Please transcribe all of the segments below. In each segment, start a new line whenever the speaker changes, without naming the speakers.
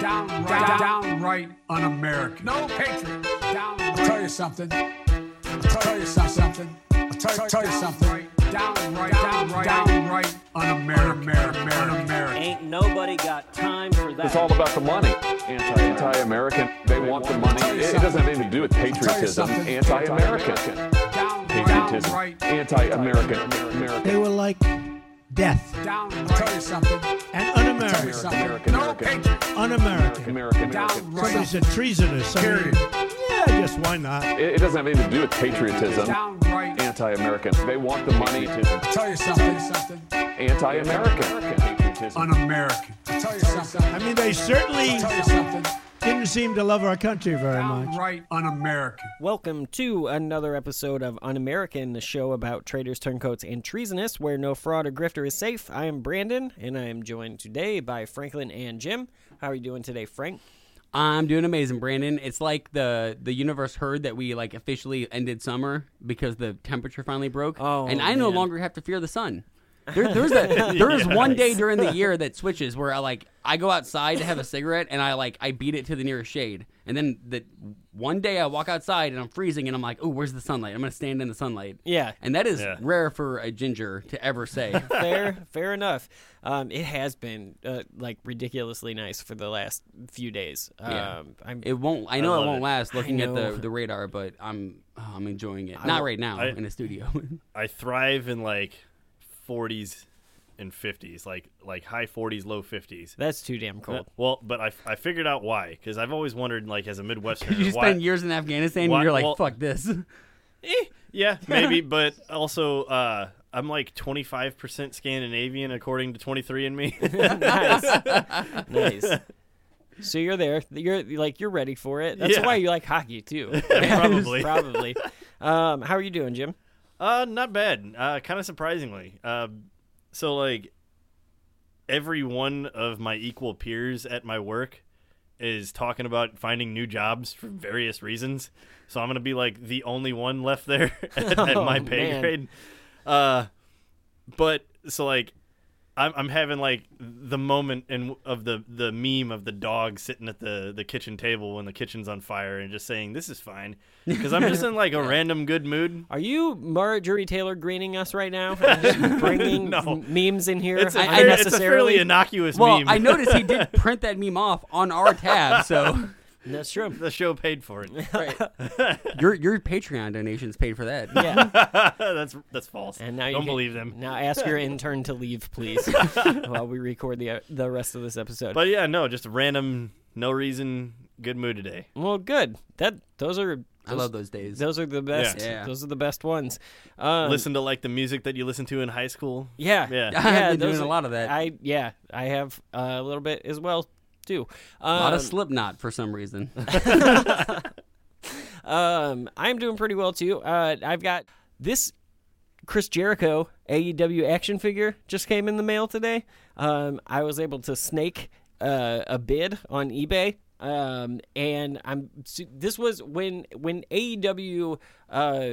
downright, downright un-American. No patriot. Down, I'll tell you something. I'll tell you something. I'll tell, tell you something. Downright, downright, downright un-American. Un-American.
Ain't nobody got time for that.
It's all about the money. Anti, anti-American. They want the money. It, it doesn't have anything to do with patriotism.
something.
Anti-American. Patriotism.
Downright,
Anti-American. American.
They were like death.
down. I'll tell you something.
And
Tell
un-American.
something.
American,
No
American.
patriot.
Un-American.
American. American.
Somebody
Downright,
said treasonous. I mean,
Period.
yeah, just why not?
It, it doesn't have anything to do with patriotism.
downright.
Anti-American. They want the money. To.
Tell you something. Something.
Anti-American. Patriotism.
Un-American. I'll tell you something.
I mean, they certainly
I'll tell you something.
Didn't seem to love our country very much.
Right, un-American.
Welcome to another episode of Un American, the show about traitors, turncoats, and treasonous, where no fraud or grifter is safe. I am Brandon, and I am joined today by Franklin and Jim. How are you doing today, Frank?
I'm doing amazing, Brandon. It's like the the universe heard that we like officially ended summer because the temperature finally broke,
Oh,
and I no longer have to fear the sun. There, there's a there is one day during the year that switches where I like I go outside to have a cigarette and I like I beat it to the nearest shade, and then the one day I walk outside and I'm freezing and I'm like, oh, where's the sunlight? I'm gonna stand in the sunlight.
Yeah.
and that is
Yeah.
rare for a ginger to ever say.
fair, fair enough. Um, it has been uh, like ridiculously nice for the last few days. Um,
Yeah.
I'm,
It won't. I know it
love
won't
it.
last looking at
know.
the the radar, but I'm oh, I'm enjoying it. Not right now
I-
in the studio.
I thrive in like 40s and 50s, like like high 40s, low 50s.
that's too damn cold.
Well, but I, I figured out why because I've always wondered like as a Midwesterner
you
why.
spend years in Afghanistan
why-
and you're like,
well-
fuck this.
yeah, maybe, but also uh, I'm like 25% Scandinavian according to 23andMe.
nice, nice. So you're there. You're like you're ready for it. That's
Yeah.
why you like hockey too.
Probably.
Probably. Um, how are you doing, Jim?
Uh, not bad. Uh, kind of surprisingly. Uh, so like every one of my equal peers at my work is talking about finding new jobs for various reasons. So I'm gonna be like the only one left there at, at
Oh,
my pay
man.
grade. Uh, but so like. I'm, I'm having like the moment in of the, the meme of the dog sitting at the, the kitchen table when the kitchen's on fire and just saying this is fine because I'm just in like a random good mood.
Are you Marjorie Taylor greening us right now? Bringing
No.
memes in here
It's a,
I-
fair- it's a fairly innocuous
Well,
meme.
I noticed he did print that meme off on our tab, so
That's true.
the show paid for it.
your your Patreon donations paid for that.
Yeah.
that's that's false.
And now you
don't
can-
believe them.
Now ask your intern to leave, please, while we record the the rest of this episode.
But yeah, no, just a random, no reason, good mood today.
well, good. That those are.
I love those days.
Those are the best.
Yeah.
Those are the best ones. Um,
Listen to like the music that you listened to in high school.
Yeah.
Yeah.
I've
yeah,
been
those
doing a lot of that.
I yeah, I have uh, a little bit as well too. Um,
a lot of Slipknot for some reason.
um, I'm doing pretty well too. Uh, I've got this Chris Jericho AEW action figure just came in the mail today. Um, I was able to snake uh, a bid on eBay. Um, and I'm this was when when AEW uh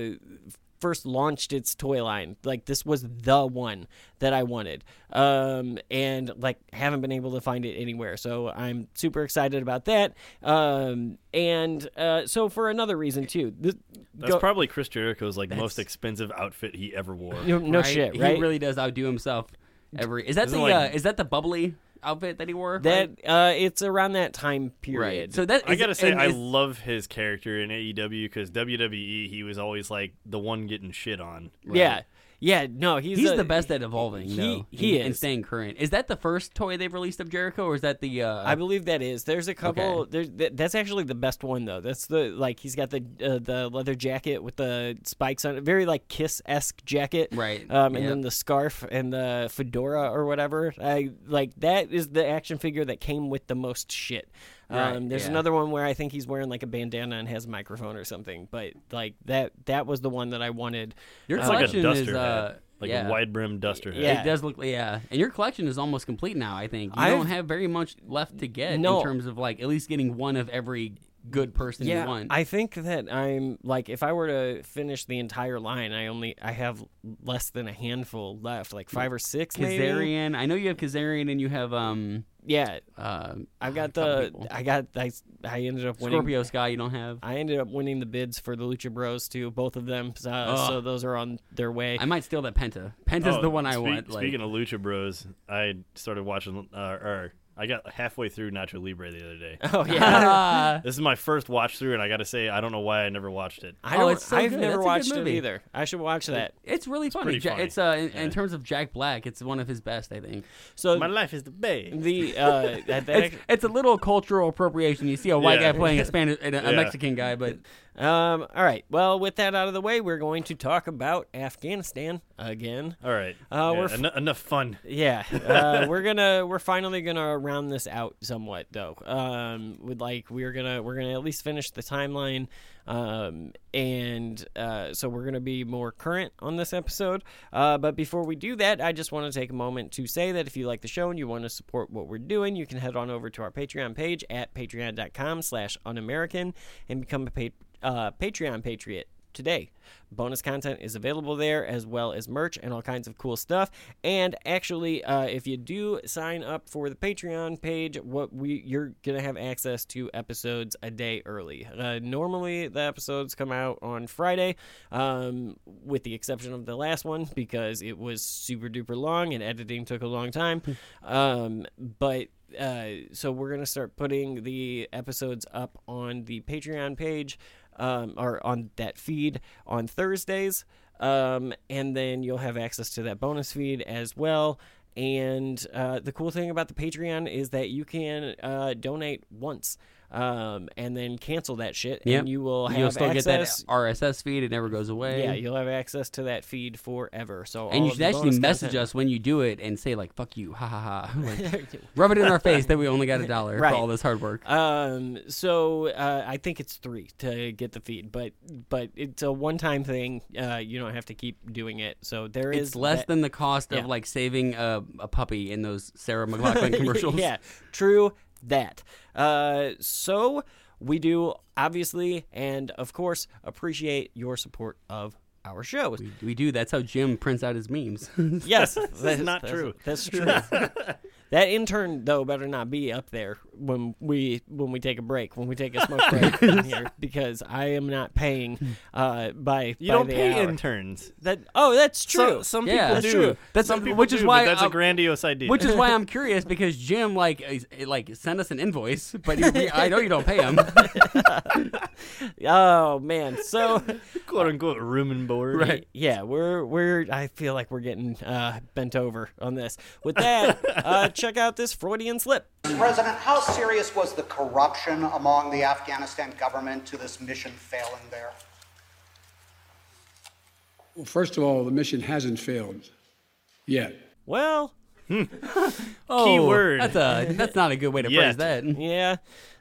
first launched its toy line. Like this was the one that I wanted. Um, and like haven't been able to find it anywhere. So I'm super excited about that. Um, and uh, so for another reason too. This,
That's
go-
probably Chris Jericho's like most expensive outfit he ever wore.
no, no
right?
shit, right?
He really does outdo himself. Every is that
Isn't
the
it
uh, is that the bubbly outfit that he wore?
that
right?
uh, it's around that time period.
right. So that
I gotta say, I
is-
love his character in AEW because WWE, he was always like the one getting shit on.
yeah, yeah. No, he's
He's
a-
the best at evolving.
he-
though,
he
and, and
is.
staying current. Is that the first toy they've released of Jericho, or is that the? Uh,
I believe that is. There's a couple.
Okay.
There's that, that's actually the best one though. That's the like he's got the uh, the leather jacket with the spikes on it, very like Kiss esque jacket.
Right.
Um, and
Yep.
then the scarf and the fedora or whatever. I like that is the action figure that came with the most shit. Um, there's
yeah.
another one where I think he's wearing like a bandana and has a microphone or something. But like that that was the one that I wanted.
your
It's like a
collection
duster
is uh,
like
yeah.
a wide brim duster hat.
Yeah.
It does look, yeah. And your collection is almost complete now. I think you
I've-
don't have very much left to get
No.
in terms of like at least getting one of every good person
yeah,
you want.
I think that I'm like if I were to finish the entire line, I only I have less than a handful left, like five or six. maybe?
Kazarian. I know you have Kazarian and you have um
Yeah,
uh
I've got the. I got I, I ended up winning.
Scorpio Sky. You don't have.
I ended up winning the bids for the Lucha Bros too, both of them. Uh, so those are on their way.
I might steal that Penta. Penta's
Oh,
the one I
speak-
want. Like,
Speaking of Lucha Bros, I started watching, uh, or I got halfway through Nacho Libre the other day.
oh yeah,
this is my first watch through, and I got to say, I don't know why I never watched it.
I
Oh,
don't.
it's so
I've
good.
never
That's
watched it either. I should watch that.
it's really funny.
pretty
Ja-
funny.
It's uh in,
Yeah.
in terms of Jack Black, it's one of his best, I think.
So
My life is the bay.
the uh, that, that
It's, it's a little cultural appropriation. You see a white
Yeah.
guy playing a Spanish, a, a
Yeah.
Mexican guy, but
Um, all right. Well, with that out of the way, we're going to talk about Afghanistan again.
All right,
Uh,
Yeah,
we're f-
eno- enough fun.
Yeah, uh, we're gonna we're finally gonna round this out somewhat though. Um, with like we're gonna we're gonna at least finish the timeline, um, and uh, so we're gonna be more current on this episode. Uh, but before we do that, I just want to take a moment to say that if you like the show and you want to support what we're doing, you can head on over to our Patreon page at patreon.com/slash unamerican and become a pa- uh, Patreon patriot today. Bonus content is available there as well as merch and all kinds of cool stuff. And actually, uh, if you do sign up for the Patreon page, what we you're gonna have access to episodes a day early. Uh, normally, the episodes come out on Friday, um, with the exception of the last one because it was super duper long and editing took a long time. um, but uh, so we're gonna start putting the episodes up on the Patreon page, um, or on that feed on Thursdays, um, and then you'll have access to that bonus feed as well. And uh, the cool thing about the Patreon is that you can uh, donate once, um, and then cancel that shit,
Yep.
and you will have
you'll still
access.
get that RSS feed. It never goes away.
yeah, you'll have access to that feed forever. So
and you should actually message
content-
us when you do it and say like "fuck you," ha ha ha. Like, rub it in our face that we only got a dollar
Right.
for all this hard work.
Um, so uh, I think it's three to get the feed, but but it's a one-time thing. Uh, you don't have to keep doing it. So there is
It's less
that-
than the cost
Yeah.
of like saving a, a puppy in those Sarah McLachlan commercials.
yeah, true that. Uh, so we do obviously and of course appreciate your support of our shows.
We, we do. That's how Jim prints out his memes.
Yes, that's
not
that's-
true.
That's true. That intern though better not be up there when we when we take a break when we take a smoke break in here because I am not paying uh by
You
by
don't
the
pay
hour.
interns.
That oh that's true.
So, some
Yeah,
people
that's
do.
true. That's-
some people
which is
do,
why
but that's
I-
a grandiose idea.
Which is why I'm curious because Jim like is- like send us an invoice, but he- I know you don't pay him.
oh man, so
quote unquote room and board.
Right.
yeah, we're we're I feel like we're getting uh, bent over on this. With that, uh, check out this Freudian slip.
President, how serious was the corruption among the Afghanistan government to this mission failing there?
Well, first of all, the mission hasn't failed yet.
Well,
oh,
word.
That's a that's not a good way to
Yet.
phrase that.
yeah,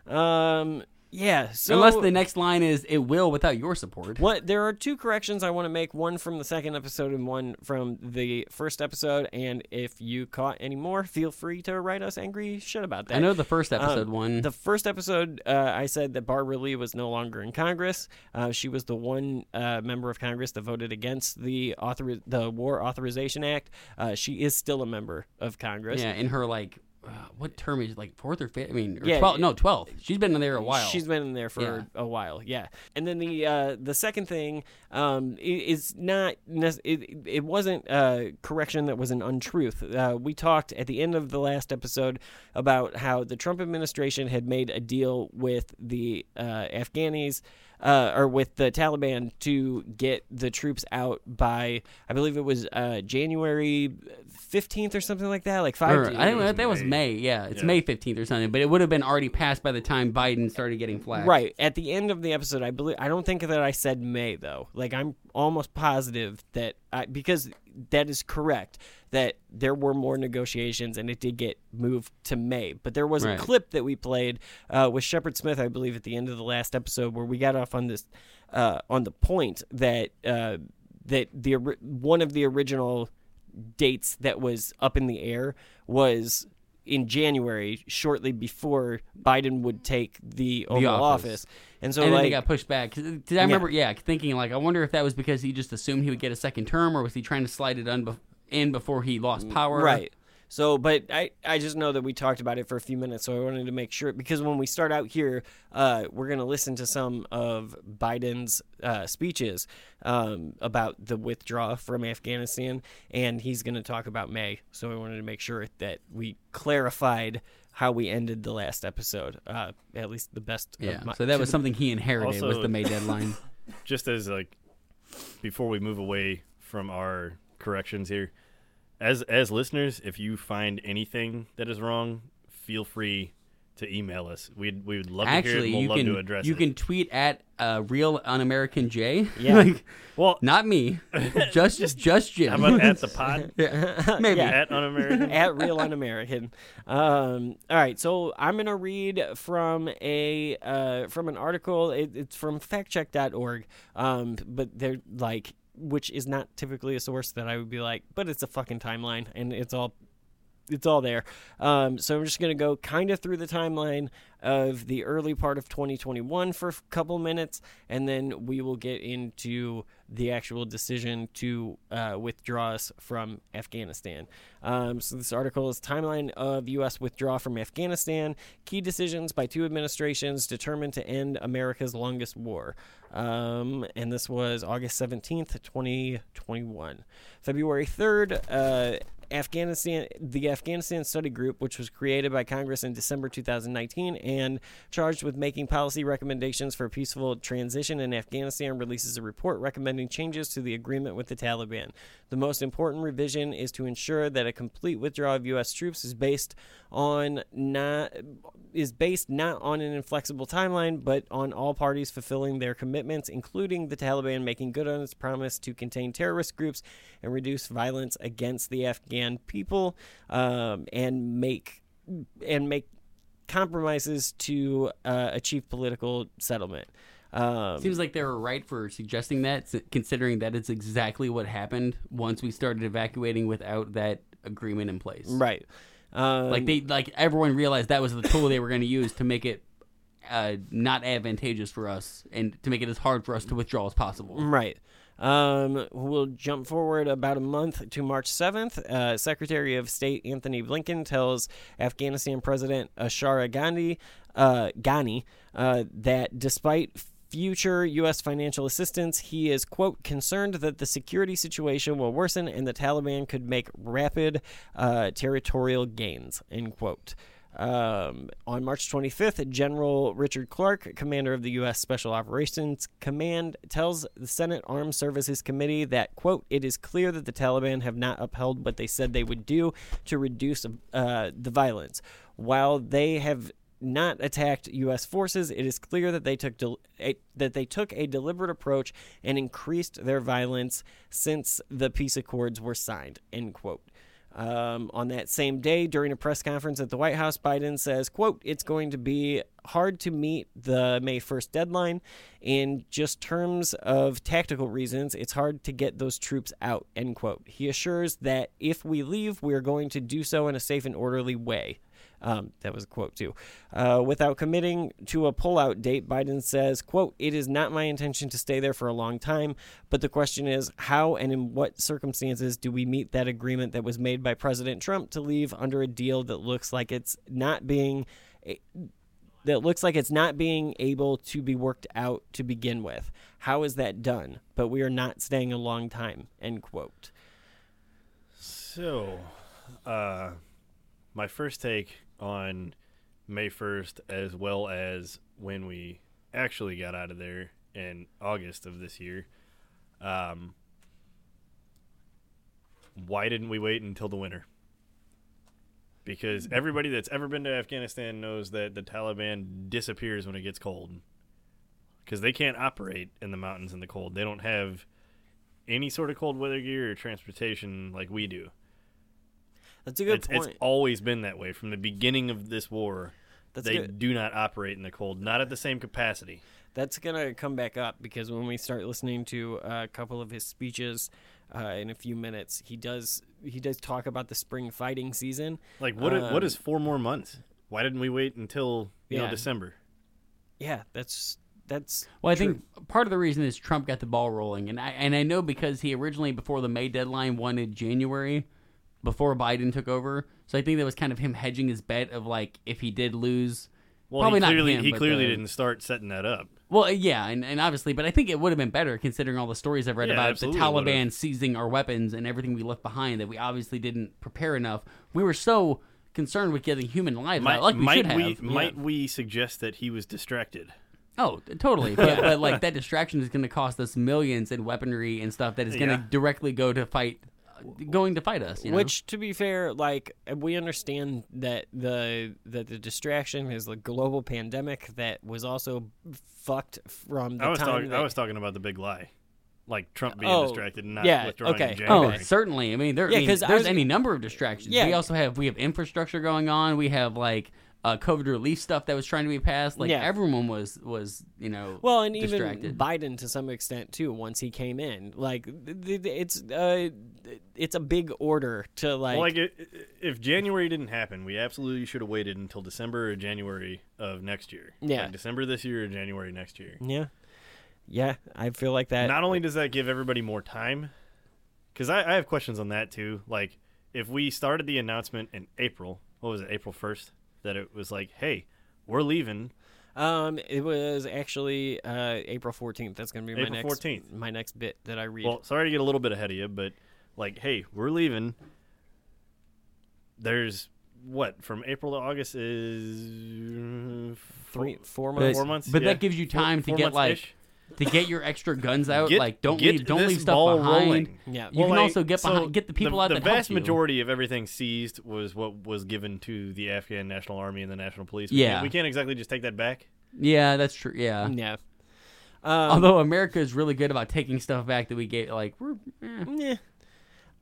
um, yeah. So
Unless the next line is "It will" without your support.
What there are two corrections I want to make, one from the second episode and one from the first episode. And if you caught any more, feel free to write us angry shit about that.
I know the first
Um,
episode one.
The first episode, uh, I said that Barbara Lee was no longer in Congress. Uh, she was the one uh, member of Congress that voted against the author the War Authorization Act. Uh, she is still a member of Congress.
yeah, in her like uh, what term is it, like fourth or fifth? I mean, or
Yeah,
12, no, twelfth. She's been in there a while.
She's been in there for
Yeah.
a while, yeah. And then the uh, the second thing um, is not it, it wasn't a correction that was an untruth. Uh, we talked at the end of the last episode about how the Trump administration had made a deal with the uh, Afghanis. Uh, or with the Taliban to get the troops out by, I believe it was uh, January fifteenth or something like that, like five.
Or, I think that, that was May. Yeah, it's
Yeah.
May fifteenth or something. But it would have been already passed by the time Biden started getting flack.
Right at the end of the episode, I believe I don't think that I said May though. Like I'm almost positive that I because that is correct that there were more negotiations and it did get moved to May. But there was
Right.
a clip that we played uh, with Shepard Smith, I believe, at the end of the last episode where we got off on this uh, on the point that uh, that the one of the original dates that was up in the air was in January, shortly before Biden would take the Oval
office.
office. and so
and then
like
they got pushed back. Did I remember, yeah. thinking like, I wonder if that was because he just assumed he would get a second term, or was he trying to slide it un- in before he lost power?
Right. So, but I, I just know that we talked about it for a few minutes, so I wanted to make sure because when we start out here, uh, we're going to listen to some of Biden's uh, speeches um, about the withdrawal from Afghanistan, and he's going to talk about May. So I wanted to make sure that we clarified how we ended the last episode, uh, at least the best.
Yeah.
Of my,
so that was something he inherited was
Also-
the May deadline.
just as like before we move away from our corrections here as as listeners if you find anything that is wrong feel free to email us we'd we would love to hear it
Actually,
we'll
you
love
can
to address
you
it
can tweet at uh, real un-American J.
Yeah.
like,
well
not me, just just Jim.
how about at the pod
yeah. Maybe.
at un-american
at real un-american um, all right so i'm gonna read from a uh, from an article it, it's from factcheck.org um, but they're like which is not typically a source that i would be like but it's a fucking timeline and it's all it's all there. Um, so I'm just going to go kind of through the timeline of the early part of 2021 for a couple minutes, and then we will get into the actual decision to uh, withdraw us from Afghanistan. Um, so this article is timeline of U.S. withdrawal from Afghanistan, key decisions by two administrations determined to end America's longest war. Um, and this was August 17th, 2021. February 3rd, uh, Afghanistan, the Afghanistan Study Group, which was created by Congress in December 2019 and charged with making policy recommendations for a peaceful transition in Afghanistan, releases a report recommending changes to the agreement with the Taliban. The most important revision is to ensure that a complete withdrawal of U.S. troops is based on not is based not on an inflexible timeline, but on all parties fulfilling their commitments, including the Taliban making good on its promise to contain terrorist groups and reduce violence against the Afghan people, um, and make and make compromises to uh, achieve political settlement. Um,
Seems like they were right for suggesting that, considering that it's exactly what happened once we started evacuating without that agreement in place.
right. Um,
Like they, like everyone realized that was the tool they were going to use to make it uh, not advantageous for us and to make it as hard for us to withdraw as possible.
Right. Um, we'll jump forward about a month to March 7th. Uh, Secretary of State Antony Blinken tells Afghanistan President Ashraf Gandhi, uh, Ghani uh, that despite future U.S. financial assistance, he is, quote, concerned that the security situation will worsen and the Taliban could make rapid uh, territorial gains, end quote. Um, on March 25th, General Richard Clarke, commander of the U.S. Special Operations Command, tells the Senate Armed Services Committee that, quote, it is clear that the Taliban have not upheld what they said they would do to reduce uh, the violence. While they have not attacked U.S. forces, it is clear that they took del- a, that they took a deliberate approach and increased their violence since the peace accords were signed. End quote. Um, on that same day, during a press conference at the White House, Biden says, "quote It's going to be hard to meet the May 1st deadline. In just terms of tactical reasons, it's hard to get those troops out." End quote. He assures that if we leave, we are going to do so in a safe and orderly way. Um, that was a quote too. Uh, without committing to a pullout date, Biden says, "quote It is not my intention to stay there for a long time, but the question is how and in what circumstances do we meet that agreement that was made by President Trump to leave under a deal that looks like it's not being." that looks like it's not being able to be worked out to begin with. How is that done? But we are not staying a long time. End quote.
So, uh, my first take on May 1st, as well as when we actually got out of there in August of this year, um, why didn't we wait until the winter? Because everybody that's ever been to Afghanistan knows that the Taliban disappears when it gets cold. Because they can't operate in the mountains in the cold. They don't have any sort of cold weather gear or transportation like we do.
That's a good
it's,
point.
it's always been that way from the beginning of this war.
That's
they
good.
do not operate in the cold, not at the same capacity.
That's gonna come back up because when we start listening to a couple of his speeches uh, in a few minutes. He does he does talk about the spring fighting season.
Like what?
Um,
what is four more months? Why didn't we wait until you know December?
Yeah, that's that's
Well, I
true.
think part of the reason is Trump got the ball rolling, and I and I know because he originally before the May deadline wanted January, before Biden took over. So I think that was kind of him hedging his bet of like if he did lose,
Well,
probably
he
not
clearly
him,
he clearly
the-
didn't start setting that up.
Well, yeah, and, and obviously, but I think it would have been better considering all the stories I've read
Yeah,
about the Taliban
would've.
seizing our weapons and everything we left behind that we obviously didn't prepare enough. We were so concerned with getting human lives
Might,
like we
might
should have.
we
Yeah.
might we suggest that he was distracted?
Oh, totally. But, but like that distraction is going to cost us millions in weaponry and stuff that is going to
Yeah.
directly go to fight, going to fight us. You know?
Which, to be fair, like we understand that the that the distraction is the global pandemic that was also fucked from the
I was
time.
talking.
that,
I was talking about the big lie, like Trump being
Oh,
distracted and not
yeah,
withdrawing
okay,
in
okay.
Oh, certainly. I mean, there,
Yeah,
I mean,
'cause I
there's
was-
any number of distractions.
Yeah.
We also have we have infrastructure going on. We have like uh, COVID relief stuff that was trying to be passed. Like
Yeah.
everyone was was you know
well, and
distracted.
even Biden to some extent too. Once he came in, like th- th- it's uh, it's a big order to like.
Well, like i- i- if January didn't happen, we absolutely should have waited until December or January of next year.
Yeah.
Like December this year or January next year.
yeah, yeah, I feel like that.
Not only does that give everybody more time, because I, I have questions on that too. Like if we started the announcement in April, what was it, April first? That it was like, hey, we're leaving.
Um, it was actually uh April fourteenth. That's gonna be my next
14th.
my next bit that I read.
Well, sorry to get a little bit ahead of you, but like, hey, we're leaving. There's what from April to August is
Three, four
But-
months.
four months.
but
yeah.
that gives you
Four-
time to
four
get, like,
ish.
To get your extra guns out.
Get-
like don't leave don't leave stuff behind.
rolling.
Yeah.
You can
like,
also get behind,
so
get the people out of
the
that
vast
help you.
majority of everything seized was what was given to the Afghan National Army and the National Police. We
Yeah.
can't, we can't exactly just take that back.
Yeah, that's true. Yeah.
Yeah. Um,
Although America is really good about taking stuff back that we gave, like we're eh.
Yeah.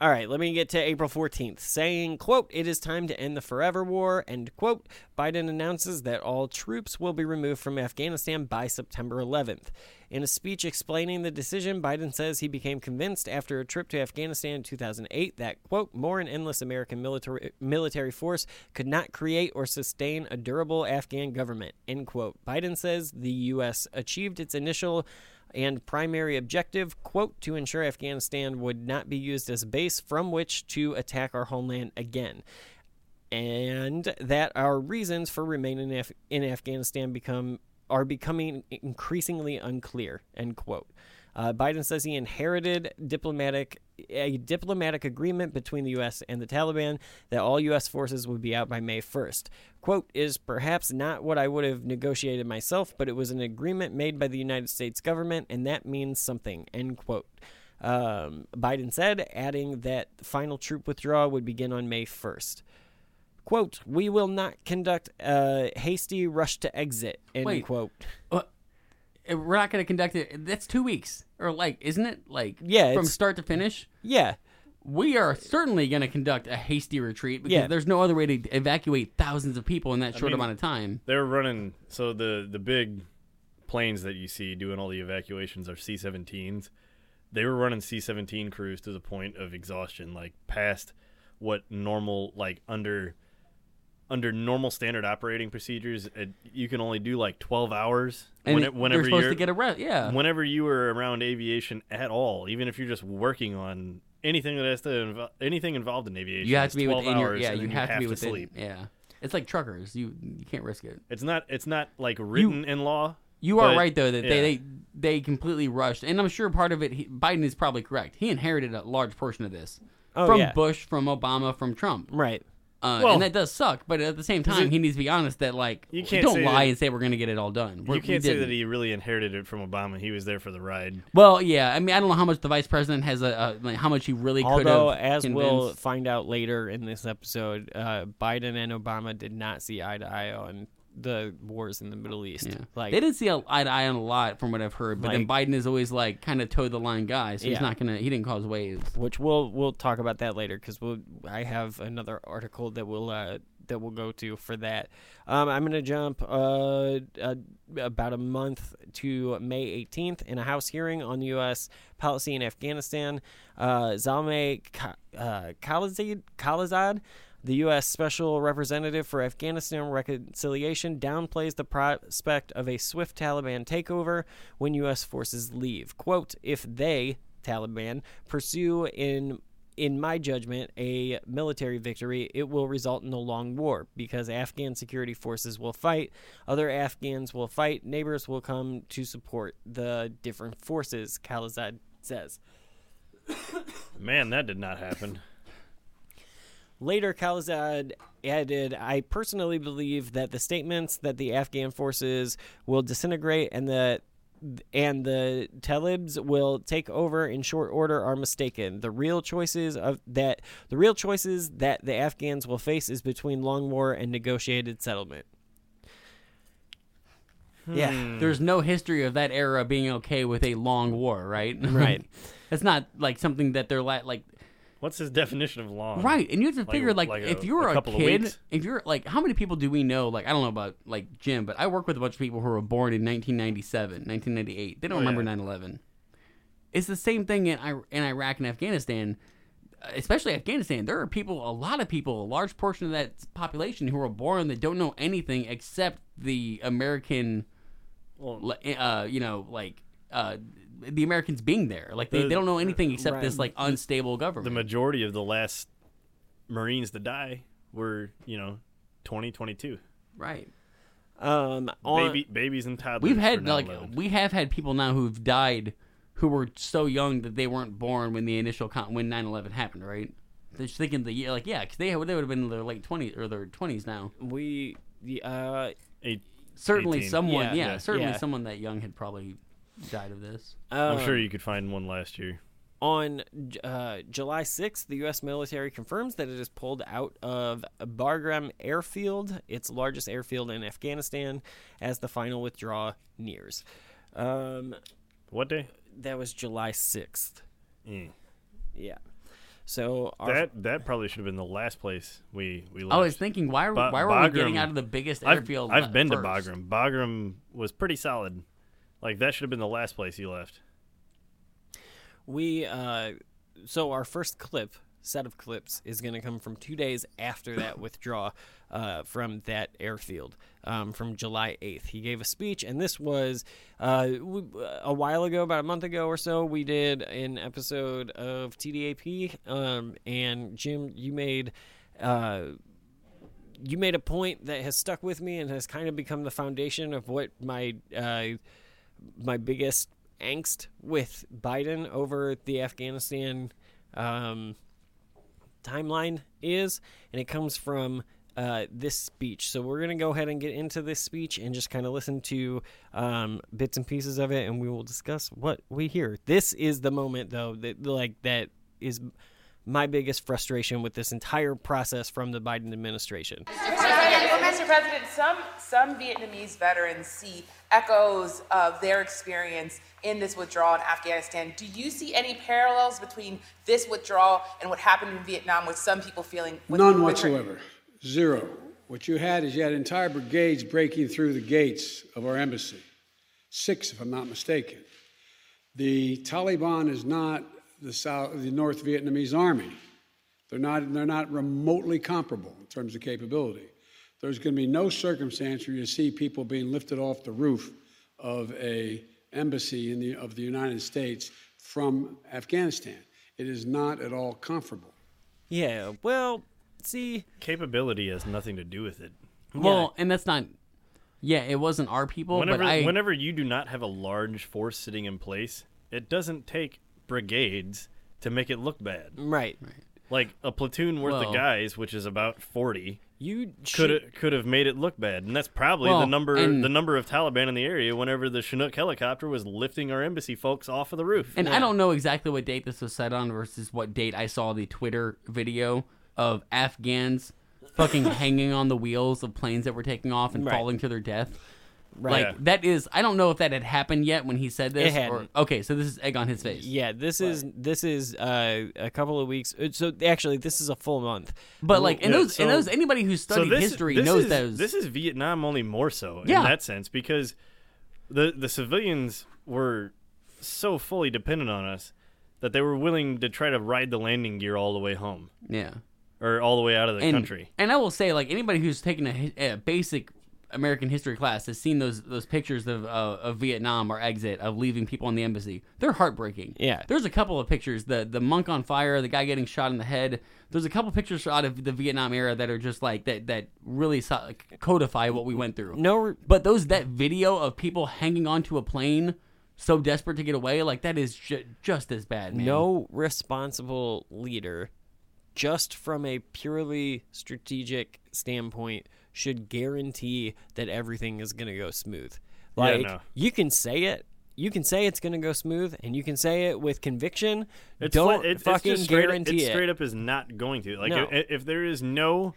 All right, let me get to April 14th, saying, quote, it is time to end the forever war, end quote. Biden announces that all troops will be removed from Afghanistan by September 11th. In a speech explaining the decision, Biden says he became convinced after a trip to Afghanistan in 2008 that, quote, more and endless American military, military force could not create or sustain a durable Afghan government, end quote. Biden says the U.S. achieved its initial and primary objective, quote, to ensure Afghanistan would not be used as a base from which to attack our homeland again. And that our reasons for remaining in, Af- in Afghanistan become are becoming increasingly unclear, end quote. Uh, Biden says he inherited diplomatic a diplomatic agreement between the U.S. and the Taliban that all U.S. forces would be out by May 1st. Quote is perhaps not what I would have negotiated myself, but it was an agreement made by the United States government, and that means something. End quote. Um, Biden said, adding that final troop withdrawal would begin on May 1st. Quote, we will not conduct a hasty rush to exit, end
Wait.
quote.
Eh, we're not going to conduct it. That's two weeks, or like, isn't it? Like,
Yeah,
from start to finish.
Yeah.
We are certainly going to conduct a hasty retreat because
Yeah.
there's no other way to evacuate thousands of people in that short
mean-
amount of time.
They're running so the the big planes that you see doing all the evacuations are C-17s. They were running C-17 crews to the point of exhaustion, like past what normal like under under normal standard operating procedures, it, you can only do like 12 hours.
And
when
it-
it- whenever
they're supposed
you're,
to get a rest. Yeah.
whenever you are around aviation at all, even if you're just working on anything that has to invo- anything involved in aviation,
you have to be
12
within your
hours
yeah.
and
You have, to be
to
within.
sleep.
Yeah. It's like truckers. You you can't risk it.
It's not it's not like written in law.
You are
but-
right though that
yeah.
they, they they completely rushed, and I'm sure part of it. He, Biden is probably correct. He inherited a large portion of this
Oh,
from
yeah.
Bush, from Obama, from Trump.
Right.
Uh,
Well-
and that does suck, but at the same time,
it-
he needs to be honest that like
You can't
don't lie
that-
and say we're going to get it all done. We're-
You can't say that he really inherited it from Obama. He was there for the ride.
Well, yeah. I mean, I don't know how much the vice president has a, a like, how much he really could have.
Although, as we'll find out later in this episode, uh, Biden and Obama did not see eye to eye on the wars in the Middle East.
Yeah.
Like,
they didn't see a- eye to eye on a lot from what I've heard, but then Biden is always like kind of toe the line guy, so he's not gonna. He didn't cause waves.
which we'll we'll talk about that later because we'll I have another article that will uh, that we'll go to for that. Um, I'm going to jump uh, uh, about a month to May 18th in a House hearing on the U.S. policy in Afghanistan. Uh, Zalmay uh, Khalilzad, the U.S. Special Representative for Afghanistan Reconciliation, downplays the prospect of a swift Taliban takeover when U.S. forces leave. Quote, if they, Taliban, pursue in in my judgment, a military victory, it will result in a long war because Afghan security forces will fight, other Afghans will fight, neighbors will come to support the different forces, Khalilzad says.
Man, that did not happen.
Later, Khalilzad added, I personally believe that the statements that the Afghan forces will disintegrate and that and the Talibs will take over in short order are mistaken. The real choices of that the real choices that the Afghans will face is between long war and negotiated settlement. Hmm. Yeah.
There's no history of that era being okay with a long war, right?
Right.
That's not like something that they're la- like
What's his definition of long?
Right, and you have to figure like,
like
if
a-
you were
a
a, kid, if you're like, how many people do we know? Like, I don't know about like Jim, but I work with a bunch of people who were born in 1997, 1998. They don't
Oh,
remember
yeah.
9/11. It's the same thing in in Iraq and Afghanistan, especially Afghanistan. There are people, a lot of people, a large portion of that population who are born that don't know anything except the American,
Well,
uh, you know, like. Uh, the Americans being there, like they,
The-
they don't know anything except
Right.
this like unstable government.
the majority of the last Marines to die were, you know, 2022.
right.
Um on
Baby, babies and toddlers.
We've had like
9/11.
we have had people now who've died who were so young that they weren't born when the initial con- when 9/11 happened, right? They're just thinking the year like yeah, because they would they would have been in their late 20s or their 20s now.
we the, uh
Eight-
Certainly
18.
someone
Yeah,
yeah,
yeah.
certainly
Yeah.
someone that young had probably died of this.
I'm
um,
sure you could find one last year.
On uh, July 6th, the U.S. military confirms that it has pulled out of Bagram Airfield, its largest airfield in Afghanistan, as the final withdrawal nears. Um,
What day?
that was July 6th.
Mm.
Yeah. So our,
That that probably should have been the last place we we left.
I was thinking why
Ba-
why were we getting out of the biggest
I've,
airfield?
I've
le-
been to? Bagram. Bagram was pretty solid. Like that should have been the last place he left.
we uh, so our first clip set of clips is going to come from two days after that withdrawal uh, from that airfield um, from July 8th. He gave a speech, and this was uh, we, a while ago, about a month ago or so. We did an episode of TDAP, um, and Jim, you made. Uh, you made a point that has stuck with me and has kind of become the foundation of what my uh, my biggest angst with Biden over the Afghanistan um, timeline is, and it comes from uh, this speech. So we're gonna go ahead and get into this speech and just kind of listen to um, bits and pieces of it, and we will discuss what we hear. This is the moment, though, that like that is my biggest frustration with this entire process from the Biden administration.
Mr. President, well, Mr. President, some some Vietnamese veterans see echoes of their experience in this withdrawal in Afghanistan. Do you see any parallels between this withdrawal and what happened in Vietnam, with some people feeling
None whatsoever. Zero. What you had is you had entire brigades breaking through the gates of our embassy. Six, if I'm not mistaken. The Taliban is not the South, the North Vietnamese army. They're not, they're not remotely comparable in terms of capability. There's going to be no circumstance where you see people being lifted off the roof of a embassy in the, of the United States from Afghanistan. It is not at all comfortable.
Yeah, well, see,
Capability has nothing to do with it.
Well, and that's not. Yeah, it wasn't our people,
Whenever
but I.
whenever you do not have a large force sitting in place, it doesn't take brigades to make it look bad.
right.
Like a platoon worth
Well-
of guys, which is about forty,
You
could
should,
could have made it look bad, and that's probably the number
and-
the number of Taliban in the area. Whenever the Chinook helicopter was lifting our embassy folks off of the roof,
And I don't know exactly what date this was set on versus what date I saw the Twitter video of Afghans fucking hanging on the wheels of planes that were taking off and
Right.
falling to their death.
Right.
Like that is I don't know if that had happened yet when he said this.
It hadn't.
okay, so this is egg on his face.
Yeah, this is this is uh, a couple of weeks. uh, So actually, this is a full month.
But like in
Yeah,
those in
so-
those anybody who's studied
this,
history
this
knows
is,
those.
This is Vietnam only more so
Yeah.
in that sense because the the civilians were so fully dependent on us that they were willing to try to ride the landing gear all the way home
yeah.
or all the way out of the
and,
country.
And I will say, like anybody who's taken a, hi- a basic American history class has seen those those pictures of uh, of Vietnam or exit of leaving people in the embassy. They're heartbreaking.
Yeah.
There's a couple of pictures the the monk on fire, the guy getting shot in the head. There's a couple pictures out of the Vietnam era that are just like that that really so- codify what we went through.
No, re-
But those that video of people hanging onto a plane so desperate to get away, like that is ju- just as bad, man.
no responsible leader, just from a purely strategic standpoint, should guarantee that everything is going to go smooth.
Yeah,
Like
no.
you can say it. You can say it's going to go smooth, and you can say it with conviction.
It's
Don't
it's,
fucking
it's
guarantee
it.
it.
Straight up is not going to. Like
No.
if, if there is no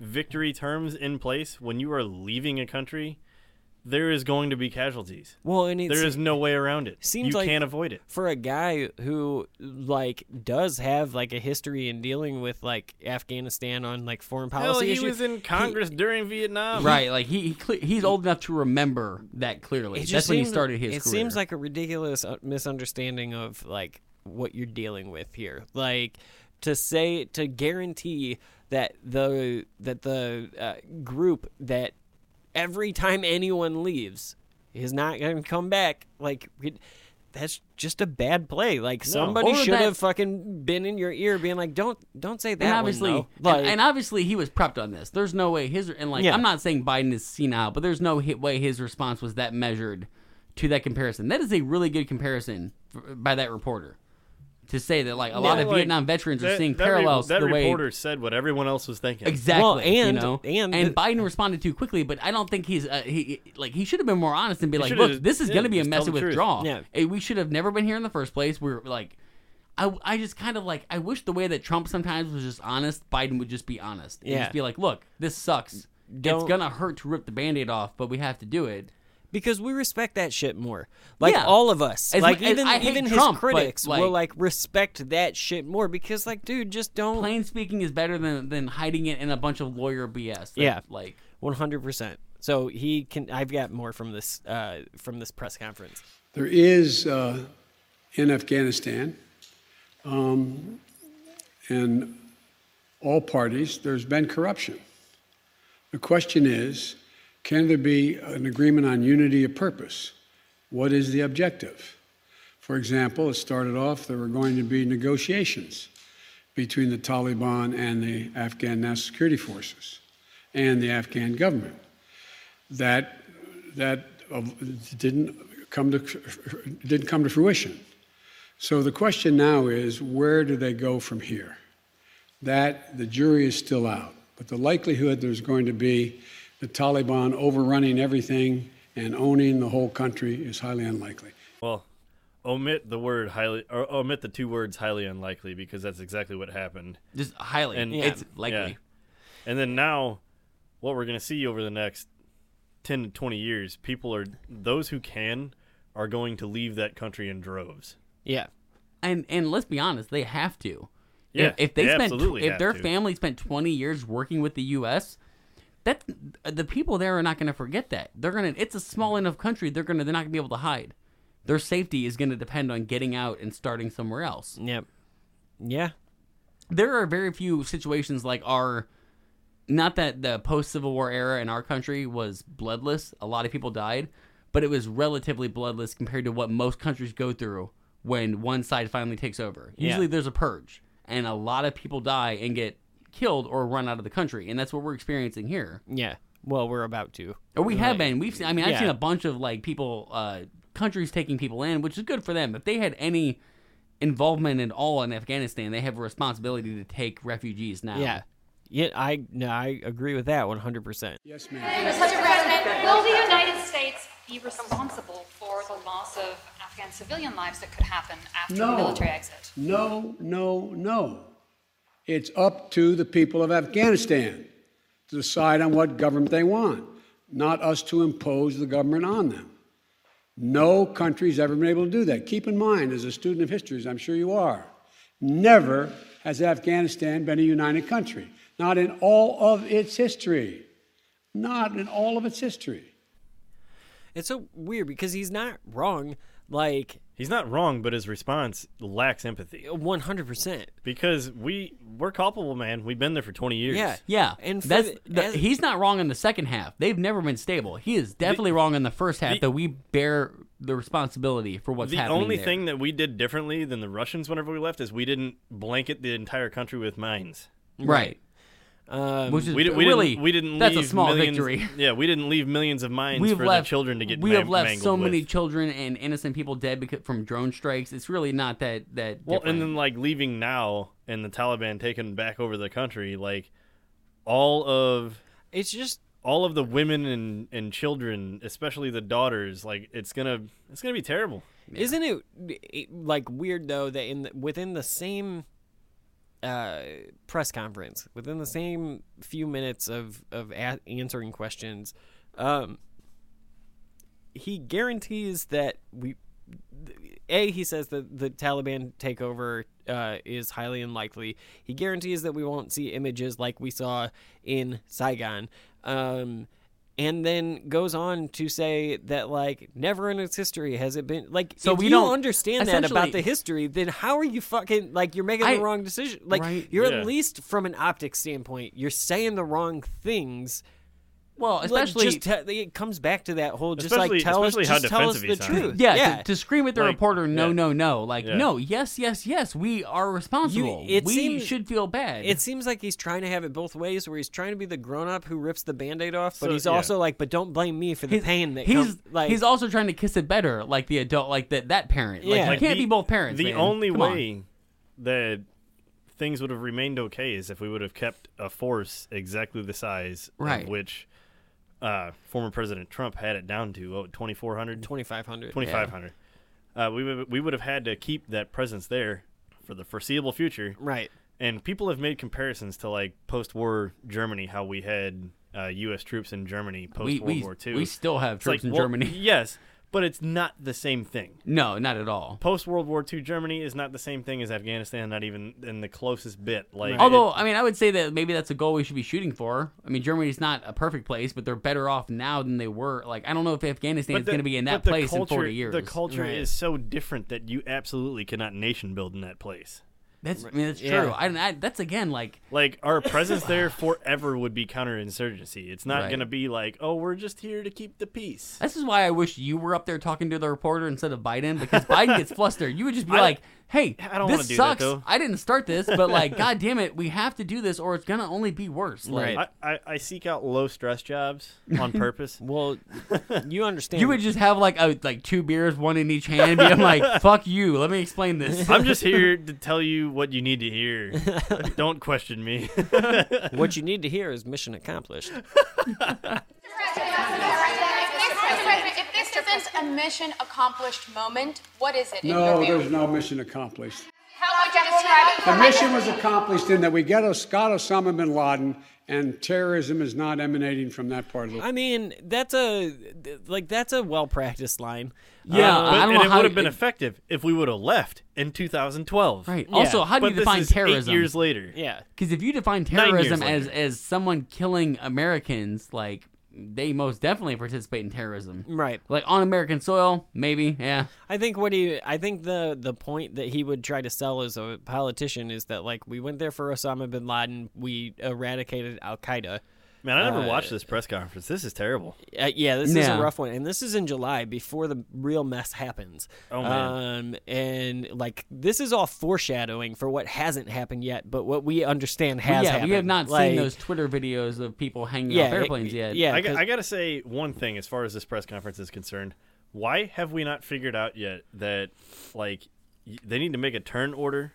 victory terms in place when you are leaving a country, there is going to be casualties.
Well, and it's,
There is no way around it.
seems
you
like
can't avoid it.
for a guy who like does have like a history in dealing with like Afghanistan on like foreign policy
Hell, he
issues.
was in Congress during Vietnam.
Right, like he, he he's old enough to remember that clearly.
It just
That's when he
seems-
started his
It
career.
seems like a ridiculous uh, misunderstanding of like what you're dealing with here. Like to say to guarantee that the that the uh, group that every time anyone leaves is not going to come back. Like it- that's just a bad play. Like somebody
Or
should
that-
have fucking been in your ear, being like, "Don't don't say that."
and obviously,
though."
and-
like
and, obviously, he was prepped on this. There's no way his and like
Yeah.
I'm not saying Biden is senile, but there's no way his response was that measured to that comparison. That is a really good comparison f- by that reporter to say that like a lot of
like,
Vietnam veterans are
that-
seeing
that re-
parallels
that
to the way the
reporter said what everyone else was thinking.
Exactly.
Well, and-
you know?
and
and
the-
Biden responded too quickly, but I don't think he's uh, he like he should have been more honest and be like,
should've
look, this is
just-
going to be a
just tell
messy
the truth."
withdrawal.
Yeah.
We should have never been here in the first place. We're like. I, I just kind of like I wish the way that Trump sometimes was just honest, Biden would just be honest and
Yeah.
just be like, "Look, this sucks. it's
Don't-
gonna hurt to rip the band-aid off, but we have to do it."
Because we respect that shit more. Like
Yeah.
all of us,
As
like
as
even even
Trump,
his critics
like-
will like respect that shit more because like, dude, just don't.
Plain speaking is better than than hiding it in a bunch of lawyer BS. that,
Yeah.
like
One hundred percent. So he can. I've got more from this uh, from this press conference.
There is uh, in Afghanistan, um, in all parties, there's been corruption. The question is can there be an agreement on unity of purpose? What is the objective? For example, it started off there were going to be negotiations between the Taliban and the Afghan National Security Forces and the Afghan government. That that didn't come to didn't come to fruition. So the question now is, where do they go from here? That the jury is still out, but the likelihood there's going to be the Taliban overrunning everything and owning the whole country is highly unlikely.
Well, omit the word highly, or omit the two words highly unlikely because that's exactly what happened.
just highly,
And
it's likely.
yeah. And then now, what we're going to see over the next ten to twenty years, people are those who can are going to leave that country in droves.
Yeah.
and and let's be honest, they have to.
Yeah,
if, if they
they
spent
absolutely
if
have
their
to.
family spent 20 years working with the U.S., that the people there are not going to forget that. They're gonna. It's a small mm. enough country. They're gonna. They're not gonna be able to hide. Their safety is going to depend on getting out and starting somewhere else.
Yep. Yeah.
There are very few situations like our. Not that the post Civil War era in our country was bloodless. A lot of people died, but it was relatively bloodless compared to what most countries go through when one side finally takes over.
Yeah.
Usually there's a purge, and a lot of people die and get killed or run out of the country, and that's what we're experiencing here.
Yeah. Well, we're about to.
Or we have
Like,
been. We've seen. I mean, I've
Yeah.
seen a bunch of like people, uh, countries taking people in, which is good for them. If they had any involvement at all in Afghanistan, they have a responsibility to take refugees now.
Yeah. Yeah. I no. I agree with that one hundred percent.
Yes, ma'am.
Mr. President, will the United States be responsible for the loss of Afghan civilian lives that could happen after the
No.
military exit?
No, no, no. It's up to the people of Afghanistan to decide on what government they want. not us to impose the government on them. No country's ever been able to do that. Keep in mind, as a student of history, as I'm sure you are, never has Afghanistan been a united country. Not in all of its history. Not in all of its history.
It's so weird because he's not wrong. Like
He's not wrong, but his response lacks empathy.
one hundred percent.
Because we we're culpable, man. We've been there for twenty years.
Yeah.
Yeah,
And for
that's
the-
the,
as-
he's not wrong in the second half. They've never been stable. He is definitely wrong in the first half
the-
that we bear the responsibility for what's
the
happening.
The only
there.
thing that we did differently than the Russians whenever we left is we didn't blanket the entire country with mines.
right?
Um,
Which is
We, di- we
really
didn't. We didn't.
that's
leave
a small
millions,
victory.
Yeah, we didn't leave millions of mines
We've
for
left
the children to get.
We
ma-
have left
mangled
so
with.
many children and innocent people dead because, from drone strikes. It's really not that that.
Well,
different.
and then like leaving now and the Taliban taking back over the country, like all of
it's just
all of the women and, and children, especially the daughters, like it's gonna it's gonna be terrible.
Isn't it, it like weird though that in the, within the same uh, press conference, within the same few minutes of of a- answering questions, um, he guarantees that we. A, he says that the Taliban takeover uh, is highly unlikely. He guarantees that we won't see images like we saw in Saigon. Um, and then goes on to say that like never in its history has it been like
So
if
we
you
don't-
understand that about the history then how are you fucking like you're making
I-
the wrong decision like
Right.
you're
Yeah.
at least from an optics standpoint you're saying the wrong things
well,
Like,
especially
just te- it comes back to that whole just
Especially-
like tell us, just tell us the
sounded.
truth
Yeah,
yeah
To, to scream at the
Like,
reporter, no,
yeah.
no, no. Like,
Yeah.
no, yes, yes, yes, we are responsible.
it
we
seems-
should feel bad.
It seems like he's trying to have it both ways, where he's trying to be the grown up who rips the band aid off, but
So,
he's
yeah.
also like, but don't blame me for the
he's,
pain that
he's
comes. Like,
he's also trying to kiss it better, like the adult, like that that parent. Like,
Yeah.
you can't
the-
be both parents.
The
man.
only
Come on.
way that things would have remained okay is if we would have kept a force exactly the size
Right.
of which uh, former President Trump had it down to oh, 2,400,
2500.
2,500. Uh, we would we would have had to keep that presence there for the foreseeable future.
Right.
And people have made comparisons to like post-war Germany, how we had uh, U.S. troops in Germany post World War II.
we still have
It's
troops
like,
in
well,
Germany.
Yes, but it's not the same thing.
No, not at all.
Post World War II Germany is not the same thing as Afghanistan, not even in the closest bit. Like,
Although,
it-
I mean, I would say that maybe that's a goal we should be shooting for. I mean, Germany's not a perfect place, but they're better off now than they were. Like, I don't know if Afghanistan is going to be in that place
culture,
in 40 years.
The culture
Right.
is so different that you absolutely cannot nation build in that place.
That's, I mean, that's
Yeah.
true. I, I, that's again like
Like our presence there forever would be counterinsurgency. It's not
Right.
going to be like, oh, we're just here to keep the peace.
This is why I wish you were up there talking to the reporter instead of Biden because Biden gets flustered. You would just be
I-
like, "Hey,
I don't wanna
this
do that,
sucks.
though."
I didn't start this, but like, god damn it, we have to do this, or it's gonna only be worse." Like,
Right.
I, I, I seek out low stress jobs on purpose.
Well, you understand.
You would just have like a, like two beers, one in each hand, and be like, "Fuck you, let me explain this."
I'm just here to tell you what you need to hear. Don't question me.
what you need to hear is mission accomplished.
If this isn't a mission accomplished moment, what is it
No,
your
there's no mission accomplished.
How would you describe it?
The mission was accomplished in that we get Os- got Osama bin Laden, and terrorism is not emanating from that part of the
I mean, that's a like that's a well practiced line.
Yeah,
Uh,
But,
I don't
and
know
it
how
would have been
it-
effective if we would have left in 2012.
Right. Also, how do
But
you
this
define
is
terrorism?
Eight years later.
yeah.
Because if you define terrorism as
later.
as someone killing Americans, like they most definitely participate in terrorism.
Right.
Like on American soil, maybe. Yeah.
I think what he, I think the the point that he would try to sell as a politician is that like we went there for Osama bin Laden, we eradicated Al Qaeda.
Man, I never
Uh,
watched this press conference. This is terrible.
Uh, yeah, this is a rough one, and this is in July before the real mess happens.
Oh, man.
Um, and like this is all foreshadowing for what hasn't happened yet, but what we understand has
yeah,
happened.
we have not
Like,
seen those Twitter videos of people hanging
Yeah,
off airplanes
it-
yet.
yeah.
I, I got to say one thing as far as this press conference is concerned. Why have we not figured out yet that like they need to make a turn order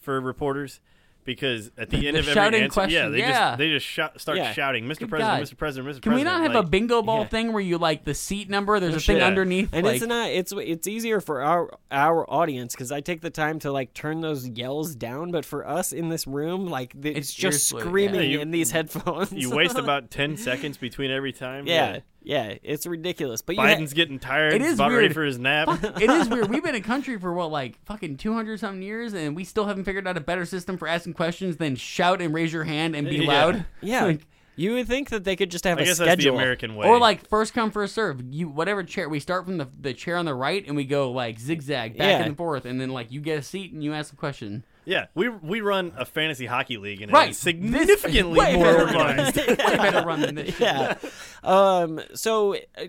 for reporters? Because at the end
The
of every
shouting
answer, yeah, they
yeah.
just they just shout, start
Yeah.
shouting, "Mr.
Good
President,
God.
Mr. President, Mr. President.
Can we not have
like,
a bingo ball
Yeah.
thing where you like the seat number? There's a thing
Yeah.
underneath.
and
like,
it's not it's it's easier for our our audience because I take the time to like turn those yells down, but for us in this room, like th- it's,
It's
just screaming
Yeah, you-
in these headphones.
You waste about ten seconds between every time.
yeah, yeah, it's ridiculous. But you ha-
Biden's getting tired.
It is
about ready
weird.
for his nap.
Fuck, it is weird. We've been a country for what, like fucking two hundred something years, and we still haven't figured out a better system for asking questions than shout and raise your hand and be
Yeah.
loud.
yeah,
Like,
you would think that they could just have
I
a
guess
schedule.
that's the American way.
or like first come first serve. You whatever chair we start from the the chair on the right and we go like zigzag back
Yeah.
and forth, and then like you get a seat and you ask a question.
Yeah, we we run a fantasy hockey league and
Right.
it's significantly
Way
more organized.
Way better run than this.
yeah. Um. So, uh,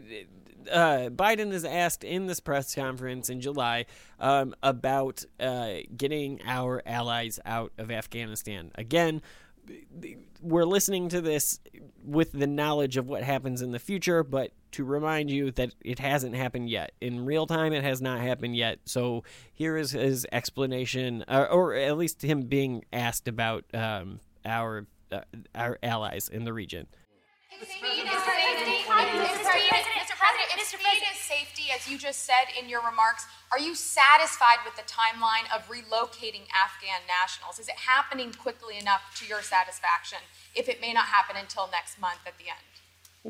uh, Biden is asked in this press conference in July um, about uh, getting our allies out of Afghanistan. Again, we're listening to this with the knowledge of what happens in the future, but to remind you that it hasn't happened yet. In real time, it has not happened yet. So here is his explanation, uh, or at least him being asked about um, our uh, our allies in the region.
Mr. President, safety, as you just said in your remarks, are you satisfied with the timeline of relocating Afghan nationals? Is it happening quickly enough to your satisfaction if it may not happen until next month at the end?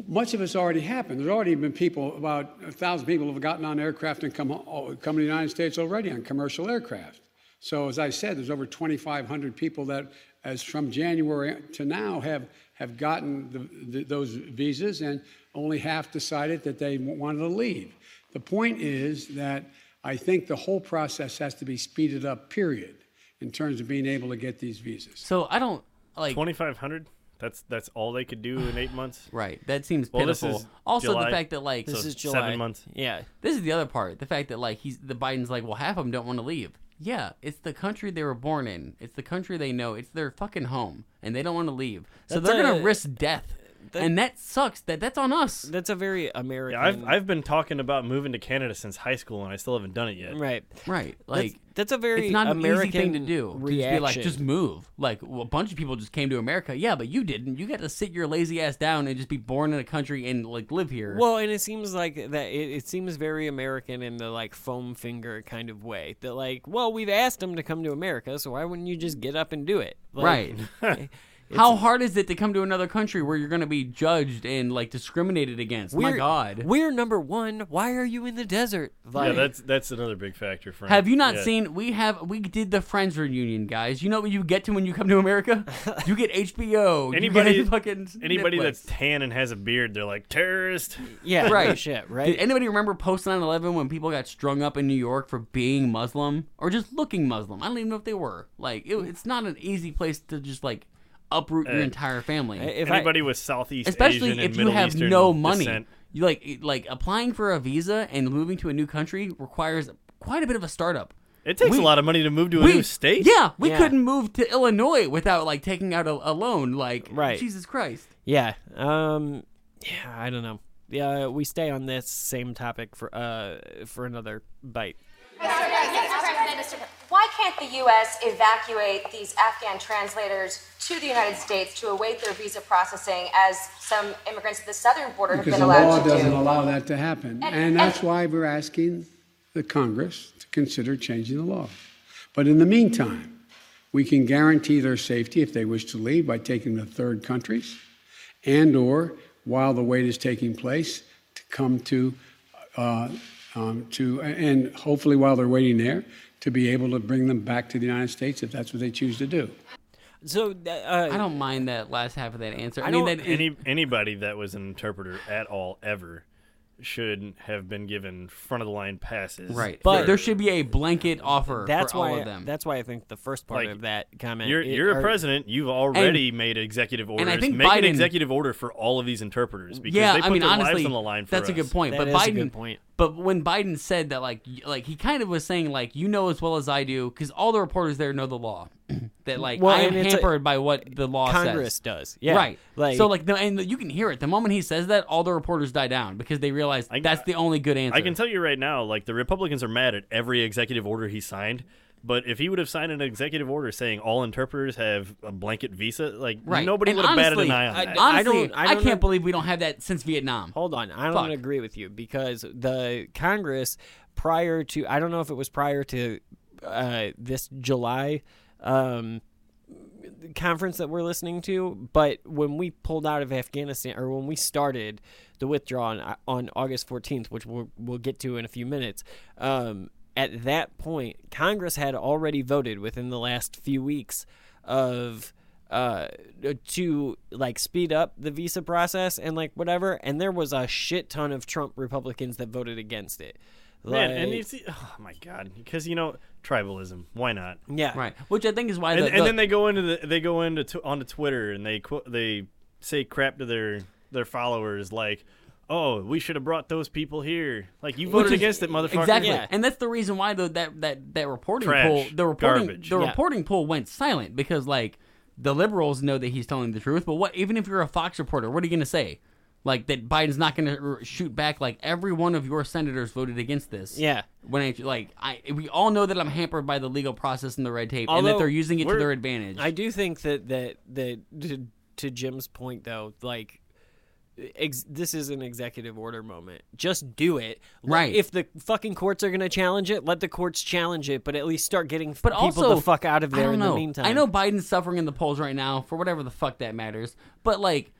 Much of it's already happened. There's already been people, about a thousand people have gotten on aircraft and come, oh, come to the United States already on commercial aircraft. So as I said, there's over 2,500 people that, as from January to now, have, have gotten the, the, those visas, and only half decided that they wanted to leave. The point is that I think the whole process has to be speeded up, period, in terms of being able to get these visas.
So I don't like
Twenty five hundred. That's that's all they could do in eight months.
right. That seems
Well, this
pitiful.
is
also,
July.
the fact that like
This
So
is
seven months.
Yeah.
This is the other part. The fact that like he's the Biden's like, well, half of them don't want to leave. Yeah, it's the country they were born in. It's the country they know. It's their fucking home, and they don't want to leave. So
That's
they're gonna risk death,
that-
and that sucks. That that's on us.
That's a very American.
Yeah, I've I've been talking about moving to Canada since high school, and I still haven't done it yet.
right.
Right, like
that's a very
it's not an
American
easy thing to do. To
Reaction.
just be like, just move. Like well, a bunch of people just came to America. Yeah, but you didn't. You got to sit your lazy ass down and just be born in a country and like live here.
Well, and it seems like that. It, it seems very American in the like foam finger kind of way. That like, well, we've asked them to come to America, so why wouldn't you just get up and do it? Like,
right. Eh, How hard is it to come to another country where you're going to be judged and like discriminated against? My
we're-
God.
we're number one. Why are you in the desert? Like,
Yeah, that's that's another big factor. Frank.
Have you not
Yeah.
seen? We have. We did the Friends reunion, guys. You know what you get to when you come to America? you get HBO.
Anybody,
get fucking
anybody
Netflix.
that's tan and has a beard, they're like terrorist.
yeah,
right.
shit, right?
Did anybody remember post 9/11 when people got strung up in New York for being Muslim or just looking Muslim? I don't even know if they were. Like, it, it's not an easy place to just like uproot your
Uh,
entire family.
if I-
Anybody with Southeast
especially
Asian
if
and
you
Middle
have
Eastern
no money.
descent.
You like like applying for a visa and moving to a new country requires quite a bit of a startup.
It takes
We-
a lot of money to move to a
we,
new state.
Yeah, we
Yeah.
couldn't move to Illinois without like taking out a, a loan. Like,
Right.
Jesus Christ.
Yeah. Um. Yeah. I don't know. Yeah. We stay on this same topic for uh for another bite.
Why can't the U.S. evacuate these Afghan translators to the United States to await their visa processing, as some immigrants at the southern border have
Because the law doesn't allow that to happen. And that's why we're asking the Congress to consider changing the law. But in the meantime, we can guarantee their safety if they wish to leave by taking them to third countries and or while the wait is taking place to come to uh, um, to and hopefully while they're waiting there to be able to bring them back to the United States if that's what they choose to do.
So uh,
I don't mind that last half of that answer. I,
I
mean, that
any anybody that was an interpreter at all ever should have been given front of the line passes.
right,
But-
but there should be a blanket offer
That's
for
why.
all of them.
That's why I think the first part
Like,
of that comment.
You're
it-
you're a
or-
president. You've already made executive orders.
I think
Make an executive order for all of these interpreters because
yeah,
they put
I mean,
their
honestly,
lives on the line for
that's a good point.
That
but
is a
Biden,
good point.
But when Biden said that, like, like he kind of was saying, like, you know as well as I do, because all the reporters there know the law. that like
Well,
I am
and it's a-
hampered by what the law
Congress
says.
does. Yeah.
right.
Like
so, like, no, and you can hear it the moment he says that. All the reporters die down because they realize that's the only good answer.
I can tell you right now, like the Republicans are mad at every executive order he signed. But if he would have signed an executive order saying all interpreters have a blanket visa, like
Right.
nobody
And
would have batted an
honestly,
eye on
I-
that.
I
Honestly,
don't- I
I,
don't
can't
know-
believe we don't have that since Vietnam.
Hold on, I don't agree with you because the Congress prior to I don't know if it was prior to uh, this July um, conference that we're listening to, but when we pulled out of Afghanistan or when we started the withdrawal on, on August 14th, which we'll, we'll get to in a few minutes, um, at that point, Congress had already voted within the last few weeks of uh to like speed up the visa process and like whatever and there was a shit ton of Trump Republicans that voted against it.
Man, and you see, oh my god, because you know tribalism. Why not?
yeah.
Right. Which I think is why
And,
the,
and
the-
then they go into the they go into t- onto Twitter and they qu- they say crap to their their followers like, "Oh, we should have brought those people here." Like you voted
is-
against it, motherfucker.
Exactly,
Yeah.
and that's the reason why though that that that reporting
Trash.
pool, the reporting,
Garbage.
the
Yeah.
reporting pool went silent because like the liberals know that he's telling the truth. But what even if you're a Fox reporter, what are you going to say? Like that Biden's not going to shoot back. Like every one of your senators voted against this.
Yeah.
When I like, I we all know that I'm hampered by the legal process and the red tape, and that they're using it to their advantage.
I do think that that that to, to Jim's point though, like ex- this is an executive order moment. Just do it. Let-
Right.
If the fucking courts are going to challenge it, let the courts challenge it, but at least start getting
But
people
also,
the fuck out of there in
know.
the meantime.
I know Biden's suffering in the polls right now for whatever the fuck that matters. But like,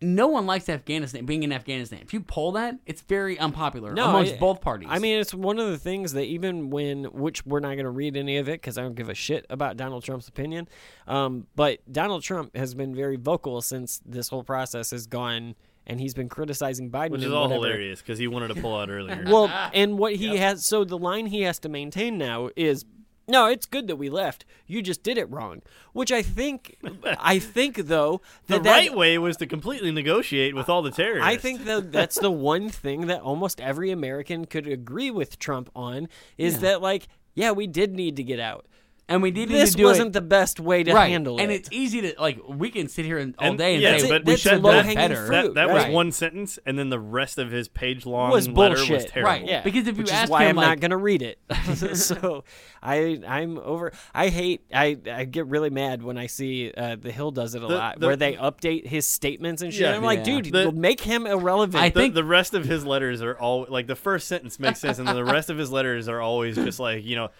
no one likes Afghanistan. Being in Afghanistan, if you poll that, it's very unpopular amongst
I-
both parties.
I mean, it's one of the things that even when, which we're not going to read any of it because I don't give a shit about Donald Trump's opinion. Um, but Donald Trump has been very vocal since this whole process has gone, and he's been criticizing Biden,
Which is all
whatever.
hilarious because he wanted to pull out earlier.
Well, and what he has, so the line he has to maintain now is, no, it's good that we left. You just did it wrong. Which I think, I think though
the
that that-
right way was to completely negotiate with all the terrorists.
I think that that's the one thing that almost every American could agree with Trump on is
Yeah.
that like, yeah, we did need to get out.
And we needed
This
to do
wasn't
it,
the best way to
right.
handle
and
it.
And it's easy to like. We can sit here and, all
And-
day and
yeah,
say
but
we should have
low-hanging fruit.
that, that
right.
was one sentence, and then the rest of his page long
was
letter
bullshit.
was terrible.
Right.
Yeah,
Because if you
which
ask
is why
him,
I'm not going to read it. so I I'm over. I hate. I I get really mad when I see uh, the Hill does it a
The-
lot,
the-
where they update his statements and shit.
Yeah.
I'm like,
Yeah.
dude,
The-
make him irrelevant.
I
The,
think-
the rest of his letters are all like the first sentence makes sense, and then the rest of his letters are always just like you know,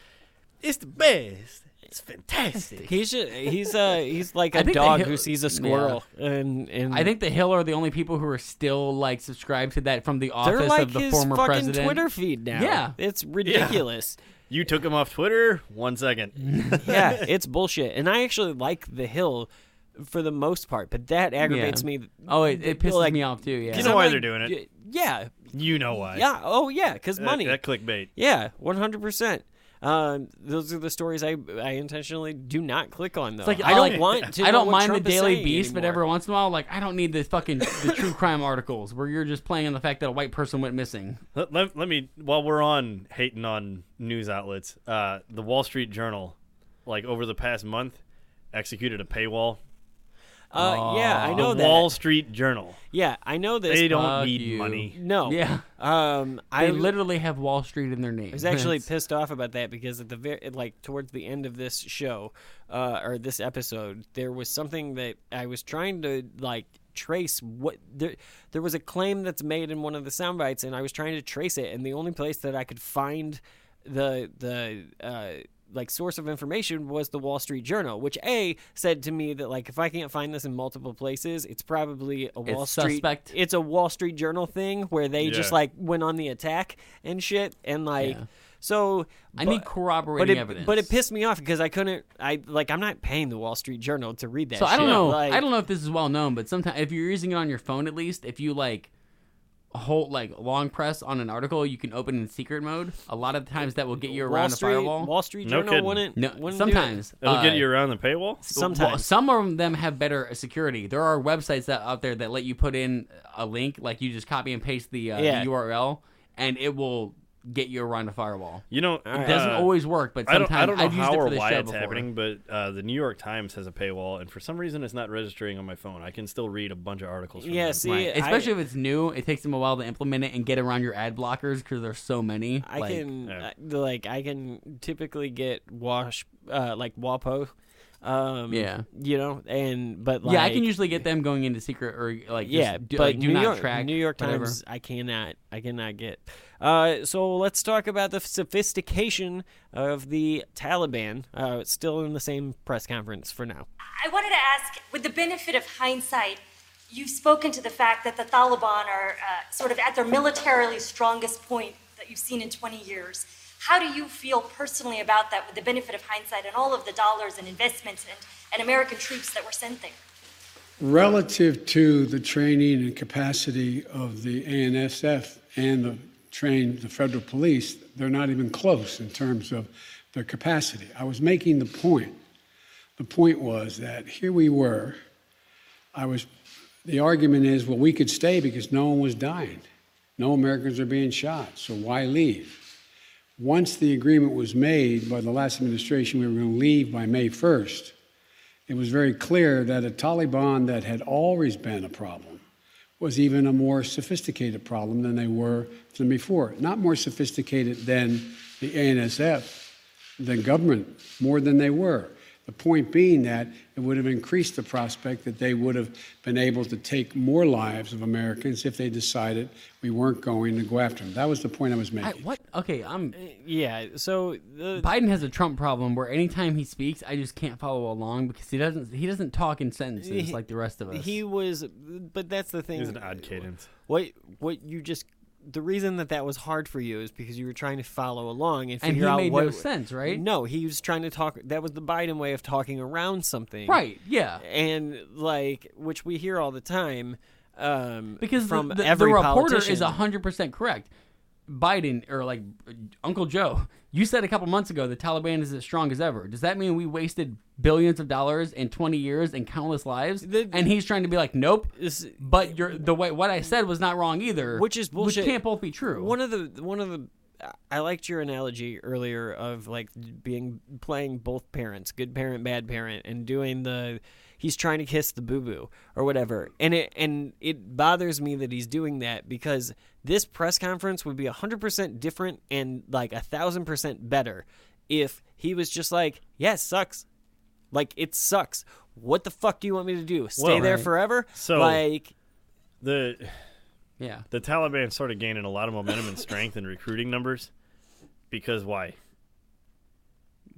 it's the best, it's fantastic.
He's just, he's uh he's like
I
a
think the
dog
Hill-
who sees a squirrel and and
I think the Hill are the only people who are still like subscribed to that from the office
they're like
of the
his
former
fucking
president.
Twitter feed now.
Yeah.
it's ridiculous.
You took him off Twitter. One second.
yeah, it's bullshit. And I actually like the Hill for the most part, but that aggravates
Yeah.
me.
Oh, it, it pisses
Like,
me off too. Yeah.
You know why
like,
they're doing it.
Yeah,
You know why?
yeah. Oh yeah, because
That-
money.
That, clickbait.
yeah, one hundred percent. Um, those are the stories I I intentionally do not click on though.
It's like
I don't
like,
want to.
I
know
don't
what
mind
Trump
the Daily
saying
Beast, but every once in a while, like I don't need the fucking the true crime articles where you're just playing on the fact that a white person went missing.
Let, let, let me while we're on hating on news outlets, uh, the Wall Street Journal, like over the past month, executed a paywall.
Uh, yeah, I know
the
that.
Wall Street Journal.
Yeah, I know this.
They don't
Fuck
need
you.
money.
No.
Yeah.
Um, I
They literally have Wall Street in their name.
I was actually pissed off about that because at the very like towards the end of this show, uh, or this episode, there was something that I was trying to like trace what there there was a claim that's made in one of the sound bites and I was trying to trace it and the only place that I could find the the uh like source of information was the Wall Street Journal, which A said to me that like if I can't find this in multiple places, it's probably a Wall
It's
Street
suspect.
it's a Wall Street Journal thing where they just like went on the attack and shit and like
Yeah.
so
I
but-
need corroborating
but it,
evidence.
But it pissed me off because I couldn't. I like. I'm not paying the Wall Street Journal to read that.
So I don't know.
Like,
I don't know if this is well known, but sometimes if you're using it on your phone, at least if you like hold like long press on an article, you can open in secret mode. A lot of times that will get you
Wall
around
Street,
a firewall.
Wall Street
No
Journal
kidding.
wouldn't.
no,
wouldn't do it.
sometimes
It'll
uh,
get you around the paywall.
Sometimes.
Well, some of them have better security. There are websites that out there that let you put in a link, like you just copy and paste the, uh,
Yeah.
the URL, and it will get you around a firewall.
You know,
it doesn't
uh,
always work, but sometimes
I don't,
sometimes
I don't know
have used
how
it
or
for the
why
show
it's
before.
happening, but uh, the New York Times has a paywall, and for some reason, it's not registering on my phone. I can still read a bunch of articles. From
Yeah,
them.
see,
Right.
I-
Especially if it's new, it takes them a while to implement it and get around your ad blockers because there's so many.
I
like,
can uh, like I can typically get wash uh, like WAPO. Um,
Yeah.
you know, and but like,
yeah, I can usually get them going into secret or like just
yeah,
do,
but
like, do
New
not
York,
track
New York
whatever.
Times, I cannot, I cannot get. Uh, so let's talk about the sophistication of the Taliban. Uh, it's still in the same press conference for now.
I wanted to ask, with the benefit of hindsight, you've spoken to the fact that the Taliban are uh, sort of at their militarily strongest point that you've seen in 20 years. How do you feel personally about that with the benefit of hindsight and all of the dollars and investments and, and American troops that were sent there?
Relative to the training and capacity of the ANSF and the trained the federal police, they're not even close in terms of their capacity. I was making the point. The point was that here we were. I was. The argument is, well, we could stay because no one was dying, no Americans are being shot, so why leave? Once the agreement was made by the last administration, we were going to leave by May 1st it was very clear that a Taliban that had always been a problem was even a more sophisticated problem than they were than before. Not more sophisticated than the ANSF, than government, more than they were. The point being that it would have increased the prospect that they would have been able to take more lives of Americans if they decided we weren't going to go after them. That was the point I was
I,
making.
what? Okay, I'm.
Uh, yeah, so the,
Biden has a Trump problem where anytime he speaks, I just can't follow along because he doesn't. He doesn't talk in sentences like the rest of us.
He was, but that's the thing.
He's an odd cadence.
What what you just the reason that that was hard for you is because you were trying to follow along and figure
he
out
made
what
no sense, right?
No, he was trying to talk. That was the Biden way of talking around something,
Right, yeah.
and like which we hear all the time. Um,
because
from
the, the,
every
reporter
politician.
is hundred percent correct. Biden or like Uncle Joe, you said a couple months ago the Taliban is as strong as ever. Does that mean we wasted billions of dollars in twenty years and countless lives? and he's trying to be like, nope. but you're the way what I said was not wrong either,
which is bullshit.
Which can't both be true.
One of the one of the I liked your analogy earlier of like being playing both parents, good parent, bad parent, and doing the he's trying to kiss the boo boo or whatever. And it and it bothers me that he's doing that because this press conference would be hundred percent different and like a thousand percent better if he was just like, Yeah, sucks. Like it sucks. What the fuck do you want me to do? Stay
Well,
there
right.
forever?
So
like
the
yeah
the Taliban started gaining a lot of momentum and strength and recruiting numbers because why?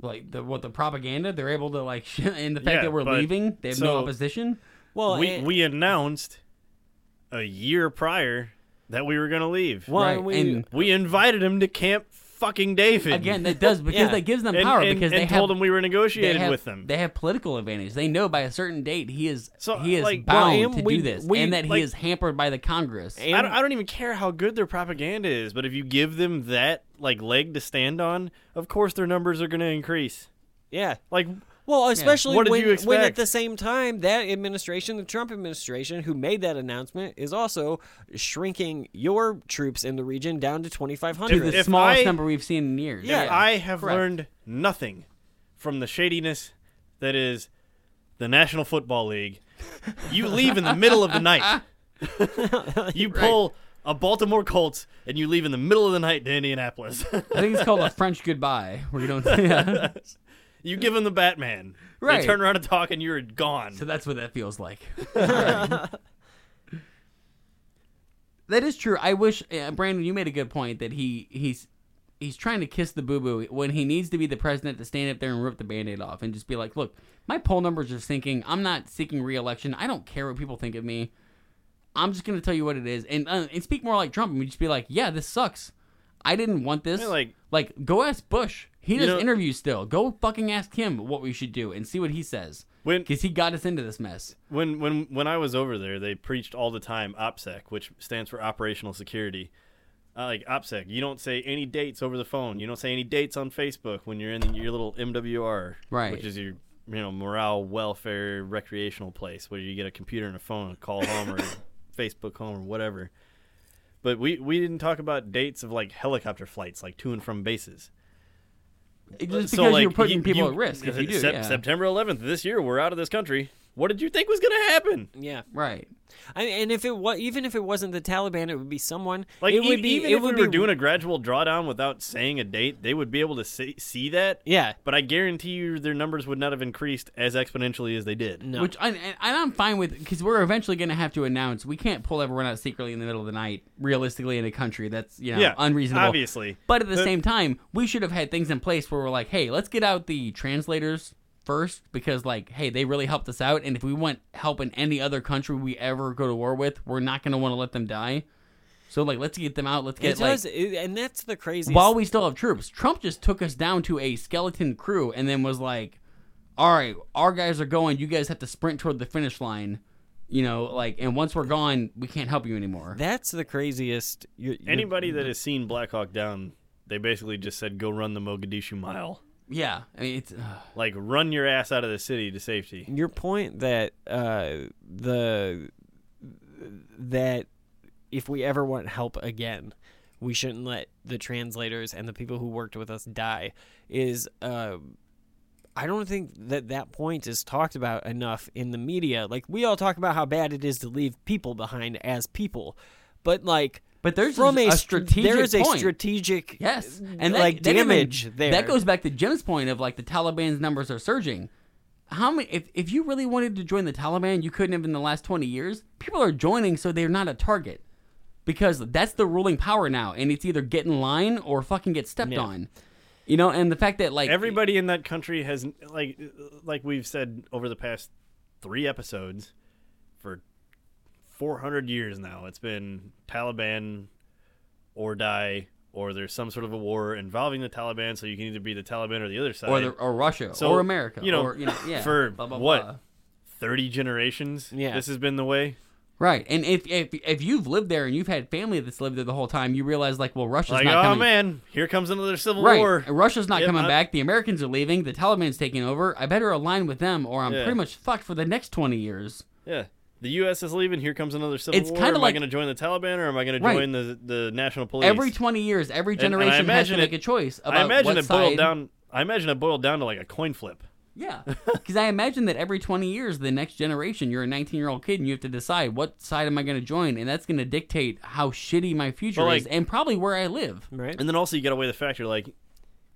Like the what the propaganda they're able to like and the fact
Yeah,
that we're leaving they have no
so-
opposition.
we we announced a year prior that we were going to leave.
Well, Right, we- and-
we invited him to Camp fucking David
Again, that does because that gives them power
and-
because
and
they
told
have,
him we were negotiating
have-
with them.
They have political advantage. They know by a certain date he is
So,
he is
like-
bound
Well,
to
we-
do this,
we-
and that
like-
he is hampered by the Congress.
I, don't, I don't even care how good their propaganda is, but if you give them that like leg to stand on, of course their numbers are going to increase.
Yeah.
Like
Well, especially
What did
when, when at the same time that administration, the Trump administration, who made that announcement, is also shrinking your troops in the region down to 2,500.
to
hundred.
the smallest number we've seen in years.
If I have
correct.
learned nothing from the shadiness that is the National Football League, you leave in the middle of the night. you pull a Baltimore Colts and you leave in the middle of the night to Indianapolis.
I think it's called a French goodbye. Where you don't. Yeah.
You give them the Batman.
Right.
They turn around and talk and you're gone.
So that's what that feels like. That is true. I wish uh, Brandon, you made a good point that he he's he's trying to kiss the boo boo when he needs to be the president to stand up there and rip the band-aid off and just be like, look, my poll numbers are sinking. I'm not seeking re-election. I don't care what people think of me. I'm just going to tell you what it is and uh, and speak more like Trump and just be like, yeah, this sucks. I didn't want this.
Yeah, like-
like go ask Bush. He does
know-
interviews still. Go fucking ask him what we should do and see what he says. Because he got us into this mess.
when when when I was over there, they preached all the time OPSEC, which stands for Operational Security. Uh, like OPSEC, you don't say any dates over the phone. You don't say any dates on Facebook when you're in your little MWR,
Right.
Which is your you know morale, welfare, recreational place where you get a computer and a phone and call home or Facebook home or whatever. but we we didn't talk about dates of like helicopter flights, like to and from bases.
Just
So,
because
like,
you're putting
you-
people
you-
at risk if you do.
Sep-
yeah.
September 11th this year, we're out of this country. What did you think was going to happen?
Yeah.
Right.
I, and if it was, even if it wasn't the Taliban, it would be someone.
Like
it
e-
would be,
even
it
if we
would
were
be,
doing a gradual drawdown without saying a date, they would be able to see, see that.
Yeah.
But I guarantee you, their numbers would not have increased as exponentially as they did.
No.
Which and, and I'm fine with because we're eventually going to have to announce we can't pull everyone out secretly in the middle of the night. Realistically, in a country that's you know
Yeah,
unreasonable,
obviously.
But at the
The-
same time, we should have had things in place where we're like, hey, let's get out the translators first because like, hey, they really helped us out, and if we want help in any other country we ever go to war with, we're not going to want to let them die. So like, let's get them out. Let's get
It
like
does, it- and that's the crazy
while we still have troops. Trump just took us down to a skeleton crew and then was like, "All right, our guys are going. You guys have to sprint toward the finish line." You know, like, and once we're gone, we can't help you anymore.
That's the craziest. You're, you're-
Anybody that has seen Black Hawk Down, they basically just said, "Go run the Mogadishu Mile."
Yeah, I mean, it's uh,
Like run your ass out of the city to safety.
your point that uh, the that if we ever want help again, we shouldn't let the translators and the people who worked with us die. Is uh, I don't think that that point is talked about enough in the media. Like we all talk about how bad it is to leave people behind as people, but like.
But there's
from
a
st-
strategic
There is a
point.
strategic
yes, uh, and that,
like
that even-
damage there.
That goes back to Jim's point of like the Taliban's numbers are surging. How many? If if you really wanted to join the Taliban, you couldn't have in the last twenty years. People are joining, so they're not a target because that's the ruling power now, and it's either get in line or fucking get stepped
Yeah.
on. You know, and the fact that like
Everybody in that country has like like we've said over the past 3 episodes for 400 years now. It's been Taliban or die or there's some sort of a war involving the Taliban so you can either be the Taliban or the other side
Or the- or Russia,
So,
or America,
You know,
or, you know, yeah,
for
blah, blah,
what?
blah.
30 generations?
Yeah.
This has been the way.
Right, and if, if if you've lived there and you've had family that's lived there the whole time, you realize like, well, Russia's
Like,
not
oh
coming.
man, here comes another civil
right,
war.
Russia's not
Yep,
coming
I-
back. The Americans are leaving. The Taliban's taking over. I better align with them, or I'm
Yeah.
pretty much fucked for the next twenty years.
Yeah. The U.S. is leaving. Here comes another civil
It's
war.
kinda
am
like-
I going to join the Taliban or am I going to
Right.
join the the national police?
Every twenty years, every
And- and
generation has to
imagine
make a choice about
I imagine
what
it boiled
side-
down. I imagine it boiled down to like a coin flip.
Yeah, because I imagine that every 20 years, the next generation, you're a 19 year old kid and you have to decide what side am I going to join, and that's going to dictate how shitty my future
But, like-
is, and probably where I live.
Right.
And then also you got to weigh the factor like,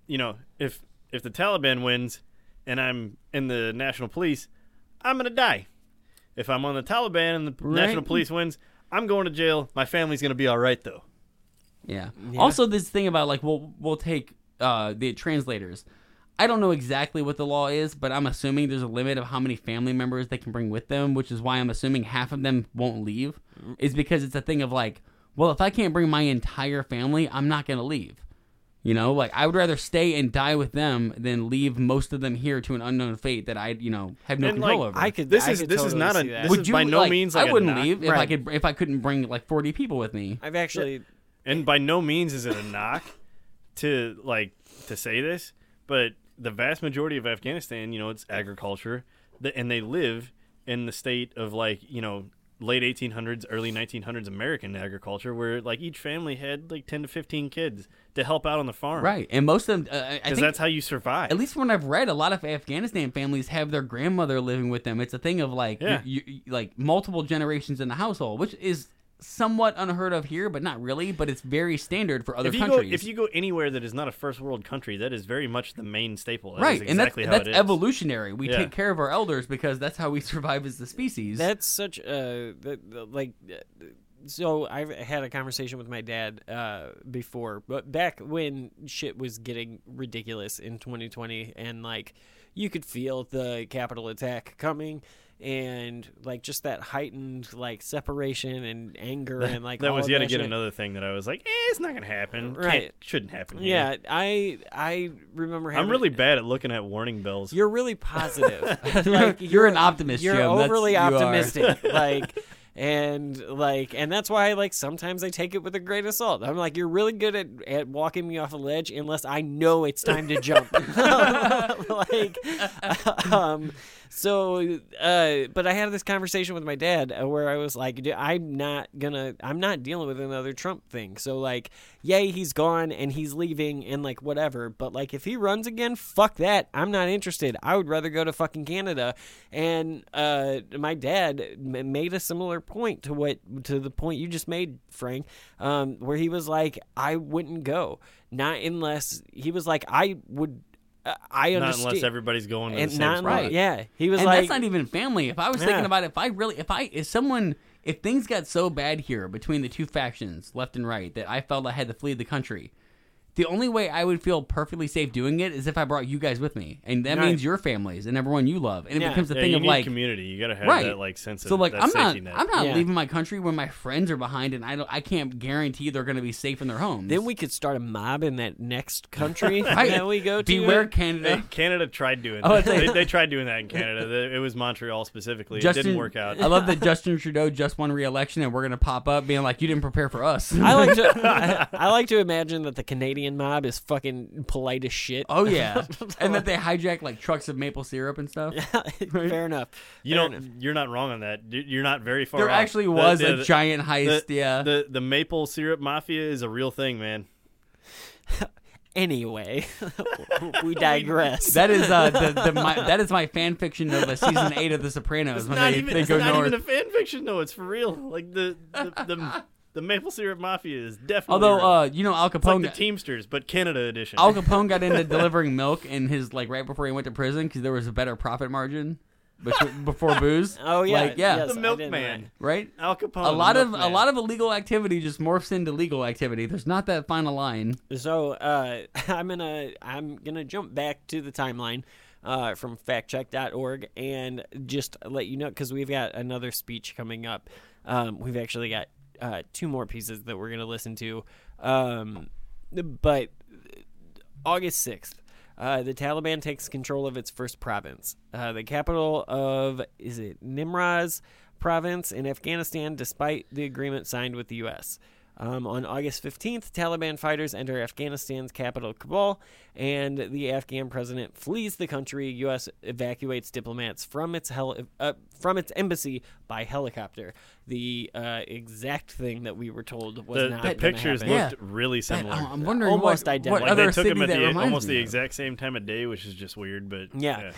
you know, if if the Taliban wins and I'm in the national police, I'm gonna die. If I'm on the Taliban and the
Right.
national police wins, I'm going to jail. My family's gonna be all right though.
Yeah.
Yeah.
Also, this thing about like we'll we'll take uh, the translators. I don't know exactly what the law is, but I'm assuming there's a limit of how many family members they can bring with them, which is why I'm assuming half of them won't leave. Is because it's a thing of like, well, if I can't bring my entire family, I'm not gonna leave. You know, like I would rather stay and die with them than leave most of them here to an unknown fate that I, you know, have no
And,
control
like,
over.
I could- This I is- could this is not a- this
Would
is
you,
by no
like-
means
I
like a
wouldn't
knock.
leave if I could if I couldn't bring like 40 people with me.
I've actually
and by no means is it a knock to like to say this, but the vast majority of Afghanistan, you know, it's agriculture, and they live in the state of like you know late 1800s, early 1900s American agriculture, where like each family had like 10 to 15 kids to help out on the farm,
Right, and most of them, uh,
Because
think
that's how you survive.
At least when I've read, a lot of Afghanistan families have their grandmother living with them. It's a thing of like,
Yeah.
you, you, like multiple generations in the household, which is somewhat unheard of here, but not really. But it's very standard for other
if you
countries.
go if you go anywhere that is not a first world country, that is very much the main staple. That is
right, and that's
how
that's
it is.
evolutionary. We
Yeah.
take care of our elders because that's how we survive as the species.
That's such a the, the, like. uh, So I've had a conversation with my dad uh, before, but back when shit was getting ridiculous in 2020, and like you could feel the capital attack coming, and like just that heightened like separation and anger and like
that
all
was yet
that
again
shit.
another thing that I was like, eh, it's not gonna happen. Can't-
Right.
shouldn't happen. here.
Yeah, I I remember. Having,
I'm really bad at looking at warning bells.
You're really positive. like
You're an optimist,
You're
Jim. That's-
overly
you
optimistic. like and like and that's why like sometimes I take it with a grain of salt. I'm like, you're really good at, at walking me off a ledge unless I know it's time to jump. like um so, uh, but I had this conversation with my dad uh, where I was like, "Dude, I'm not gonna, I'm not dealing with another Trump thing. So, like, yay, he's gone and he's leaving and like whatever. But like, if he runs again, fuck that. I'm not interested. I would rather go to fucking Canada. And uh, my dad made a similar point to what to the point you just made, Frank, um, where he was like, I wouldn't go, not unless he was like, I would. I
Not unless everybody's going to the
and
same
not
spot.
unless- Yeah, he was
and
like,
that's not even family. If I was
Yeah.
thinking about it, if I really, if I, if someone, if things got so bad here between the two factions, left and right, that I felt I had to flee the country, the only way I would feel perfectly safe doing it is if I brought you guys with me, and that
Right.
means your families and everyone you love, and it becomes a
Yeah,
thing
you
of
need
like
community. You gotta have
right.
that, like, sense
So
of-
like
that
I'm not,
safety net.
I'm not
Yeah.
leaving my country when my friends are behind, and I don't, I can't guarantee they're going to be safe in their homes.
Then we could start a mob in that next country
Right.
that we go to.
Beware Canada.
Hey, Canada tried doing
Oh,
that.
it's like-
they, they tried doing that in Canada. The- It was Montreal specifically. it didn't work out.
I love that Justin Trudeau just won re-election, and we're going to pop up being like, "You didn't prepare for us."
I like to I, I like to imagine that the Canadian mob is fucking polite as shit.
Oh yeah, and that they hijack like trucks of maple syrup and stuff.
fair enough.
You
Fair
don't. You're not wrong on that. You- You're not very far.
There
off.
actually was a giant heist,
the-
yeah.
The the maple syrup mafia is a real thing, man.
Anyway, we digress.
That is uh, the, the my, that is my fan fiction of a season eight of The Sopranos
It's
when
not
they,
even.
they
It's
go
not
north.
even a fan fiction. No, it's for real. Like the the the, the maple syrup mafia is definitely.
Although
real.
uh, you know Al
It's like
Capone,
the Teamsters, but Canada edition.
Al Capone got into delivering milk in his like right before he went to prison because there was a better profit margin before, before booze.
Oh, yeah,
like, yeah,
yes,
the
I didn't
milkman,
right?
Al Capone.
A lot
the
of a lot of illegal activity just morphs into legal activity. There's not that final line.
So uh, I'm gonna I'm gonna jump back to the timeline uh, from factcheck.org and just let you know because we've got another speech coming up. Um, we've actually got uh, two more pieces that we're gonna listen to, um, but August 6th, uh, the Taliban takes control of its first province, uh, the capital of, is it Nimraz province in Afghanistan, despite the agreement signed with the U.S. Um, on August 15th, Taliban fighters enter Afghanistan's capital, Kabul, and the Afghan president flees the country. U.S. evacuates diplomats from its heli- uh, from its embassy by helicopter. The uh, exact thing that we were told was
The,
not
the pictures
happen.
looked really similar.
I'm wondering
Almost
what,
identical.
what
like they took
city
them at
that
the almost the
of.
exact same time of day, which is just weird. But
Yeah.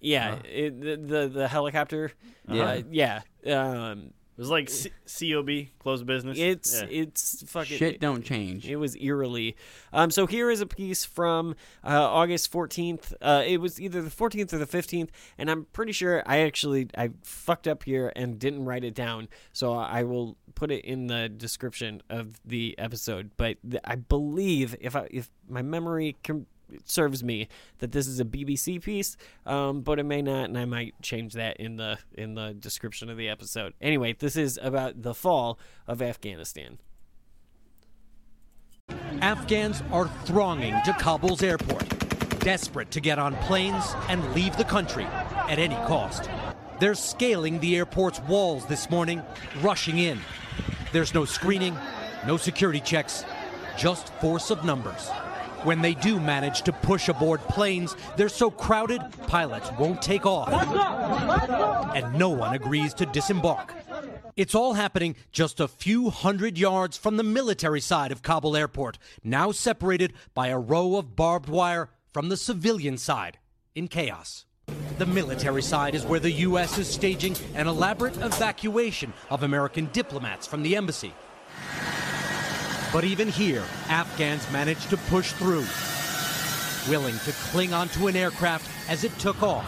Yeah, it, the, the the helicopter.
Yeah.
Yeah, yeah. Um,
it was like C- COB, closed business.
it's
Yeah.
it's fucking
Shit don't change.
It was eerily. Um, so here is a piece from uh, August fourteenth. Uh, it was either the fourteenth or the fifteenth, and I'm pretty sure I actually I fucked up here and didn't write it down. So I will put it in the description of the episode. But th- I believe if I if my memory com- serves me that this is a BBC piece, um, but it may not, and I might change that in the in the description of the episode. Anyway, this is about the fall of Afghanistan.
Afghans are thronging to Kabul's airport, desperate to get on planes and leave the country at any cost. They're scaling the airport's walls this morning, rushing in. There's no screening, no security checks, just force of numbers. When they do manage to push aboard planes, they're so crowded, pilots won't take off. And no one agrees to disembark. It's all happening just a few hundred yards from the military side of Kabul airport, now separated by a row of barbed wire from the civilian side, in chaos. The military side is where the U.S. is staging an elaborate evacuation of American diplomats from the embassy. But even here, Afghans managed to push through, willing to cling onto an aircraft as it took off,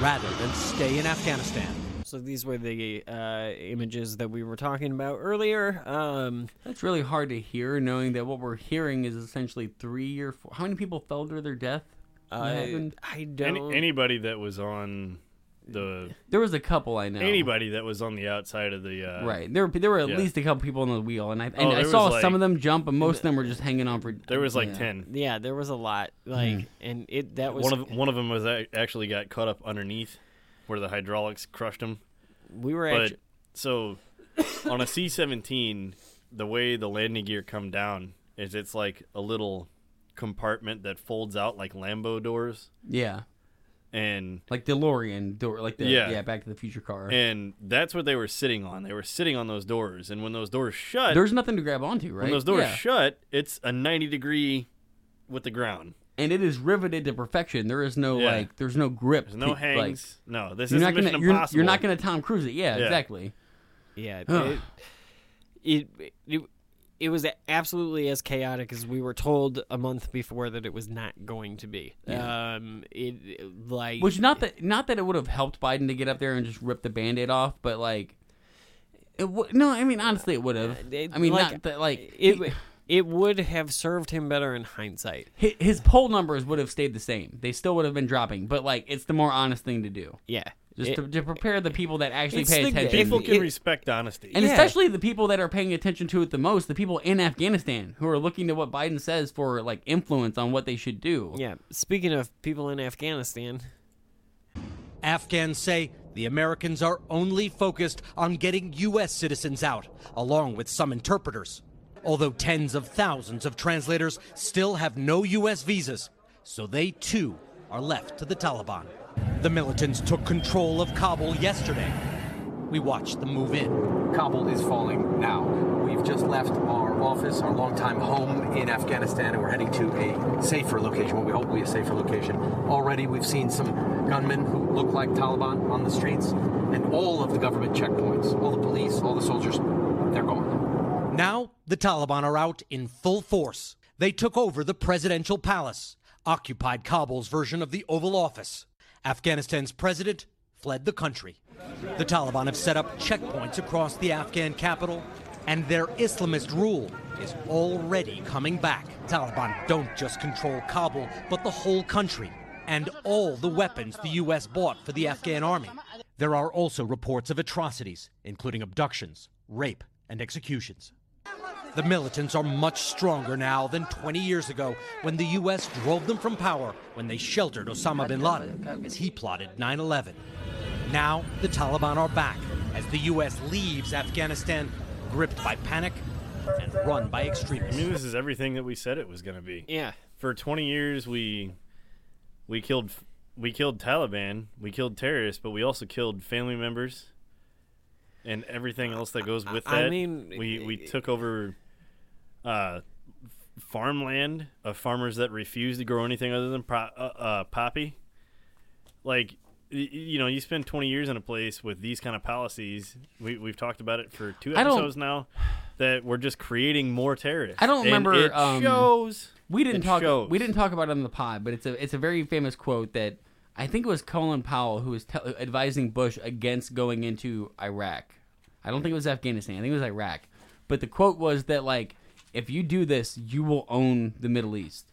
rather than stay in Afghanistan.
So these were the uh, images that we were talking about earlier. Um,
That's really hard to hear, knowing that what we're hearing is essentially three or four. How many people fell to their death? What
Uh,
happened?
I
Any, anybody that was on the
There was a couple I know.
anybody that was on the outside of the uh,
Right. There, there were at
yeah.
least a couple people on the wheel, and I and
Oh,
I
there
saw
was,
some of them jump, but most of them were just hanging on for.
There was like
yeah.
ten.
yeah, there was a lot. Like, and it that was
one of one of them was a- actually got caught up underneath where the hydraulics crushed him.
we were
But
actually
so on a C seventeen, the way the landing gear come down is it's like a little compartment that folds out like Lambo doors.
Yeah.
And
like DeLorean door, like the
Yeah.
yeah, Back to the Future car.
and that's what they were sitting on. They were sitting on those doors, and when those doors shut,
There's nothing to grab onto, right?
when those doors
Yeah.
shut, it's a ninety degree with the ground.
and it is riveted to perfection. There is no
Yeah.
like, there's no grip.
There's no
to-
hangs.
Like,
no, this is
not
Mission
gonna, you're, You're not going to Tom Cruise it. Yeah,
Yeah.
exactly.
Yeah,
Ugh.
it, it it it was absolutely as chaotic as we were told a month before that it was not going to be.
Yeah.
Um, it, like
Which not that not that it would have helped Biden to get up there and just rip the band-aid off, but like it w- no, I mean honestly it would have. I mean
like,
not that like
it.
he-
it would have served him better in hindsight.
his poll numbers would have stayed the same. They still would have been dropping, but like it's the more honest thing to do.
Yeah.
Just
It-
to, to prepare the people that actually
It's
pay
the-
attention.
People can
it-
respect honesty.
And
Yeah.
especially the people that are paying attention to it the most, the people in Afghanistan who are looking to what Biden says for like influence on what they should do.
Yeah. Speaking of people in Afghanistan,
Afghans say the Americans are only focused on getting U.S. citizens out, along with some interpreters. Although tens of thousands of translators still have no U.S. visas, so they too are left to the Taliban. The militants took control of Kabul yesterday. We watched them move in.
Kabul is falling now. We've just left our office, our longtime home in Afghanistan, and we're heading to a safer location, what we hope will be a safer location. Already, we've seen some gunmen who look like Taliban on the streets, and all of the government checkpoints, all the police, all the soldiers, they're gone.
Now, the Taliban are out in full force. They took over the presidential palace, occupied Kabul's version of the Oval Office. Afghanistan's president fled the country. The Taliban have set up checkpoints across the Afghan capital, and their Islamist rule is already coming back. Taliban don't just control Kabul, but the whole country and all the weapons the U.S. bought for the Afghan army. There are also reports of atrocities, including abductions, rape, and executions. The militants are much stronger now than 20 years ago when the U.S. drove them from power when they sheltered Osama bin Laden as he plotted 9 11. Now the Taliban are back as the U.S. leaves Afghanistan gripped by panic and run by extremists.
I mean, this is everything that we said it was going to be.
Yeah.
For 20 years, we we killed we killed Taliban, we killed terrorists, but we also killed family members and everything else that goes with
I
that.
mean,
we we took over uh, farmland of farmers that refused to grow anything other than pro- uh, uh, poppy. Like, you know, you spend 20 years in a place with these kind of policies. We, we've talked about it for two episodes now. That we're just creating more terrorists.
I don't
And
remember.
It
um,
shows.
We didn't talk.
shows.
We didn't talk about it on the pod, but it's a it's a very famous quote that I think it was Colin Powell who was te- advising Bush against going into Iraq. I don't think it was Afghanistan. I think it was Iraq. But the quote was that like, if you do this, you will own the Middle East,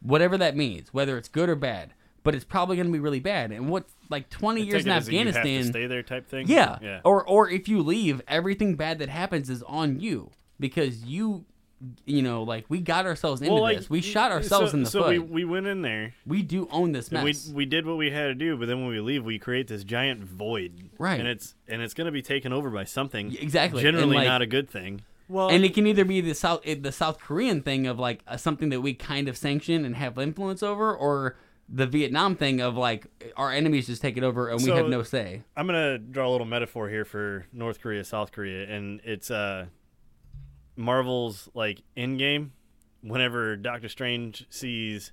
whatever that means, whether it's good or bad. But it's probably going to be really bad. And what like twenty
I
years in
it you have to
Afghanistan,
stay there type thing?
Yeah.
Yeah.
Or or if you leave, everything bad that happens is on you because you, you know, like we got ourselves into
Well, like,
this. We shot ourselves
so,
in the
so
foot.
we we went in there.
We do own this mess.
we we did what we had to do, but then when we leave, we create this giant void.
Right.
And it's and it's going to be taken over by something.
exactly.
Generally,
like-
not a good thing.
Well,
and it can either be the South the South Korean thing of like uh, something that we kind of sanction and have influence over, or the Vietnam thing of like our enemies just take it over and we
So,
have no say.
I'm gonna draw a little metaphor here for North Korea, South Korea, and it's uh, Marvel's like Endgame. Whenever Doctor Strange sees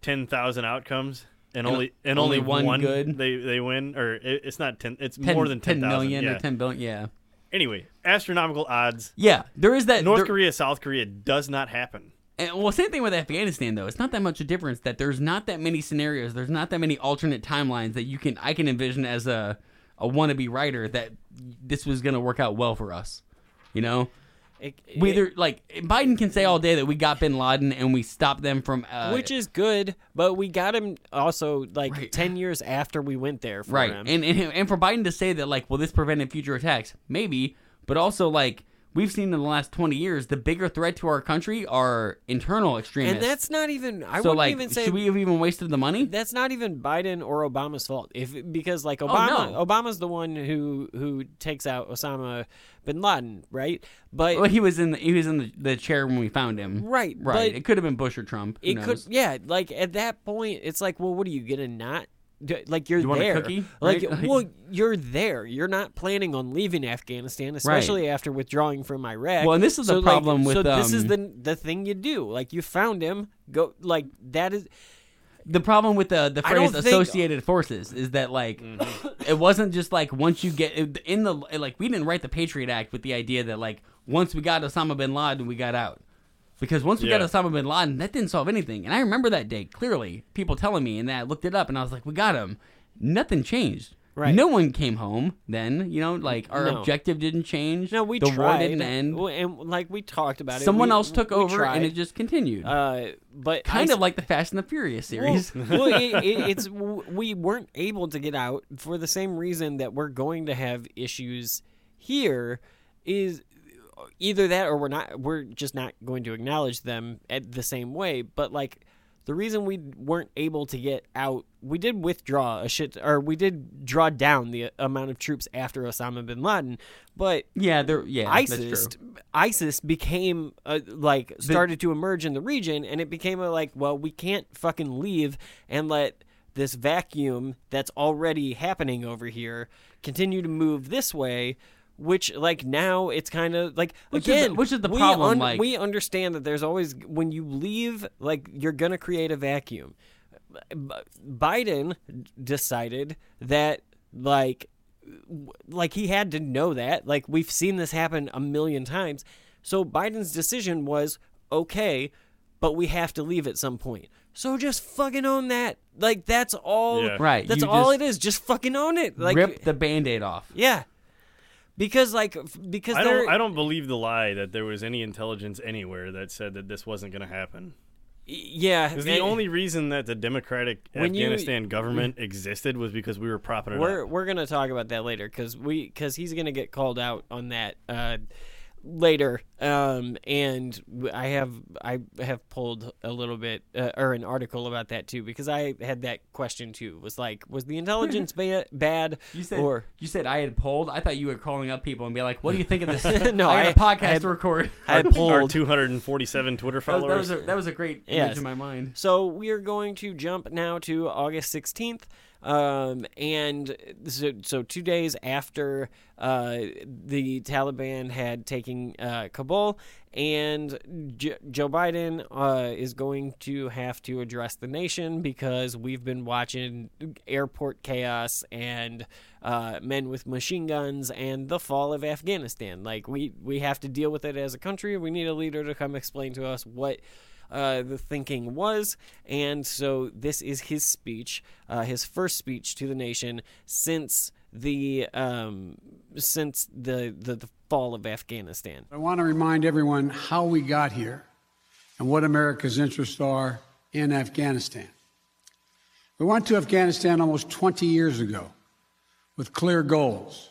ten thousand outcomes and,
And
only and
only
only,
one good?
they they win, or it, it's not ten. It's
10
more than
10
ten
million
yeah.
or ten billion. Yeah,
Anyway, astronomical odds.
yeah. There is that
North
there-
Korea, South Korea does not happen.
And, well, same thing with Afghanistan though. It's not that much of a difference that there's not that many scenarios. There's not that many alternate timelines that you can I can envision as a a wannabe writer that this was going to work out well for us. You know,
It-
we either like Biden can say all day that we got Bin Laden and we stopped them from uh,
which is good, but we got him also like ten years after we went there. For
right.
him.
And, and and for Biden to say that like, well, this prevented future attacks, maybe, but also like. We've seen in the last twenty years, the bigger threat to our country are internal extremists.
and that's not even. I
so
wouldn't
like,
even say
should we have even wasted the money?
that's not even Biden or Obama's fault. If because like
Oh,
Obama,
no.
Obama's the one who who takes out Osama bin Laden, right? But
Well, he was in the, he was in the, the chair when we found him.
Right,
right. it could have been Bush or Trump. Who
it
knows?
could, yeah. Like at that point, it's like, well, what are you gonna not d- like you're
You
there.
cookie,
Like,
right?
well, you're there. You're not planning on leaving Afghanistan, especially after withdrawing from Iraq.
Well, and this is the
So, like,
problem with,
So this is
um,
the the thing you do. Like you found him. Go like that is.
the problem with the the phrase
don't think-
associated forces is that like it wasn't just like once you get in the like we didn't write the Patriot Act with the idea that like once we got Osama bin Laden we got out because once we
Yeah.
got Osama bin Laden that didn't solve anything and I remember that day clearly people telling me and then I looked it up and I was like we got him nothing changed
Right.
no one came home then you know like our
No.
objective didn't change
No, we
the
tried.
war didn't end
and like we talked about it.
someone
we-
else took
we
over
tried.
and it just continued
Uh, but
kind
I
of like the Fast and the Furious series
Well, well, it, it, it's we weren't able to get out for the same reason that we're going to have issues here. Is either that or we're not. We're just not going to acknowledge them at the same way. But like the reason we weren't able to get out, we did withdraw a shit, or we did draw down the amount of troops after Osama bin Laden. But
yeah there yeah
ISIS. ISIS became uh, like started to emerge in the region, and it became a, like, well, we can't fucking leave and let this vacuum that's already happening over here continue to move this way. Which like now it's kind of like
Which is the-
again,
which is the
we
problem, like-
we understand that there's always when you leave, like you're gonna create a vacuum. B- Biden decided that like like he had to know that. Like we've seen this happen a million times. So Biden's decision was okay, but we have to leave at some point. So just fucking own that. Like that's all.
Yeah. Right,
That's
you
all
just
it is. Just fucking own it. Like
rip the band-aid off
yeah. Because like because
I don't. I don't believe the lie that there was any intelligence anywhere that said that this wasn't going to happen.
yeah.
Because the only reason that the democratic
When you-
Afghanistan government existed was because we were propping it
we're
up.
we're gonna talk about that later because we because he's gonna get called out on that uh, later. Um, and i have I have pulled a little bit uh, or an article about that too because I had that question too. Was like, was the intelligence ba- bad?
You said
or
you said I had pulled I thought you were calling up people and be like, "What do you think of this?"
No,
I had a podcast
I had-
to record.
I had
Our
pulled
247 Twitter
That was, that
followers.
was a, that was a great image in my mind.
So we are going to jump now to August 16th. Um, and so, so two days after uh, the Taliban had taken uh, Kabul, and J- Joe Biden uh, is going to have to address the nation because we've been watching airport chaos and uh, men with machine guns and the fall of Afghanistan. Like we we have to deal with it as a country. We need a leader to come explain to us what uh, the thinking was. And so this is his speech, uh, his first speech to the nation since the um, since the, the the fall of Afghanistan.
I want to remind everyone how we got here and what America's interests are in Afghanistan. We went to Afghanistan almost 20 years ago with clear goals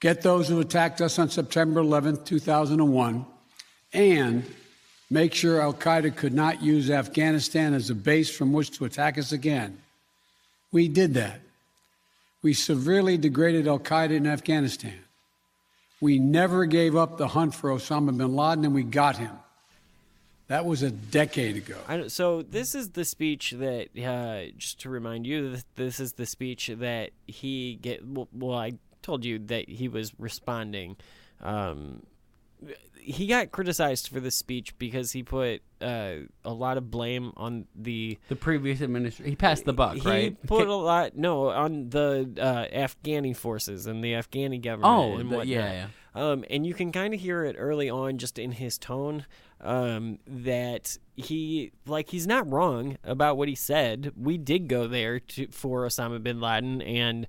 get those who attacked us on September 11, 2001, and make sure Al Qaeda could not use Afghanistan as a base from which to attack us again. We did that. We severely degraded Al Qaeda in Afghanistan. We never gave up the hunt for Osama bin Laden, and we got him. That was a decade ago.
So this is the speech that, uh, just to remind you, this, is the speech that he get. Well, well, I told you that he was responding. Um, he got criticized for this speech because he put uh, a lot of blame on the
The previous administration, he passed the buck,
he
right?
He put a lot no on the uh, Afghani forces and the Afghani government.
Oh,
and whatnot.
yeah,
Um, and you can kind of hear it early on, just in his tone, um, that he like he's not wrong about what he said. We did go there to for Osama bin Laden and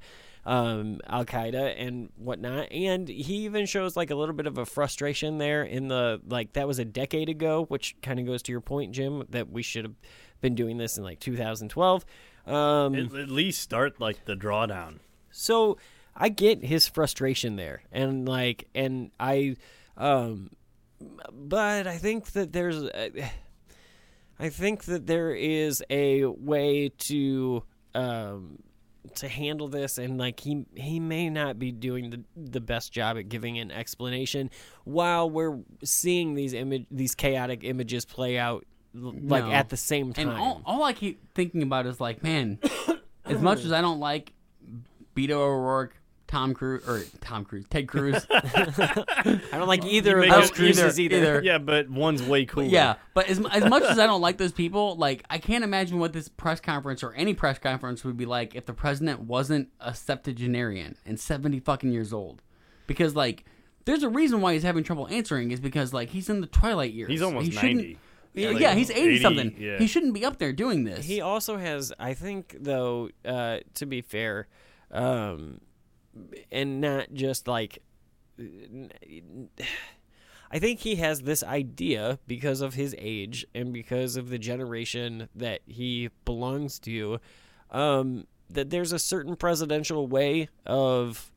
um, Al Qaeda and whatnot, and he even shows like a little bit of a frustration there in the like that was a decade ago, which kind of goes to your point, Jim, that we should have been doing this in like 2012. Um,
at, at least start like the drawdown.
so I get his frustration there, and like, and I, um, but I think that there's, uh, I think that there is a way to, um, to handle this, and like he he may not be doing the the best job at giving an explanation while we're seeing these image these chaotic images play out like
No.
at the same time.
And all, all I keep thinking about is like, man, as much as I don't like Beto O'Rourke, Tom Cruise or Tom Cruise, Ted Cruz.
I don't like either
You
of those
excuses
cruises either.
Yeah, but one's way cooler.
Yeah, but as, as much as I don't like those people, like I can't imagine what this press conference or any press conference would be like if the president wasn't a septuagenarian and seventy fucking years old, because like there's a reason why he's having trouble answering is because like he's in the twilight years.
He's almost
He
90.
Yeah,
Like,
yeah, he's eighty
80,
something.
yeah.
He shouldn't be up there doing this.
He also has, I think, though, uh, to be fair, um, and not just like. I think he has this idea because of his age and because of the generation that he belongs to, um, that there's a certain presidential way of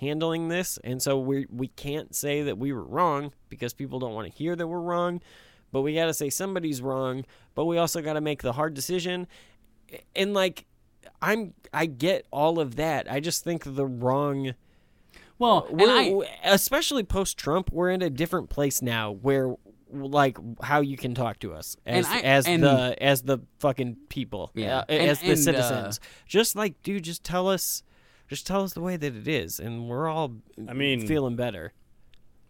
handling this, and so we we can't say that we were wrong because people don't want to hear that we're wrong, but we got to say somebody's wrong, but we also got to make the hard decision, and like I'm I get all of that. I just think the wrong.
Well, and I-
especially post Trump, we're in a different place now where like how you can talk to us
And
as
I-
as
and-
the as the fucking people
Yeah.
uh,
And-
as the
and, uh,
citizens just like dude just tell us just tell us the way that it is and we're all
I mean,
feeling better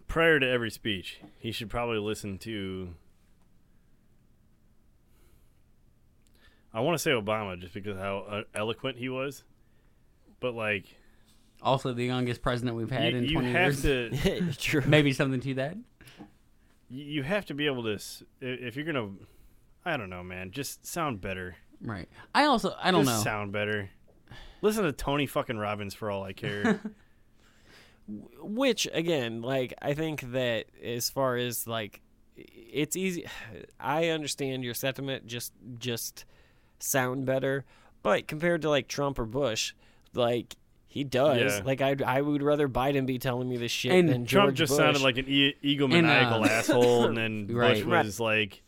prior to every speech, he should probably listen to. I want to say Obama just because how uh, eloquent he was, but like
also the youngest president we've had
You-
in
you
twenty
have
years.
to- True.
Maybe something to that.
you, you have to be able to if you're gonna. I don't know, man. Just sound better.
Right. I also I don't
Just
know.
Sound better. Listen to Tony fucking Robbins for all I care.
which again like i think that as far as like it's easy i understand your sentiment just just sound better but compared to like trump or bush like he does
Yeah.
like i i would rather biden be telling me this shit
And
than George
Trump just
Bush.
sounded like an e- egomaniacal
And, uh,
asshole, and then
Right.
Bush was like.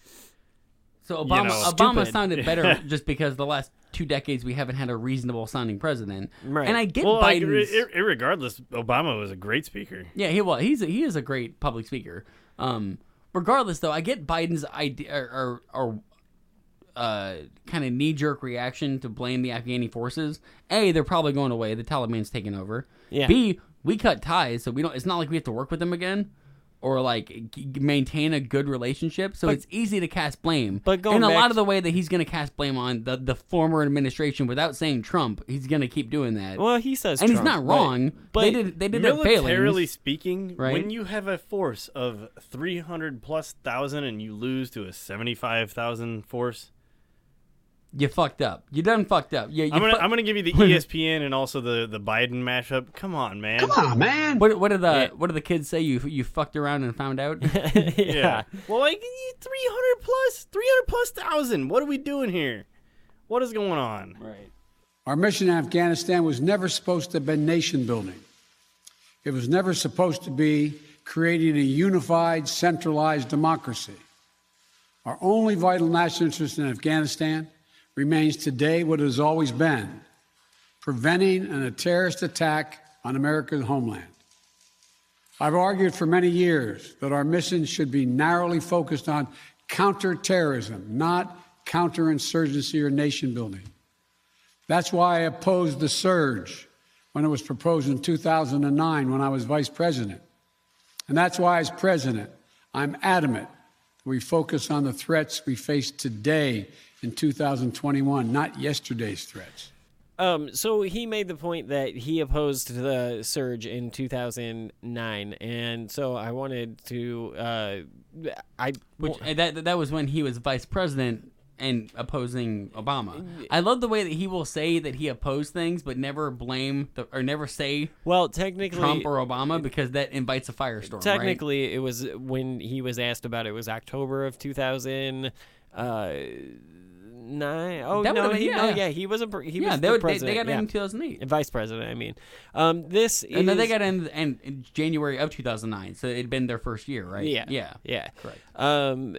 So
you
Obama
know,
Obama
stupid.
sounded better just because the last two decades we haven't had a reasonable sounding president.
Right.
And I get
well, like,
Biden's.
ir- ir- irregardless, Obama was a great speaker.
yeah, he was. He's a, he is a great public speaker. Um, regardless, though, I get Biden's idea or or, or uh, kind of knee jerk reaction to blame the Afghani forces. A, they're probably going away. The Taliban's taking over.
Yeah.
B, we cut ties, so we don't. It's not like we have to work with them again. Or like g- maintain a good relationship, so
But-
it's easy to cast blame.
But going
and a
back
lot of the way that he's going to cast blame on the, the former administration without saying Trump, he's going to keep doing that.
well he says
and he's not wrong.
but
they did they did
Militarily speaking,
right?
when you have a force of 300 plus thousand and you lose to a 75,000 force,
You fucked up. You done fucked up. You, you
I'm gonna
fu-
I'm gonna give you the ESPN and also the the Biden mashup. Come on, man.
Come on, man.
What what did the what did the kids say? You you fucked around and found out.
Yeah. Well, like 300 plus, 300 plus thousand. What are we doing here? What is going on?
Right.
Our mission in Afghanistan was never supposed to have been nation building. It was never supposed to be creating a unified, centralized democracy. Our only vital national interest in Afghanistan remains today what it has always been preventing a terrorist attack on America's homeland. I've argued for many years that our mission should be narrowly focused on counterterrorism, not counterinsurgency or nation building. That's why I opposed the surge when it was proposed in 2009 when I was vice president. And that's why, as president, I'm adamant we focus on the threats we face today in 2021, not yesterday's threats.
Um, so he made the point that he opposed the surge in 2009, and so I wanted to, uh, I
Which that that was when he was vice president and opposing Obama. I love the way that he will say that he opposed things, but never blame the, or never say
well technically
Trump or Obama because that invites a firestorm. right?
Technically, it was when he was asked about it. it was October of 2000. Uh, nine. Oh
That
no, he,
yeah,
no,
yeah.
he was a he
Yeah,
was
they
the
would- they- they got in
yeah.
in 2008.
Vice president, I mean. Um, this
and then they got in, in in January of 2009, so it'd been their first year, right?
Yeah,
yeah,
yeah.
Correct.
Um,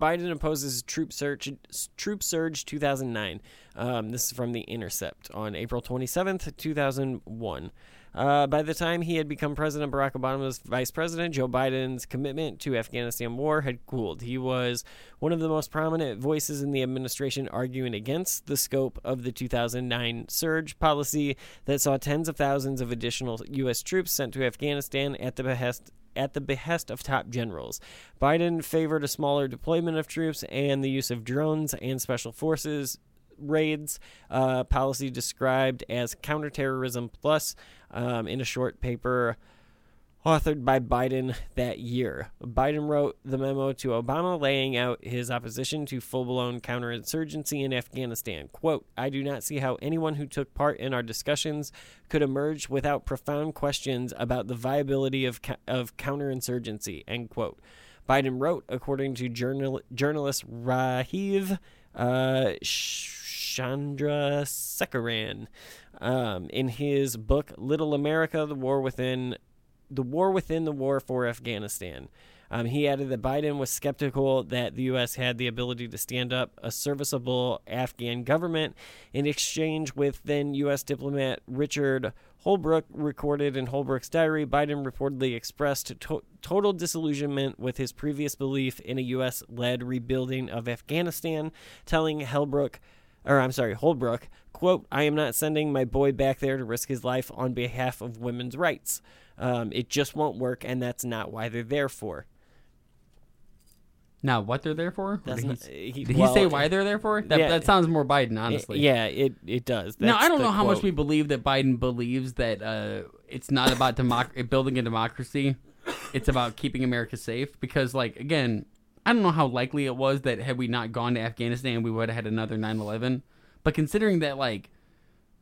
Biden opposes troop surge. Troop surge 2009. Um, this is from the Intercept on April 27th, 2001. Uh, by the time he had become president, Barack Obama's vice president, Joe Biden's commitment to Afghanistan war had cooled. He was one of the most prominent voices in the administration arguing against the scope of the 2009 surge policy that saw tens of thousands of additional U.S. troops sent to Afghanistan at the behest at the behest of top generals. Biden favored a smaller deployment of troops and the use of drones and special forces raids, uh, policy described as counterterrorism plus um, in a short paper authored by Biden that year. Biden wrote the memo to Obama laying out his opposition to full-blown counterinsurgency in Afghanistan. Quote, I do not see how anyone who took part in our discussions could emerge without profound questions about the viability of, of counterinsurgency, end quote. Biden wrote, according to journal- journalist Rajiv uh, Chandrasekaran, um, in his book Little America: The War Within the war within the war for Afghanistan. Um, he added that Biden was skeptical that the U.S. had the ability to stand up a serviceable Afghan government. In exchange with then U.S. diplomat Richard Holbrooke, recorded in Holbrooke's diary, Biden reportedly expressed to- total disillusionment with his previous belief in a U.S. led rebuilding of Afghanistan, telling Holbrooke or I'm sorry, Holbrook, quote, I am not sending my boy back there to risk his life on behalf of women's rights. Um, it just won't work, and that's not why they're there for.
Now, what they're there for? Did
not-
he,
he-
did he say why they're there for? That,
yeah.
that sounds more Biden, honestly.
Yeah, it, it does.
now, I don't know how much we believe that Biden believes that uh, it's not about democ- building a democracy. It's about keeping America safe. Because, like, again, I don't know how likely it was that had we not gone to Afghanistan, we would have had another 9 11. But considering that, like,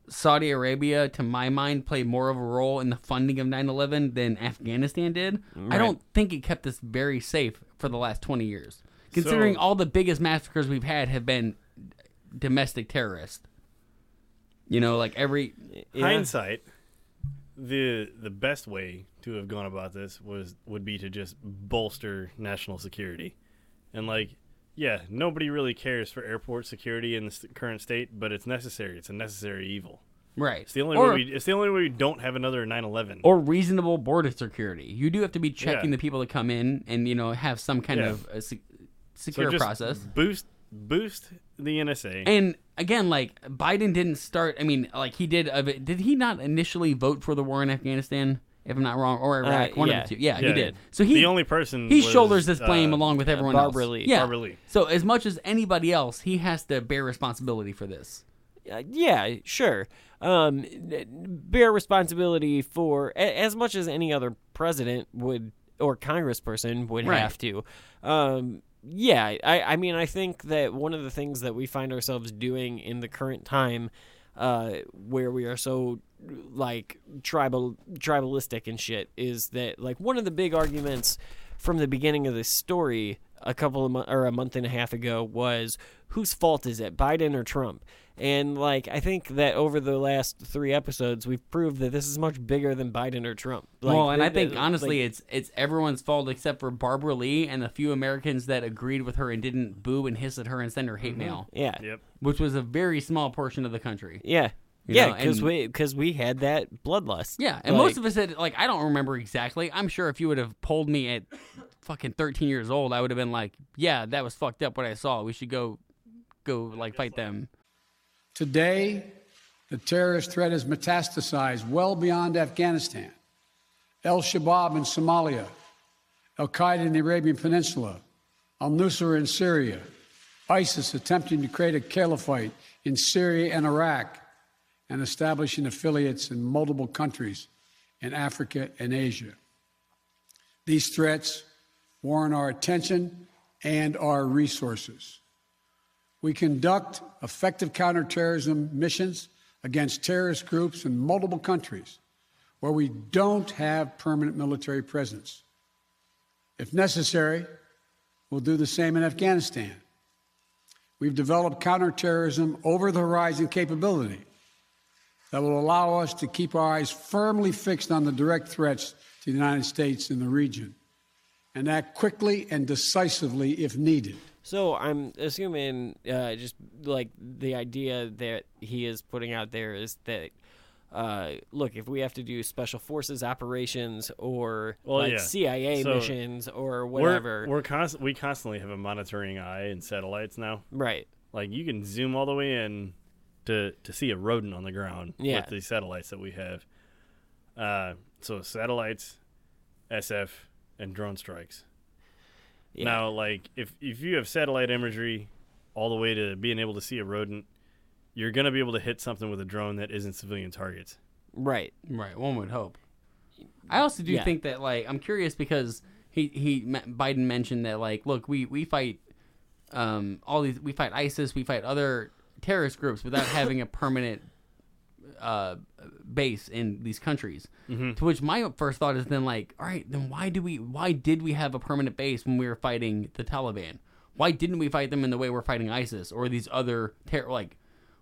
Saudi Arabia, to my mind, played more of a role in the funding of 9 11 than Afghanistan did, I don't think it kept us very safe for the last 20 years. Considering
So-
all the biggest massacres we've had have been domestic terrorists. You know, like every.
hindsight, the the best way to have gone about this was would be to just bolster national security, and like, yeah, nobody really cares for airport security in the current state, but it's necessary. It's a necessary evil.
Right.
It's the only
Or-
way. We, it's the only way we don't have another 9/11.
Or reasonable border security. You do have to be checking
Yeah.
the people that come in and, you know, have some kind
Yeah.
of a se-
So
secure
just
process.
Boost boost the NSA.
And again, like Biden didn't start. I mean, like he did. Of it, did he not initially vote for the war in Afghanistan? If I'm not wrong, or Iraq,
Uh,
one
yeah.
of the two. Yeah,
Yeah.
he did. So he
The only person
he
was,
shoulders this blame
uh,
along with everyone
Barbara
else.
Lee.
Yeah,
Barbara Lee.
So as much as anybody else, he has to bear responsibility for this.
Uh, yeah, sure. Um, bear responsibility for a- as much as any other president would or congressperson would
Right.
have to. Um, yeah, I, I mean, I think that one of the things that we find ourselves doing in the current time, uh, where we are so like tribal tribalistic and shit, is that like one of the big arguments from the beginning of this story a couple of months or a month and a half ago was whose fault is it, Biden or Trump? And like I think that over the last three episodes, we've proved that this is much bigger than Biden or Trump. Like,
well, and I think
the-
honestly,
like-
it's it's everyone's fault except for Barbara Lee and the few Americans that agreed with her and didn't boo and hiss at her and send her hate mm-hmm. mail.
yeah,
Yep.
which was a very small portion of the country.
yeah,
You
yeah, because we because we had that bloodlust.
Yeah, and
Like,
most of us had like I don't remember exactly. I'm sure if you would have polled me at fucking 13 years old, I would have been like, "Yeah, that was fucked up. What I saw. We should go, go like fight them."
Today, the terrorist threat has metastasized well beyond Afghanistan. Al Shabaab in Somalia, Al Qaeda in the Arabian Peninsula, Al Nusra in Syria, ISIS attempting to create a caliphate in Syria and Iraq, and establishing affiliates in multiple countries in Africa and Asia. These threats warrant our attention and our resources. We conduct effective counterterrorism missions against terrorist groups in multiple countries where we don't have permanent military presence. If necessary, we'll do the same in Afghanistan. We've developed counterterrorism over the horizon capability that will allow us to keep our eyes firmly fixed on the direct threats to the United States in the region and act quickly and decisively if needed.
So I'm assuming, uh, just like the idea that he is putting out there is that, uh, look, if we have to do special forces operations or
Well,
like
yeah.
CIA
So,
missions or
We're-
whatever,
We're, const- we constantly have a monitoring eye and satellites now.
Right.
Like you can zoom all the way in to to see a rodent on the ground
Yeah.
with the satellites that we have. Uh, so satellites, SF, and drone strikes.
Yeah.
Now, like if if you have satellite imagery all the way to being able to see a rodent, you're gonna be able to hit something with a drone that isn't civilian targets.
right?
Right. One would hope. I also do
Yeah.
think that like I'm curious because he he Biden mentioned that like look we we fight um all these we fight ISIS we fight other terrorist groups without having a permanent uh base in these countries.
Mhm.
To which my first thought is then like all right then why do we why did we have a permanent base when we were fighting the Taliban? Why didn't we fight them in the way we're fighting ISIS or these other terror like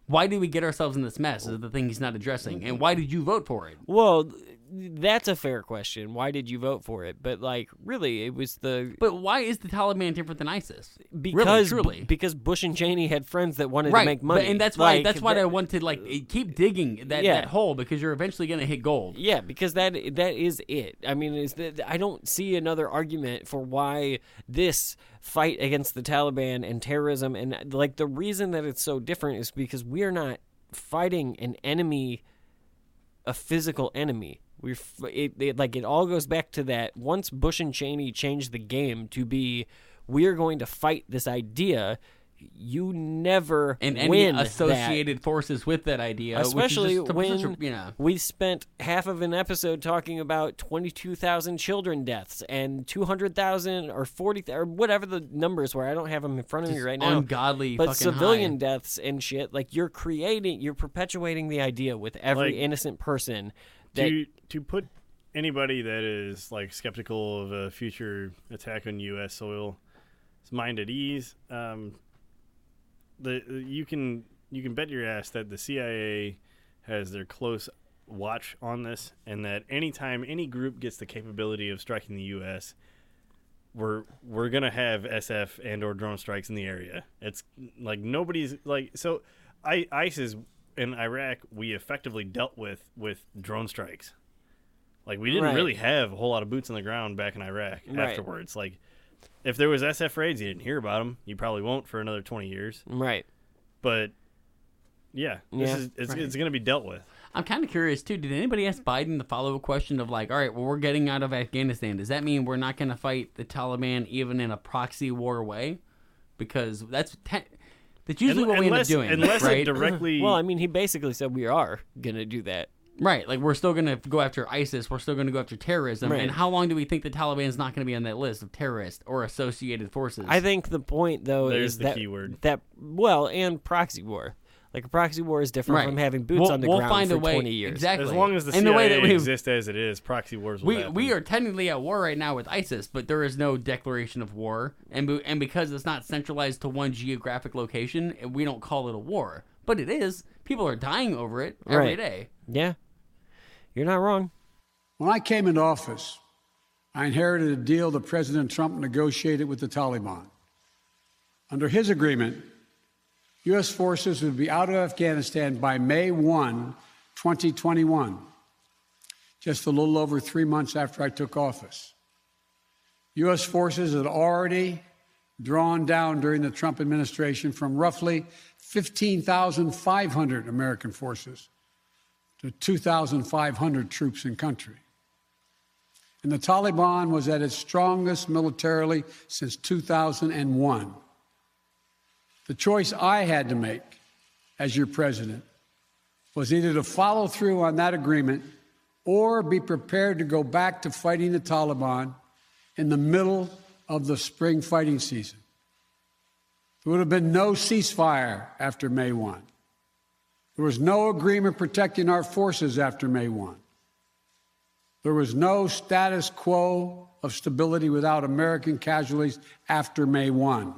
why did we get ourselves in this mess is the thing he's not addressing and why did you vote for it?
Well, that's a fair question. Why did you vote for it? But like, really, it was the
But why is the Taliban different than ISIS?
because
really, truly.
because Bush and Cheney had friends that wanted
right,
to make money,
But, and that's why
Like,
that's why
that-
I want to like eh, keep digging that,
Yeah.
that hole because you're eventually going to hit gold.
Yeah, because that that is it. I mean, is that I don't see another argument for why this fight against the Taliban and terrorism and like the reason that it's so different is because we are not fighting an enemy, a physical enemy. We're it, it like it all goes back to that once Bush and Cheney changed the game to be we are going to fight this idea. You never
And any
win that.
associated forces with that idea,
especially
which is just
when
a- you know.
we spent half of an episode talking about 22,000 children deaths and 200,000 or 40 or whatever the numbers were. I don't have them in front of me right now.
ungodly
but
fucking
civilian
high.
deaths and shit. Like you're creating, you're perpetuating the idea with every
Like,
innocent person that
to to put anybody that is like skeptical of a future attack on U.S. soil, mind at ease. Um, the you can you can bet your ass that the CIA has their close watch on this, and that anytime any group gets the capability of striking the U.S., we're we're gonna have SF and or drone strikes in the area. It's like nobody's like so. I in Iraq we effectively dealt with with drone strikes. Like we didn't
Right.
really have a whole lot of boots on the ground back in Iraq
Right.
afterwards. Like if there was SF raids, you didn't hear about them. You probably won't for another twenty years.
Right.
But yeah, this
Yeah.
is it's,
Right.
it's going to be dealt with.
I'm kind of curious too. Did anybody ask Biden the follow up question of like, all right, well, we're getting out of Afghanistan. Does that mean we're not going to fight the Taliban even in a proxy war way? Because that's te- that's usually what we end up doing, Unless right?
well, I mean, he basically said we are gonna do that.
Right, like we're still going to go after ISIS. We're still going to go after terrorism.
Right.
And how long do we think the Taliban's not going to be on that list of terrorists or associated forces?
I think the point though
There's
is
the
that
key word.
that well, and proxy war. Like a proxy war is different
Right.
from having boots
We'll-
on the
we'll
ground
find
for
a way-
20 years.
exactly.
As long as the
And the
CIA
way that we-
exists as it is, proxy wars will
we
happen.
we are technically at war right now with ISIS, but there is no declaration of war, and be- and because it's not centralized to one geographic location, we don't call it a war. But it is. People are dying over it every
Right.
day.
Yeah, you're not wrong.
When I came into office, I inherited a deal that President Trump negotiated with the Taliban. Under his agreement, U.S. forces would be out of Afghanistan by May 1, 2021, just a little over three months after I took office. U.S. forces had already drawn down during the Trump administration from roughly 15,500 American forces to 2,500 troops in country. And the Taliban was at its strongest militarily since 2001. The choice I had to make as your president was either to follow through on that agreement or be prepared to go back to fighting the Taliban in the middle of the spring fighting season. There would have been no ceasefire after May 1. There was no agreement protecting our forces after May 1. There was no status quo of stability without American casualties after May 1.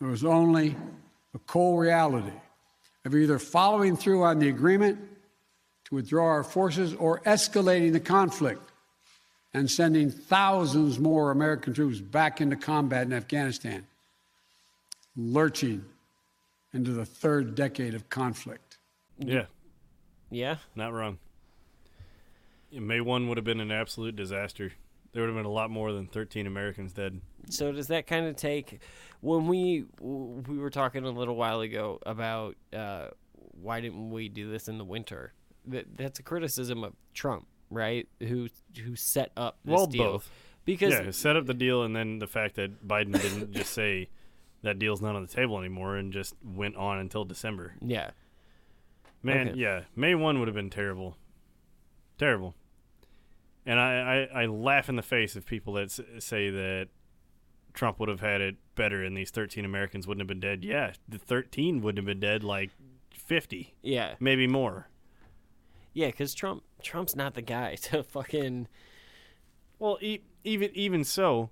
There was only a cold reality of either following through on the agreement to withdraw our forces or escalating the conflict and sending thousands more American troops back into combat in Afghanistan, lurching into the third decade of conflict.
Yeah.
Yeah.
Not wrong. May 1 would have been an absolute disaster. There would have been a lot more than 13 Americans dead.
So does that kind of take when we we were talking a little while ago about uh, why didn't we do this in the winter? That that's a criticism of Trump, right? Who who set up this
well,
deal?
both.
Because
yeah, set up the deal, and then the fact that Biden didn't just say that deal's not on the table anymore and just went on until December.
Yeah.
Man,
Okay.
yeah, May one would have been terrible, terrible. And I, I, I laugh in the face of people that say that Trump would have had it better and these 13 Americans wouldn't have been dead. Yeah, the 13 wouldn't have been dead like 50.
Yeah.
Maybe more.
Yeah, because Trump Trump's not the guy to fucking.
Well, e- even even so,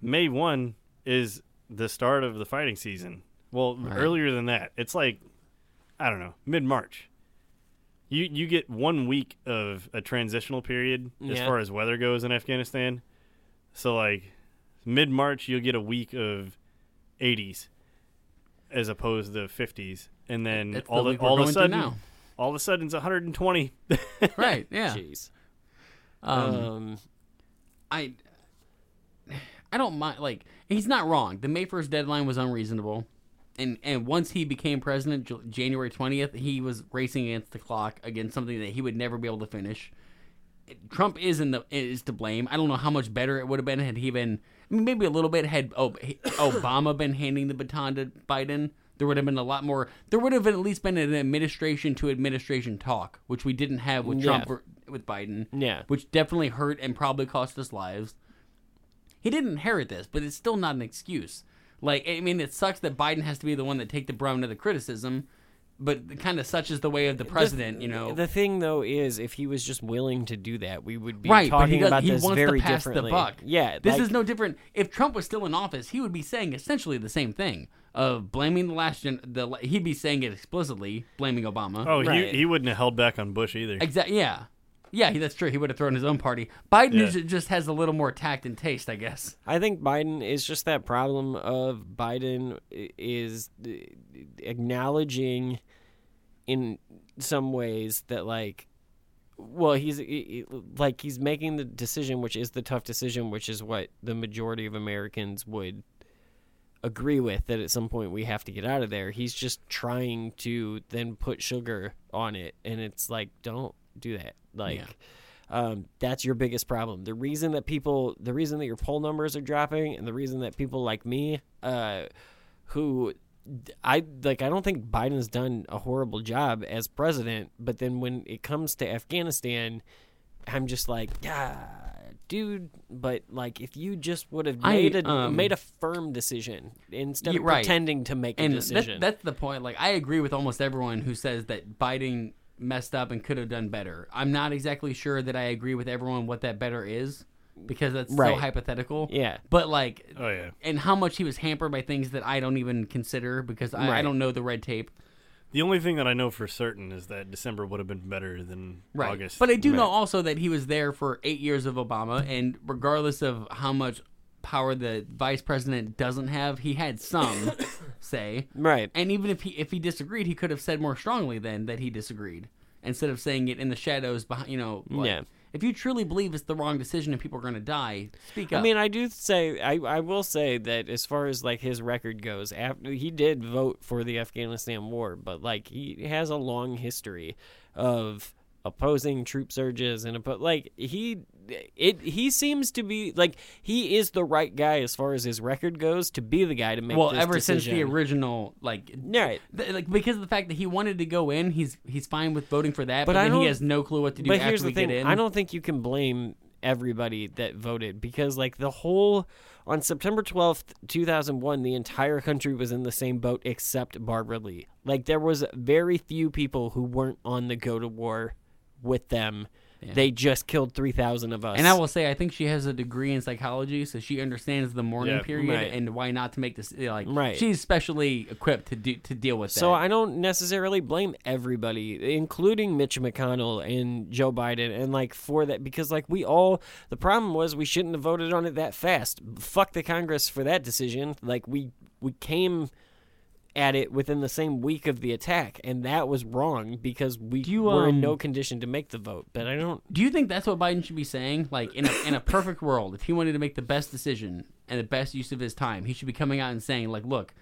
May 1 is the start of the fighting season. Well,
Right.
earlier than that. It's like I don't know, mid-March. You you get 1 week of a transitional period as far as weather goes in Afghanistan. So like mid-March you'll get a week of 80s as opposed to 50s and then
That's
all the,
week
all of a sudden
now.
all of a sudden it's 120.
right. Yeah.
Jeez.
Um,
Um,
I I don't mind. Like he's not wrong. The May first deadline was unreasonable, and and once he became president, J- January twentieth, he was racing against the clock against something that he would never be able to finish. Trump is in the is to blame. I don't know how much better it would have been had he been I mean, maybe a little bit had Obama been handing the baton to Biden. There would have been a lot more. There would have at least been an administration to administration talk, which we didn't have with Trump
Yeah.
or with Biden.
Yeah.
which definitely hurt and probably cost us lives. He didn't inherit this, but it's still not an excuse. Like, I mean, it sucks that Biden has to be the one that take the brunt of the criticism, but kind of such is the way of the president, you know.
The thing though is, if he was just willing to do that, we would be
right, but
talking
he, does,
about
he
this
wants
very
to pass
differently.
the buck.
Yeah,
this
like-
is no different. If Trump was still in office, he would be saying essentially the same thing of blaming the last gen. The he'd be saying it explicitly, blaming Obama.
Oh, he he wouldn't have held back on Bush either.
Exactly. Yeah. Yeah, he- that's true. He would have thrown his own party. Biden
Yeah.
is- just has a little more tact and taste, I guess.
I think Biden is just that problem of Biden is uh, acknowledging in some ways that like well he's he- like he's making the decision which is the tough decision which is what the majority of Americans would agree with that at some point we have to get out of there. He's just trying to then put sugar on it and it's like don't do that. Like um, that's your biggest problem. The reason that people, the reason that your poll numbers are dropping, and the reason that people like me, uh, who I like, I don't think Biden's done a horrible job as president. But then when it comes to Afghanistan, I'm just like, yeah, dude. But like, if you just would have made a
um,
made a firm decision instead of
right.
pretending to make a decision.
That, that's the point. Like I agree with almost everyone who says that Biden messed up and could have done better. I'm not exactly sure that I agree with everyone what that better is because that's
Right.
so hypothetical.
Yeah.
But like,
Oh, yeah.
and how much he was hampered by things that I don't even consider because I, I don't know the red tape.
The only thing that I know for certain is that December would have been better than
Right.
August.
But I do know also that he was there for eight years of Obama, and regardless of how much power the vice president doesn't have, he had some say.
Right.
And even if he if he disagreed, he could have said more strongly then that he disagreed instead of saying it in the shadows behind. You know, like,
Yeah.
If you truly believe it's the wrong decision and people are going to die, speak up.
I mean, I do say I, I will say that as far as like his record goes, after he did vote for the Afghanistan war, but like he has a long history of opposing troop surges and but like he it he seems to be like he is the right guy as far as his record goes to be the guy to make
well, ever since the original, like,
right,
th- like because of the fact that he wanted to go in, he's he's fine with voting for that, but,
but
then he has no clue what to do
But here's the thing:
get in.
I don't think you can blame everybody that voted because, like, the whole on September twelfth, two thousand one, the entire country was in the same boat except Barbara Lee. Like, there was very few people who weren't on the go to war with them. They just killed three thousand of us.
And I will say, I think she has a degree in psychology, so she understands the mourning
Yeah,
period
right.
and why not to make this eh, like.
Right.
She's specially equipped to do to deal with that.
So I don't necessarily blame everybody, including Mitch McConnell and Joe Biden, and like for that because like we all the problem was we shouldn't have voted on it that fast. Fuck the Congress for that decision. Like we we came at it within the same week of the attack, and that was wrong because we
you,
were in
um,
no condition to make the vote. But I don't.
Do you think that's what Biden should be saying? Like in a in a perfect world, if he wanted to make the best decision and the best use of his time, he should be coming out and saying, like, look,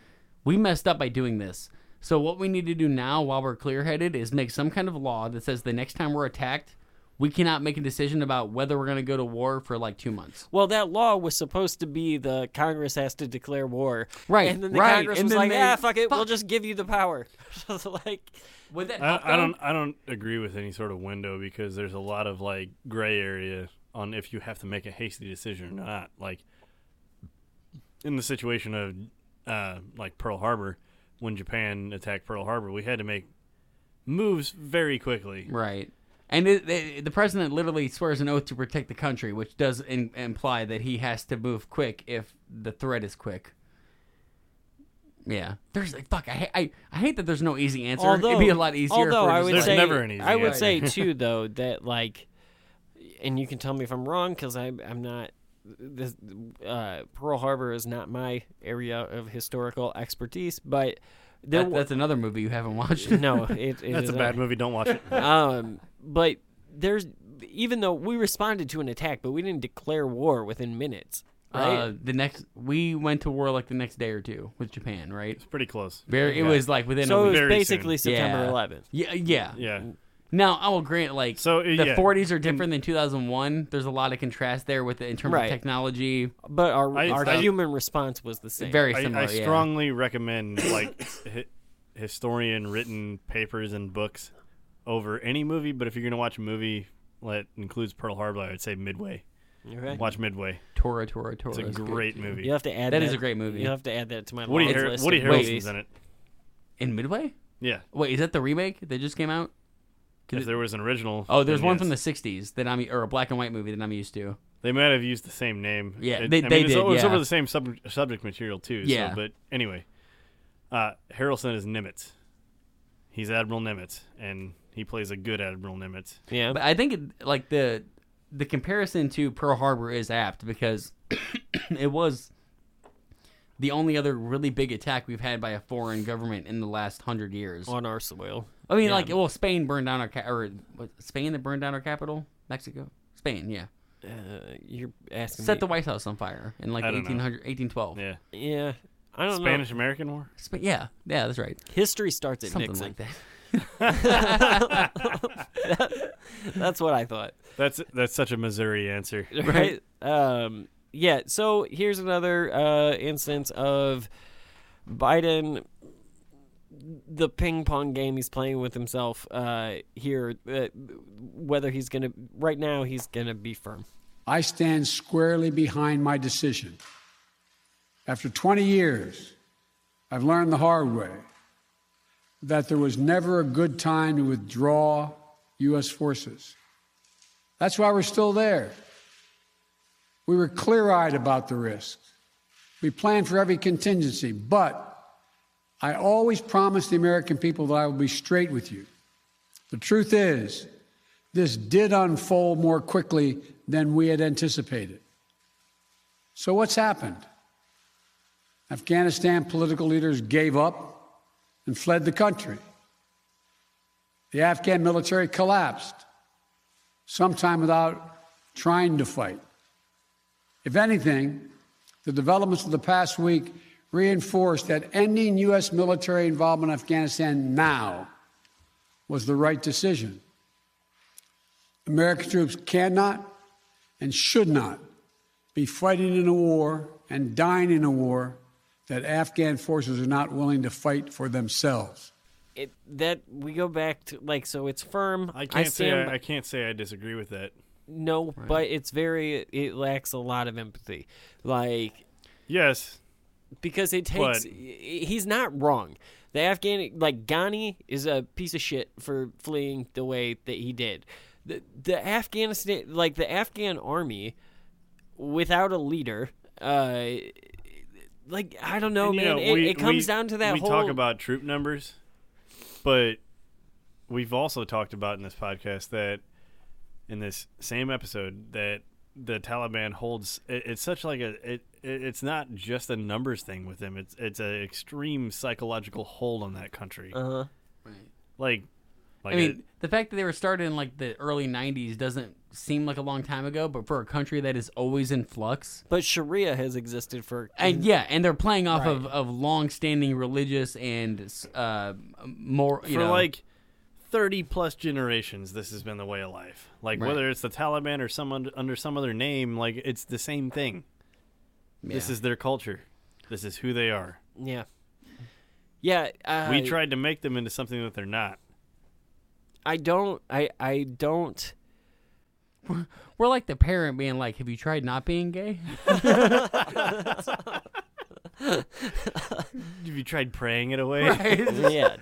we messed up by doing this. So what we need to do now, while we're clear headed, is make some kind of law that says the next time we're attacked, we cannot make a decision about whether we're going to go to war for like two months.
Well, that law was supposed to be the Congress has to declare war,
Right,
And then the
right,
Congress
and
was like,
they-
"Ah, fuck it, we'll just give you the power." Like,
would that
I, I don't I don't agree with any sort of window because there's a lot of like gray area on if you have to make a hasty decision or not. Like in the situation of uh, like Pearl Harbor, when Japan attacked Pearl Harbor, we had to make moves very quickly.
Right. And it, it, the president literally swears an oath to protect the country, which does in, imply that he has to move quick if the threat is quick. Yeah, there's like fuck. I, ha- I I hate that there's no easy answer.
although
It'd be a lot easier.
Although
if
I would
like-
say, I would say too, though, that like, and you can tell me if I'm wrong because I'm I'm not. This, uh, Pearl Harbor is not my area of historical expertise, but there
That- that's another movie you haven't watched.
No, it, it
That's
is
a bad
not.
movie, don't watch it.
um, but there's even though we responded to an attack, but we didn't declare war within minutes. Right?
Uh, the next we went to war like the next day or two with Japan, right? It's
pretty close.
Very, it
Yeah.
was like within.
So
a
it was Very basically soon. September
Yeah.
11th.
Yeah, yeah,
Yeah.
Now I will grant, like,
So, uh,
the
yeah.
40s are different than 2001. There's a lot of contrast there with the, in terms
Right.
of technology.
but our
I-
our
I-
human response was the same.
Very similar.
I
yeah.
strongly recommend like hi- historian written papers and books over any movie. But if you're gonna watch a movie that includes Pearl Harbor, I would say Midway.
Okay.
Watch Midway.
Tora, Tora, Tora.
It's a
is good,
great movie.
You have to add
That
that.
is a great movie.
You have to add that to my
Woody,
long
Har-
list
Woody
of
Harrelson's in it.
In Midway?
Yeah.
Wait, is that the remake that just came out? 'Cause
If
it-
there was an original,
Oh, there's one
yes.
from the '60s that I'm, or a black and white movie that I'm used to.
They might have used the same name.
Yeah,
It-
they-
I mean,
they
it's,
did,
It was
yeah.
over the same sub- subject material too. so-
Yeah.
but anyway, uh, Harrelson is Nimitz. He's Admiral Nimitz, and he plays a good Admiral Nimitz.
Yeah.
But I think it, like the the comparison to Pearl Harbor is apt because it was the only other really big attack we've had by a foreign government in the last hundred years
on our soil.
I mean,
Yeah.
like, well, Spain burned down our ca- or what, Spain that burned down our capital, Mexico, Spain, yeah.
Uh, you're asking
Set
me.
the White House on fire in like
I don't know.
1800, 1812.
Yeah.
Yeah, I don't
Spanish
know.
American War.
Spa- yeah, yeah, that's right.
History starts at
Something
Nixon.
like that.
That's what I thought.
That's that's such a Missouri answer.
right? Um, yeah. So here's another uh, instance of Biden, the ping pong game he's playing with himself uh, here. Uh, whether he's gonna right now, he's gonna be firm.
I stand squarely behind my decision. After 20 years, I've learned the hard way that there was never a good time to withdraw U.S. forces. That's why we're still there. We were clear eyed about the risks. We planned for every contingency, but I always promised the American people that I will be straight with you. The truth is, this did unfold more quickly than we had anticipated. So, what's happened? Afghanistan political leaders gave up and fled the country. The Afghan military collapsed, sometime without trying to fight. If anything, the developments of the past week reinforced that ending U.S. military involvement in Afghanistan now was the right decision. American troops cannot and should not be fighting in a war and dying in a war that Afghan forces are not willing to fight for themselves.
It that we go back to like so it's firm.
I can't say I, I can't say I disagree with that.
No, but it's very it lacks a lot of empathy. Like
Yes,
because it takes
But-
he's not wrong. The Afghan like Ghani is a piece of shit for fleeing the way that he did. The the Afghanistan like the Afghan army without a leader uh like I don't know
And,
man
know,
it,
we-
it comes
we-
down to that
we
whole
talk about troop numbers, but we've also talked about in this podcast that in this same episode that the Taliban holds it, it's such like a it, it it's not just a numbers thing with them. It's it's an extreme psychological hold on that country.
Uh huh.
Like, like
I mean,
it-
the fact that they were started in like the early '90s doesn't seem like a long time ago, but for a country that is always in flux,
But Sharia has existed for
and yeah, and they're playing off
Right.
of, of long-standing religious and uh, more you
for
know,
like 30 plus generations this has been the way of life like
Right.
whether it's the taliban or some under, under some other name like it's the same thing this is their culture this is who they are
Yeah. Yeah. Uh,
we tried to make them into something that they're not
I don't. I. I don't.
we're like the parent being like, "Have you tried not being gay?"
have you tried praying it away
yeah.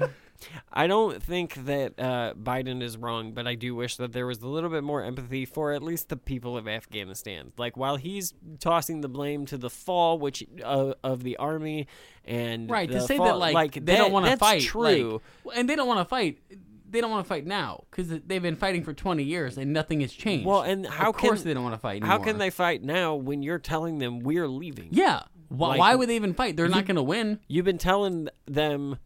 I don't think that uh, Biden is wrong, but I do wish that there was a little bit more empathy for at least the people of Afghanistan. Like while he's tossing the blame to the fall, which uh, of the army and
right to say
fall-
that like, they don't want to fight
True.
like- and they don't want to fight they don't want to fight now because they've been fighting for 20 years and nothing has changed
well, and how
of course
can
they don't want to fight
How can they fight now when you're telling them we're leaving?
yeah why,
Like,
why would they even fight they're
you-
not going to win
You've been telling them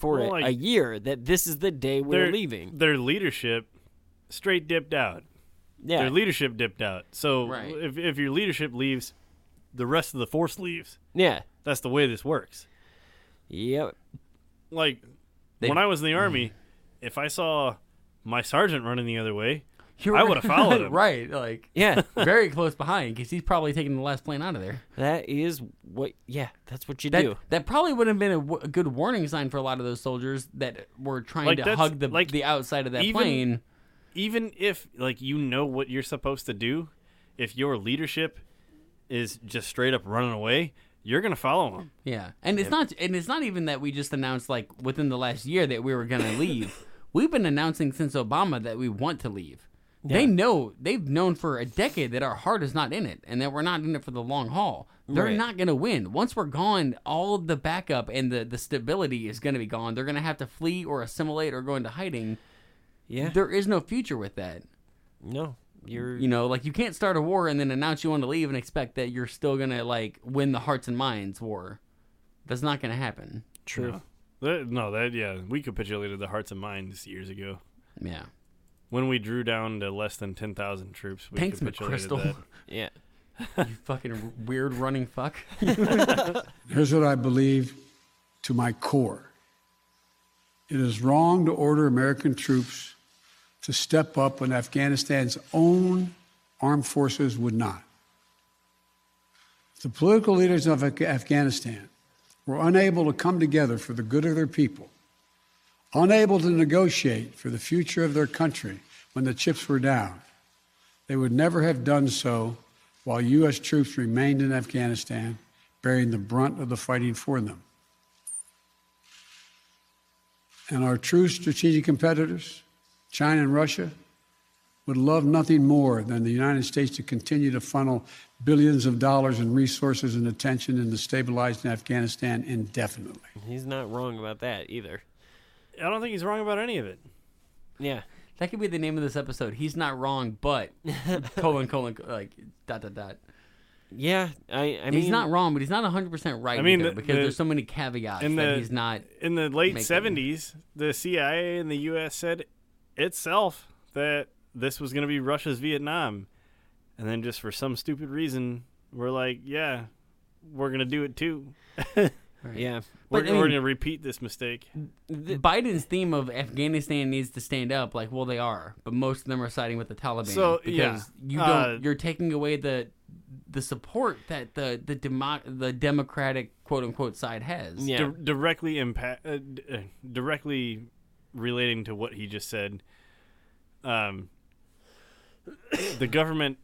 for
Well,
a,
like,
a year that this is the day we're
their,
leaving.
their leadership straight dipped out
Yeah.
their leadership dipped out so
Right.
if, if your leadership leaves the rest of the force leaves
Yeah.
that's the way this works
Yep.
like
They-
when I was in the army, if I saw my sergeant running the other way,
You
I would have followed him.
right like
Yeah.
very close behind because he's probably taking the last plane out of there
That is what. Yeah, that's what you
that,
do.
that probably would have been a, w- a good warning sign for a lot of those soldiers that were trying
Like,
to hug the
like,
the outside of that
even-
plane
Even if like you know what you're supposed to do, if your leadership is just straight up running away, you're gonna follow them.
Yeah, and it's not, and it's not even that we just announced like within the last year that we were gonna leave. We've been announcing since Obama that we want to leave. They know they've known for a decade that our heart is not in it, and that we're not in it for the long haul. They're
Right.
not gonna win. Once we're gone, all of the backup and the the stability is gonna be gone. They're gonna have to flee or assimilate or go into hiding.
Yeah.
There is no future with that.
No, you're.
You know, like you can't start a war and then announce you want to leave and expect that you're still gonna like win the hearts and minds war. That's not gonna happen.
True.
That, no, that yeah, we capitulated the hearts and minds years ago.
Yeah.
When we drew down to less than ten thousand troops, we
Thanks,
capitulated
McChrystal.
that.
Yeah.
you fucking weird running fuck.
Here's what I believe to my core it is wrong to order American troops to step up when Afghanistan's own armed forces would not. The political leaders of Afghanistan were unable to come together for the good of their people, unable to negotiate for the future of their country when the chips were down. They would never have done so while U.S. troops remained in Afghanistan, bearing the brunt of the fighting for them. And our true strategic competitors, China and Russia, would love nothing more than the United States to continue to funnel billions of dollars in resources and attention into stabilizing Afghanistan indefinitely.
He's not wrong about that either.
I don't think he's wrong about any of it.
Yeah.
That could be the name of this episode. He's not wrong, but colon colon like dot dot dot.
Yeah, I. I mean,
he's not wrong, but he's not 100 percent right.
I mean,
either,
the-
because
the-
there's so many caveats
in
that
the
he's not.
in the late
making.
seventies, the CIA and the U.S. said itself that this was going to be Russia's Vietnam, and then just for some stupid reason, we're like, yeah, we're going to do it too.
Yeah,
we're,
But, I
we're going to repeat this mistake.
Biden's theme of Afghanistan needs to stand up, like, well, they are, but most of them are siding with the Taliban.
So,
because
yeah,
you don't,
uh,
you're taking away the the support that the the demo, the Democratic quote unquote side has.
Di- directly impact, uh, d- uh, directly relating to what he just said. Um, the government,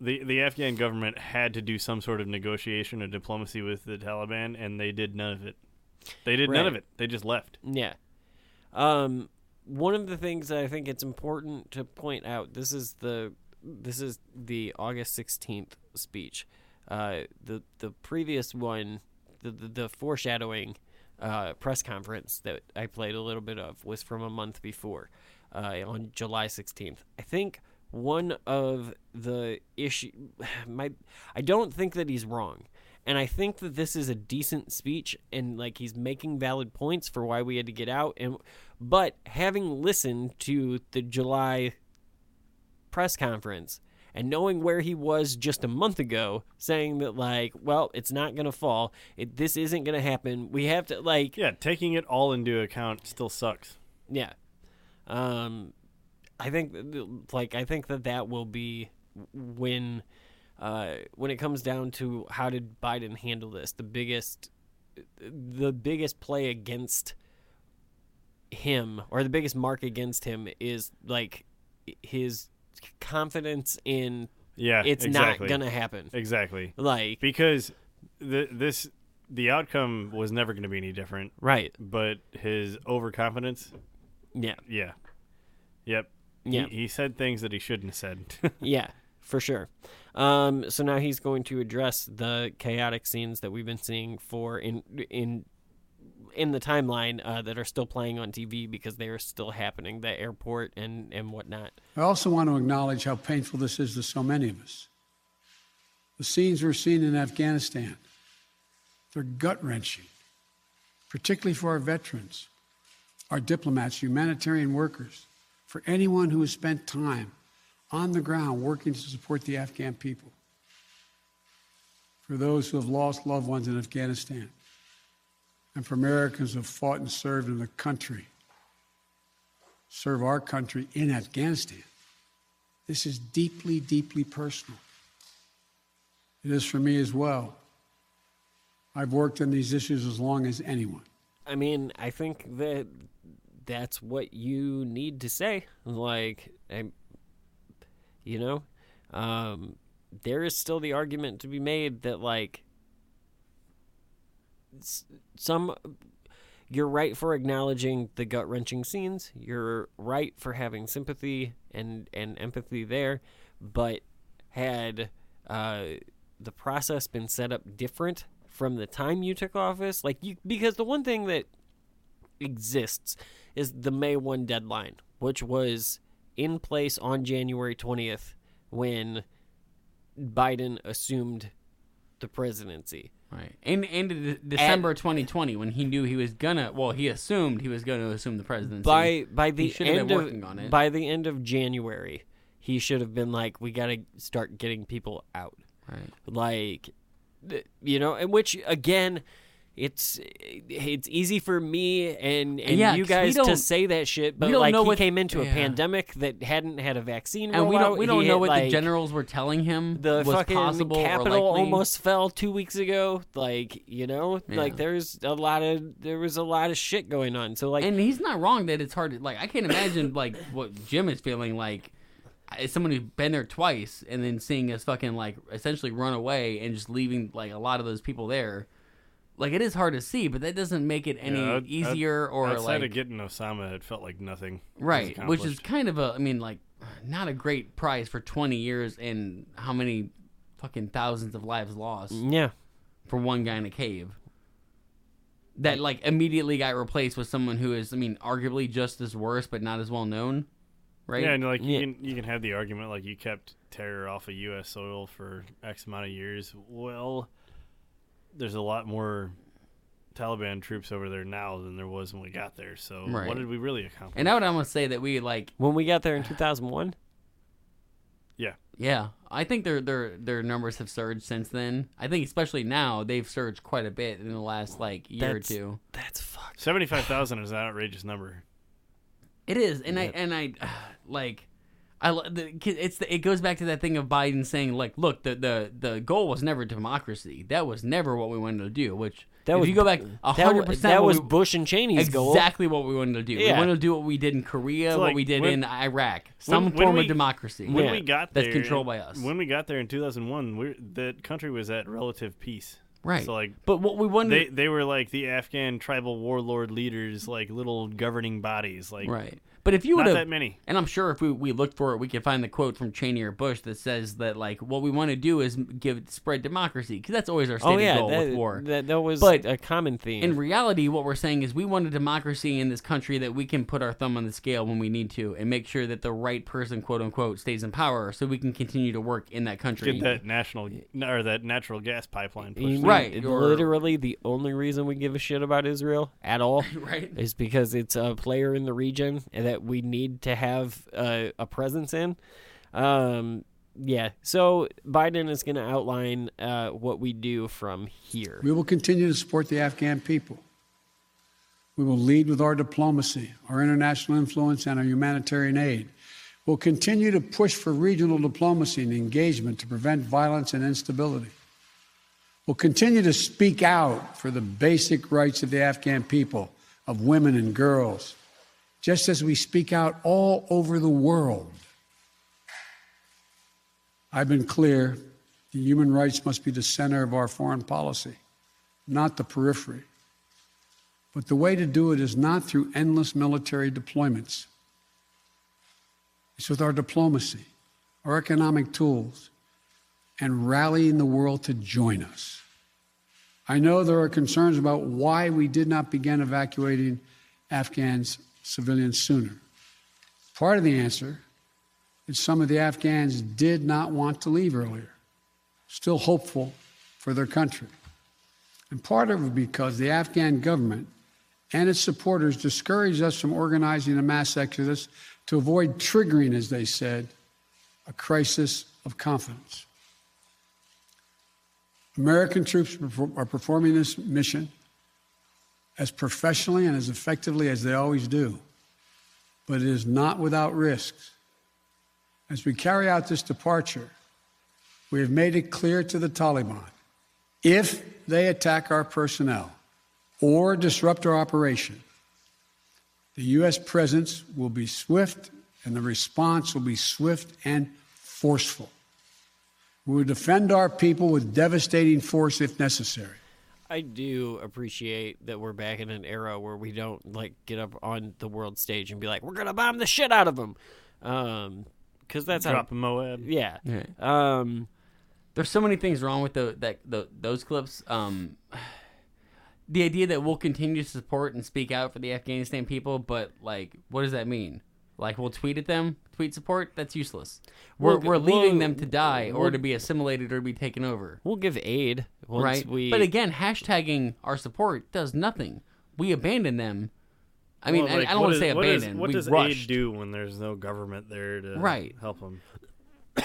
the the Afghan government had to do some sort of negotiation or diplomacy with the Taliban, and they did none of it. They did none of it. They just left.
Yeah. Um, one of the things that I think it's important to point out this is the this is the August sixteenth speech. Uh, the the previous one, the the, the foreshadowing uh, press conference that I played a little bit of was from a month before, uh, on July sixteenth. I think one of the issue my I don't think that he's wrong. And I think that this is a decent speech and like he's making valid points for why we had to get out and but having listened to the July press conference and knowing where he was just a month ago saying that like well it's not going to fall it, this isn't going to happen we have to like
Yeah, taking it all into account still sucks.
yeah um i think like i think that that will be when uh when it comes down to how did biden handle this the biggest the biggest play against him or the biggest mark against him is like his confidence in
Yeah,
it's
exactly.
not gonna happen
Exactly.
like
because the this the outcome was never going to be any different.
Right.
But his overconfidence.
Yeah.
Yeah. Yep.
Yeah.
He, he said things that he shouldn't have said.
yeah, for sure. Um, so now he's going to address the chaotic scenes that we've been seeing for in in in the timeline uh, that are still playing on TV because they are still happening, the airport and and whatnot.
I also want to acknowledge how painful this is to so many of us. The scenes we're seeing in Afghanistan, they're gut wrenching, particularly for our veterans, our diplomats, humanitarian workers, for anyone who has spent time on the ground working to support the Afghan people, for those who have lost loved ones in Afghanistan, and for Americans who have fought and served in the country serve our country in Afghanistan. This is deeply, deeply personal. It is for me as well. I've worked on these issues as long as anyone.
I mean, I think that that's what you need to say. Like, I, you know, um, there is still the argument to be made that like some you're right for acknowledging the gut wrenching scenes. You're right for having sympathy and and empathy there, but had uh, the process been set up different from the time you took office, like you because the one thing that exists is the May 1 deadline, which was in place on January 20th when Biden assumed the presidency.
Right. And and de- December 2020 when he knew he was gonna well he assumed he was going to assume the presidency.
by by the
he
end
been
of
on it.
by the end of January, he should have been like, "We got to start getting people out."
Right.
Like, you know, and which again, it's it's easy for me and and
Yeah,
you guys to say that shit, but like
know
he
what-
came into a
yeah.
pandemic that hadn't had a vaccine,
and we don't we don't know
had,
what
like,
the generals were telling him
the
was
fucking
possible or
Capitol almost fell two weeks ago. Like you know,
Yeah.
like there's a lot of there was a lot of shit going on. So like,
and he's not wrong that it's hard to like I can't imagine like what Jim is feeling like as someone who's been there twice and then seeing us fucking like essentially run away and just leaving like a lot of those people there. Like it is hard to see, but that doesn't make it any
Yeah, out-
easier
out-
or
outside
like
of getting Osama, it felt like nothing. was
right, which is
accomplished.
kind of a I mean like not a great price for 20 years and how many fucking thousands of lives lost.
Yeah.
For one guy in a cave. That like immediately got replaced with someone who is I mean arguably just as worse but not as well known. Right?
Yeah, and like you can you can have the argument like you kept terror off of U.S. soil for X amount of years. Well, there's a lot more Taliban troops over there now than there was when we got there. So
Right.
what did we really accomplish?
And I would almost say that we like
when we got there in 2001.
Yeah.
Yeah, I think their their their numbers have surged since then. I think especially now they've surged quite a bit in the last like year
That's-
or two.
That's fucked.
Seventy-five thousand is an outrageous number.
It is, and I and I like. I the, it's the, it goes back to that thing of Biden saying like, look, the the the goal was never democracy. That was never what we wanted to do. Which
That
if
was-
you go back
that
hundred percent,
that was
we-
Bush and Cheney's goal.
Exactly what we wanted to do. We wanted to do what we did in Korea,
So,
what
like,
we did
when-
in Iraq, some
When- when
form
we-
of democracy.
When
Yeah.
we got there,
that's
there,
controlled by us.
When we got there in 2001, we're, the country was at relative peace.
Right.
So like,
But what we wanted-
they they were like the Afghan tribal warlord leaders, like little governing bodies, like
right. But if you would have
that many.
and I'm sure if we, we looked for it, we could find the quote from Cheney or Bush that says that like what we want to do is give spread democracy because that's always our oh, stated
Oh yeah,
goal
that,
with war.
That, that was
But
a common theme.
In reality, what we're saying is we want a democracy in this country that we can put our thumb on the scale when we need to and make sure that the right person, quote unquote, stays in power so we can continue to work in that country.
Get that national or that natural gas pipeline pushed.
You
Right, or-
literally, the only reason we give a shit about Israel at all,
Right.
is because it's a player in the region and that we need to have uh, a presence in. Um, yeah, so Biden is going to outline uh, what we do from here.
We will continue to support the Afghan people. We will lead with our diplomacy, our international influence, and our humanitarian aid. We'll continue to push for regional diplomacy and engagement to prevent violence and instability. We'll continue to speak out for the basic rights of the Afghan people, of women and girls, just as we speak out all over the world. I've been clear that human rights must be the center of our foreign policy, not the periphery. But the way to do it is not through endless military deployments. It's with our diplomacy, our economic tools, and rallying the world to join us. I know there are concerns about why we did not begin evacuating Afghans civilians sooner. Part of the answer is some of the Afghans did not want to leave earlier, still hopeful for their country. And part of it because the Afghan government and its supporters discouraged us from organizing a mass exodus to avoid triggering, as they said, a crisis of confidence. American troops are performing this mission as professionally and as effectively as they always do, but it is not without risks. As we carry out this departure, we have made it clear to the Taliban if they attack our personnel or disrupt our operation, the U.S. presence will be swift and the response will be swift and forceful. We will defend our people with devastating force if necessary.
I do appreciate that we're back in an era where we don't like get up on the world stage and be like, "We're gonna bomb the shit out of them," um, because that's
Drop
how,
a MOAB.
Yeah.
Yeah.
Um,
There's so many things wrong with the, that the, those clips. Um, the idea that we'll continue to support and speak out for the Afghanistan people, but like, what does that mean? Like, we'll tweet at them, tweet support. That's useless. We're,
We'll-
we're leaving
we'll-
them to die or
we'll-
to be assimilated or be taken over.
we'll give aid once
right?
we.
But again, hashtagging our support does nothing. We abandon them. I mean,
Well,
I-
like,
I don't want to
is-
say
what is-
abandon.
What
we
does
rushed.
aid do when there's no government there to
Right.
help them?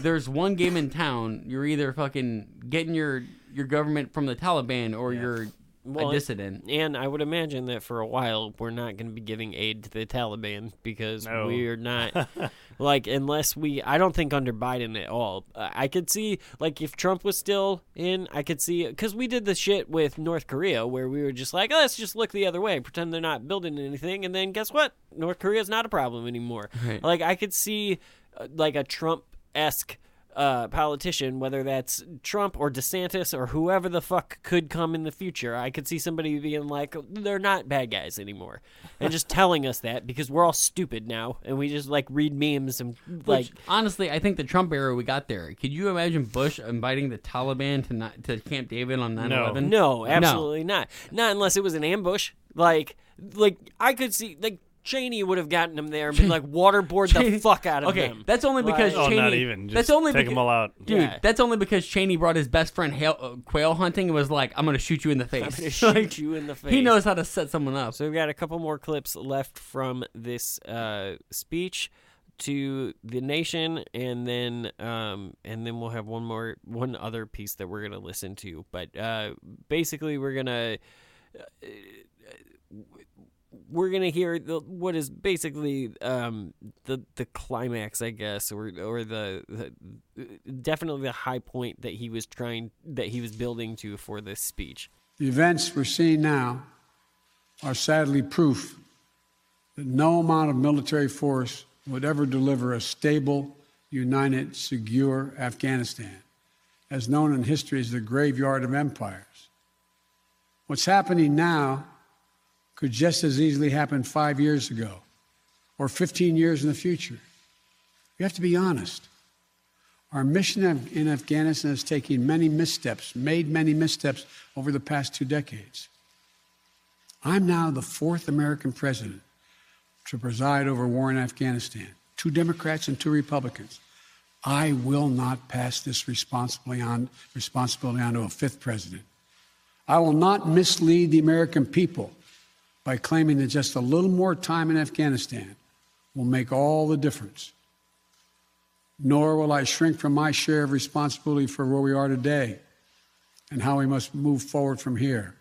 There's one game in town. You're either fucking getting your your government from the Taliban or you're
Well,
a dissident.
And I would imagine that for a while we're not going to be giving aid to the Taliban because
No.
we're not like unless we. I don't think under Biden at all. I could see like if Trump was still in, I could see because we did the shit with North Korea where we were just like, oh, let's just look the other way, pretend they're not building anything, and then guess what? North Korea's not a problem anymore.
Right.
Like I could see uh, like a Trump esque uh, politician, whether that's Trump or DeSantis or whoever the fuck could come in the future. I could see somebody being like, they're not bad guys anymore. And just telling us that because we're all stupid now and we just like read memes and like.
Which, honestly, I think the Trump era we got there. Could you imagine Bush inviting the Taliban to not, to Camp David on 9/11?
No, absolutely not. Not unless it was an ambush. Like, like I could see like Cheney would have gotten him there and been like waterboard the fuck out of
okay,
them.
that's only because
Oh,
Cheney.
not even.
that's
Just
only
take
beca-
'em all out.
dude.
Yeah.
That's only because Cheney brought his best friend hail, uh, quail hunting and was like, "I'm gonna shoot you in the face."
I'm gonna shoot
Like,
you in the face.
He knows how to set someone up.
So we've got a couple more clips left from this uh, speech to the nation, and then um, and then we'll have one more one other piece that we're gonna listen to. But uh, basically, we're gonna. We're gonna hear the, what is basically um, the the climax, I guess, or or the, the definitely the high point that he was trying that he was building to for this speech.
The events we're seeing now are sadly proof that no amount of military force would ever deliver a stable, united, secure Afghanistan. as known in history as the graveyard of empires. What's happening now could just as easily happen five years ago or 15 years in the future. You have to be honest. Our mission in- Afghanistan has taken many missteps, made many missteps over the past two decades. I'm now the fourth American president to preside over war in Afghanistan, two Democrats and two Republicans. I will not pass this on, responsibility on to a fifth president. I will not mislead the American people by claiming that just a little more time in Afghanistan will make all the difference. Nor will I shrink from my share of responsibility for where we are today and how we must move forward from here.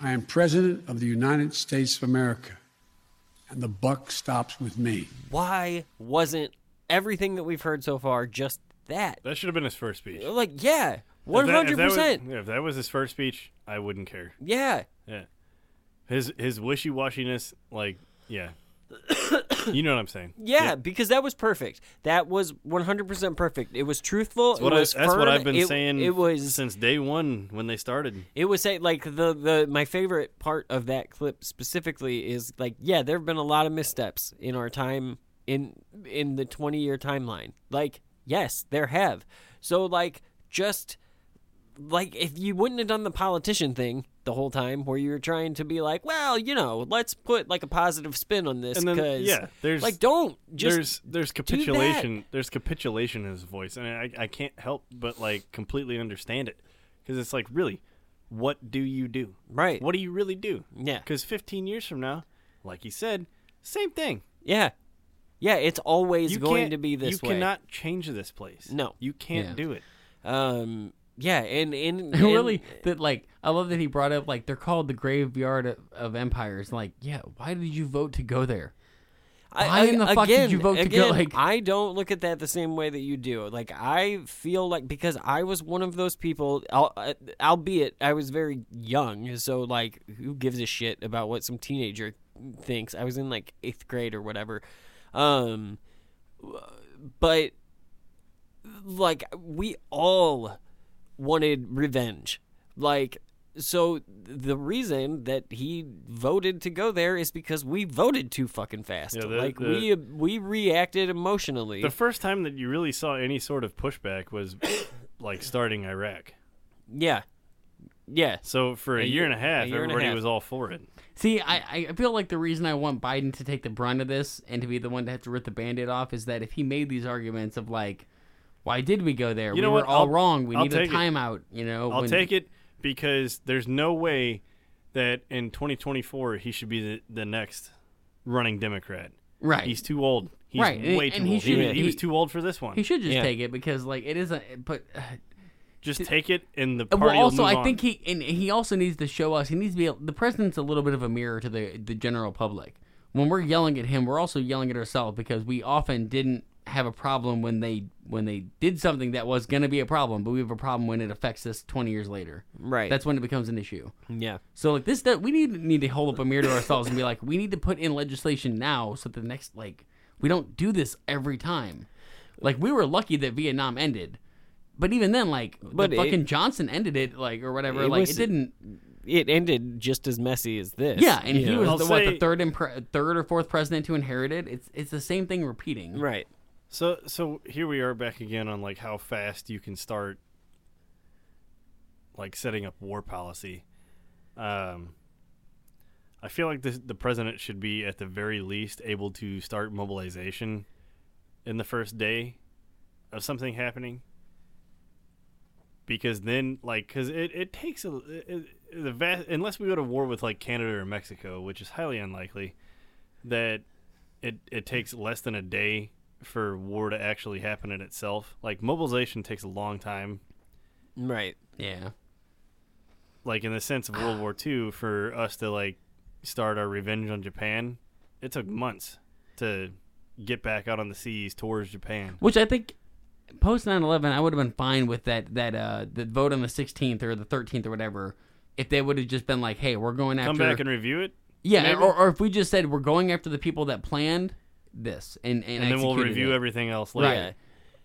I am President of the United States of America, and the buck stops with me.
Why wasn't everything that we've heard so far just that?
That should have been his first speech.
Like, yeah,
If that- if
hundred
that was-
percent.
If that was his first speech, I wouldn't care.
Yeah.
Yeah. His his wishy washiness, like, yeah. you know what I'm saying?
Yeah, because that was perfect. That was 100% perfect. It was truthful.
That's what,
it
I,
was
that's what I've been
it-
saying
It was
since day one when they started.
It was say like the the my favorite part of that clip specifically is like yeah there have been a lot of missteps in our time in in the 20 year timeline like yes there have so like just like if you wouldn't have done the politician thing the whole time where you were trying to be like well you know let's put like a positive spin on this
And
because
yeah, there's
like don't just
there's there's capitulation. There's capitulation in his voice, and I I can't help but like completely understand it because it's like really, what do you do?
Right.
What do you really do?
Yeah.
Because 15 years from now, like he said, same thing.
yeah yeah it's always
You
going to be this
You
way
cannot change this place.
No.
you can't
Yeah.
do it.
um yeah and and, and
really that like I love that he brought up like they're called the graveyard of, of empires. Like, yeah, why did you vote to go there? Why in the fuck did you vote to go? Like,
I don't look at that the same way that you do. Like I feel like because I was one of those people, uh, albeit I was very young, so like who gives a shit about what some teenager thinks? I was in like eighth grade or whatever, um, but like we all wanted revenge, like. So the reason that he voted to go there is because we voted too fucking fast.
Yeah, the-
like
the-
we we reacted emotionally.
The first time that you really saw any sort of pushback was like starting Iraq.
yeah, yeah.
So for a,
A
year
year-
and a half,
a year and a
everybody
half.
was all for it.
See, I, I feel like the reason I want Biden to take the brunt of this and to be the one to have to rip the band-aid off is that if he made these arguments of like, why did we go there?
You
we
know
were
what?
all
I'll-
wrong. We
I'll
need a
take it.
timeout. You know,
I'll
when-
take it because there's no way that in 2024 he should be the, the next running Democrat.
Right.
He's too old. He's
Right,
way
and
too
he
old. He,
should-
was- he
he-
was too old for this one.
He should just
Yeah.
take it because like it is a but. Uh,
just take it and the party
well, also,
will move
I
on.
think he and he also needs to show us. He needs to be the president's a little bit of a mirror to the the general public. When we're yelling at him, we're also yelling at ourselves because we often didn't have a problem when they when they did something that was going to be a problem, but we have a problem when it affects us twenty years later.
Right.
That's when it becomes an issue.
yeah.
So like this, that we need need to hold up a mirror to ourselves and be like, we need to put in legislation now so that the next like we don't do this every time. Like we were lucky that Vietnam ended, but even then, like
But
the
it-
fucking Johnson ended it, like or whatever.
It
like
was-
it didn't.
It ended just as messy as this.
Yeah, and he
know?
was
I'll
the, what the third impre- third or fourth president to inherit it. It's it's the same thing repeating.
right.
So so here we are back again on like how fast you can start like setting up war policy. Um I feel like this, the president should be at the very least able to start mobilization in the first day of something happening. Because then like cuz it, it takes a it, the vast unless we go to war with like Canada or Mexico, which is highly unlikely that it it takes less than a day for war to actually happen in itself. Like mobilization takes a long time.
Right.
Yeah.
Like in the sense of World War II, for us to like start our revenge on Japan, it took months to get back out on the seas towards Japan.
Which I think post 9/11, I would have been fine with that that uh the vote on the 16th or the 13th or whatever. If they would have just been like, "Hey, we're going after
Come back and review it.
yeah," or, or if we just said we're going after the people that planned this and and,
and then we'll review
it.
everything else
Right.
later.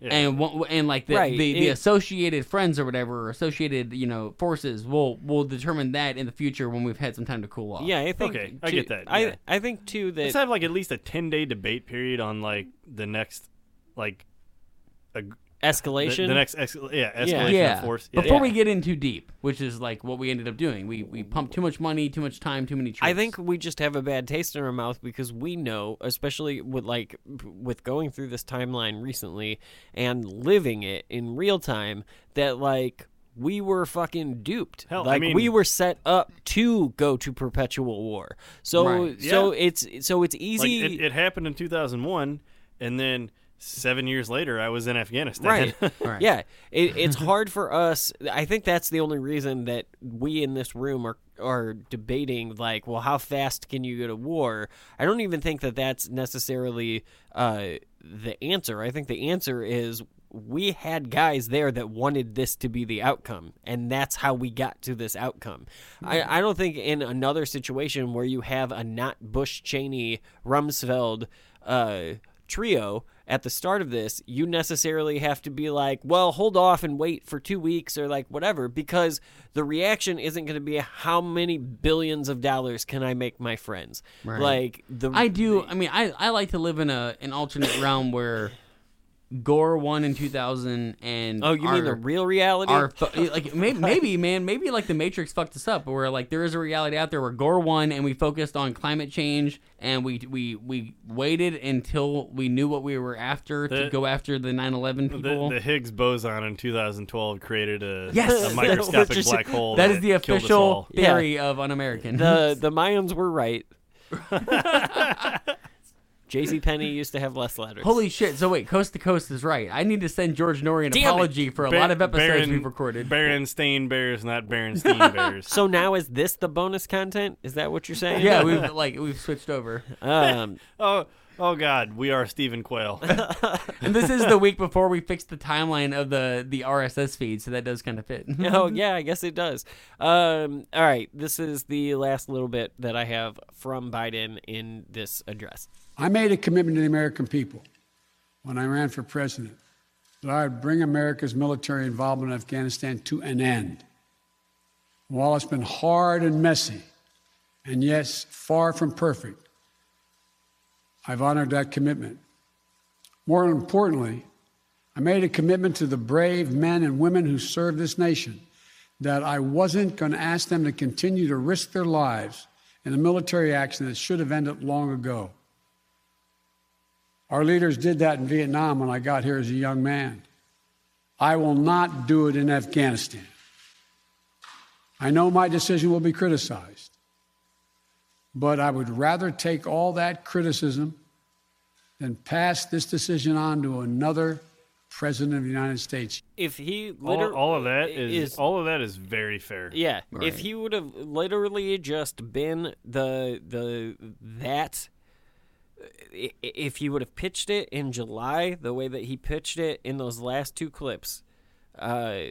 And and like the,
Right,
the, the
it-
associated friends or whatever, or associated you know forces will will determine that in the future when we've had some time to cool off.
Yeah, I think.
Okay, I get that,
I. I think too that
Let's have like at least a ten day debate period on like the next like a,
escalation.
The, the next ex- yeah escalation
yeah.
of force.
Before
yeah.
we get in too deep, which is like what we ended up doing, we we pumped too much money, too much time, too many. Troops.
I think we just have a bad taste in our mouth because we know, especially with like with going through this timeline recently and living it in real time, that like we were fucking duped.
Hell, I
like
mean-
we were set up to go to perpetual war. So
Right.
so
Yeah.
it's so it's
Like,
easy.
it, it happened in two thousand one, and then seven years later, I was in Afghanistan.
Right. Yeah. It, it's hard for us. I think that's the only reason that we in this room are are debating like, well, how fast can you go to war? I don't even think that that's necessarily uh, the answer. I think the answer is we had guys there that wanted this to be the outcome, and that's how we got to this outcome. I, I don't think in another situation where you have a not Bush Cheney Rumsfeld uh, trio at the start of this, you necessarily have to be like, well, hold off and wait for two weeks or like whatever, because the reaction isn't going to be how many billions of dollars can I make my friends.
Right.
Like the
I do. I mean, I, I like to live in a an alternate realm where Gore won in 2000, and
Oh, you mean the real reality?
Our eh, like maybe, maybe man, maybe like the Matrix fucked us up, where like there is a reality out there where Gore won, and we focused on climate change, and we we we waited until we knew what we were after to go after the 9/11 people.
the Higgs boson in 2012 created a,
Yes!
a microscopic
Which is-
black hole.
that is the official
all.
theory of un-American.
the the Mayans were right. J.C. Penney used to have less letters.
Holy shit! So wait, Coast to Coast is right. I need to send George Noory an
Damn it.
apology for a
Ba-
lot of episodes
Baron-
we've recorded.
Berenstain Bears, not Berenstein Bears.
So now is this the bonus content? Is that what you're saying?
yeah, we've like we've switched over.
Um,
oh, oh God, we are Stephen Quayle.
and this is the week before we fixed the timeline of the the RSS feed, so that does kind of fit.
oh yeah, I guess it does. Um, all right, this is the last little bit that I have from Biden in this address.
I made a commitment to the American people when I ran for president that I would bring America's military involvement in Afghanistan to an end. While it's been hard and messy, and yes, far from perfect, I've honored that commitment. More importantly, I made a commitment to the brave men and women who serve this nation that I wasn't going to ask them to continue to risk their lives in a military action that should have ended long ago. Our leaders did that in Vietnam when I got here as a young man. I will not do it in Afghanistan. I know my decision will be criticized, but I would rather take all that criticism than pass this decision on to another president of the United States.
If he
all,
liter-
all of that is,
is-
all of that is very fair.
Yeah,
Right.
if he would have literally just been the the that i- if he would have pitched it in July the way that he pitched it in those last two clips, uh,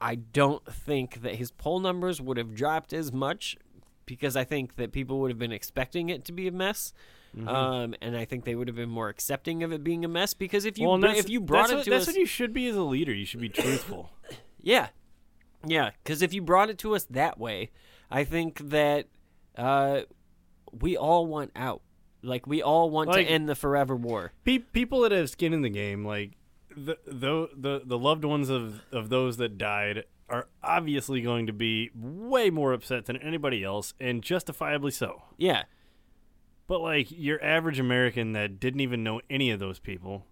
I don't think that his poll numbers would have dropped as much because I think that people would have been expecting it to be a mess.
Mhm.
Um, and I think they would have been more accepting of it being a mess because if you
well,
br- if you brought it
what,
to
that's
us,
what you should be as a leader. You should be truthful.
yeah, yeah. Because if you brought it to us that way, I think that uh, we all want out. Like we all want
Like-
to end the forever war.
Pe- people that have skin in the game, like the the the, the loved ones of, of those that died, are obviously going to be way more upset than anybody else, and justifiably so.
Yeah.
But like your average American that didn't even know any of those people,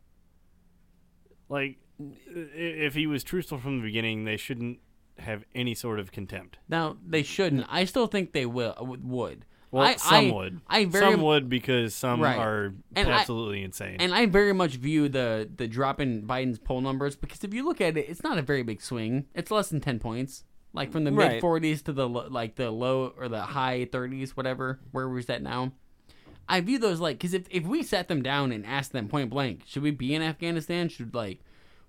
like if he was truthful from the beginning, they shouldn't have any sort of contempt.
Now they shouldn't. I still think they will uh, would.
Well,
I,
some
I,
would.
I very
some would because some
Right.
are
And I-
absolutely insane.
And I very much view the the drop in Biden's poll numbers because if you look at it, it's not a very big swing. It's less than ten points, like from the
Right.
mid forties to the like the low or the high thirties, whatever. Where we're at now. I view those like because if if we sat them down and asked them point blank, should we be in Afghanistan? Should like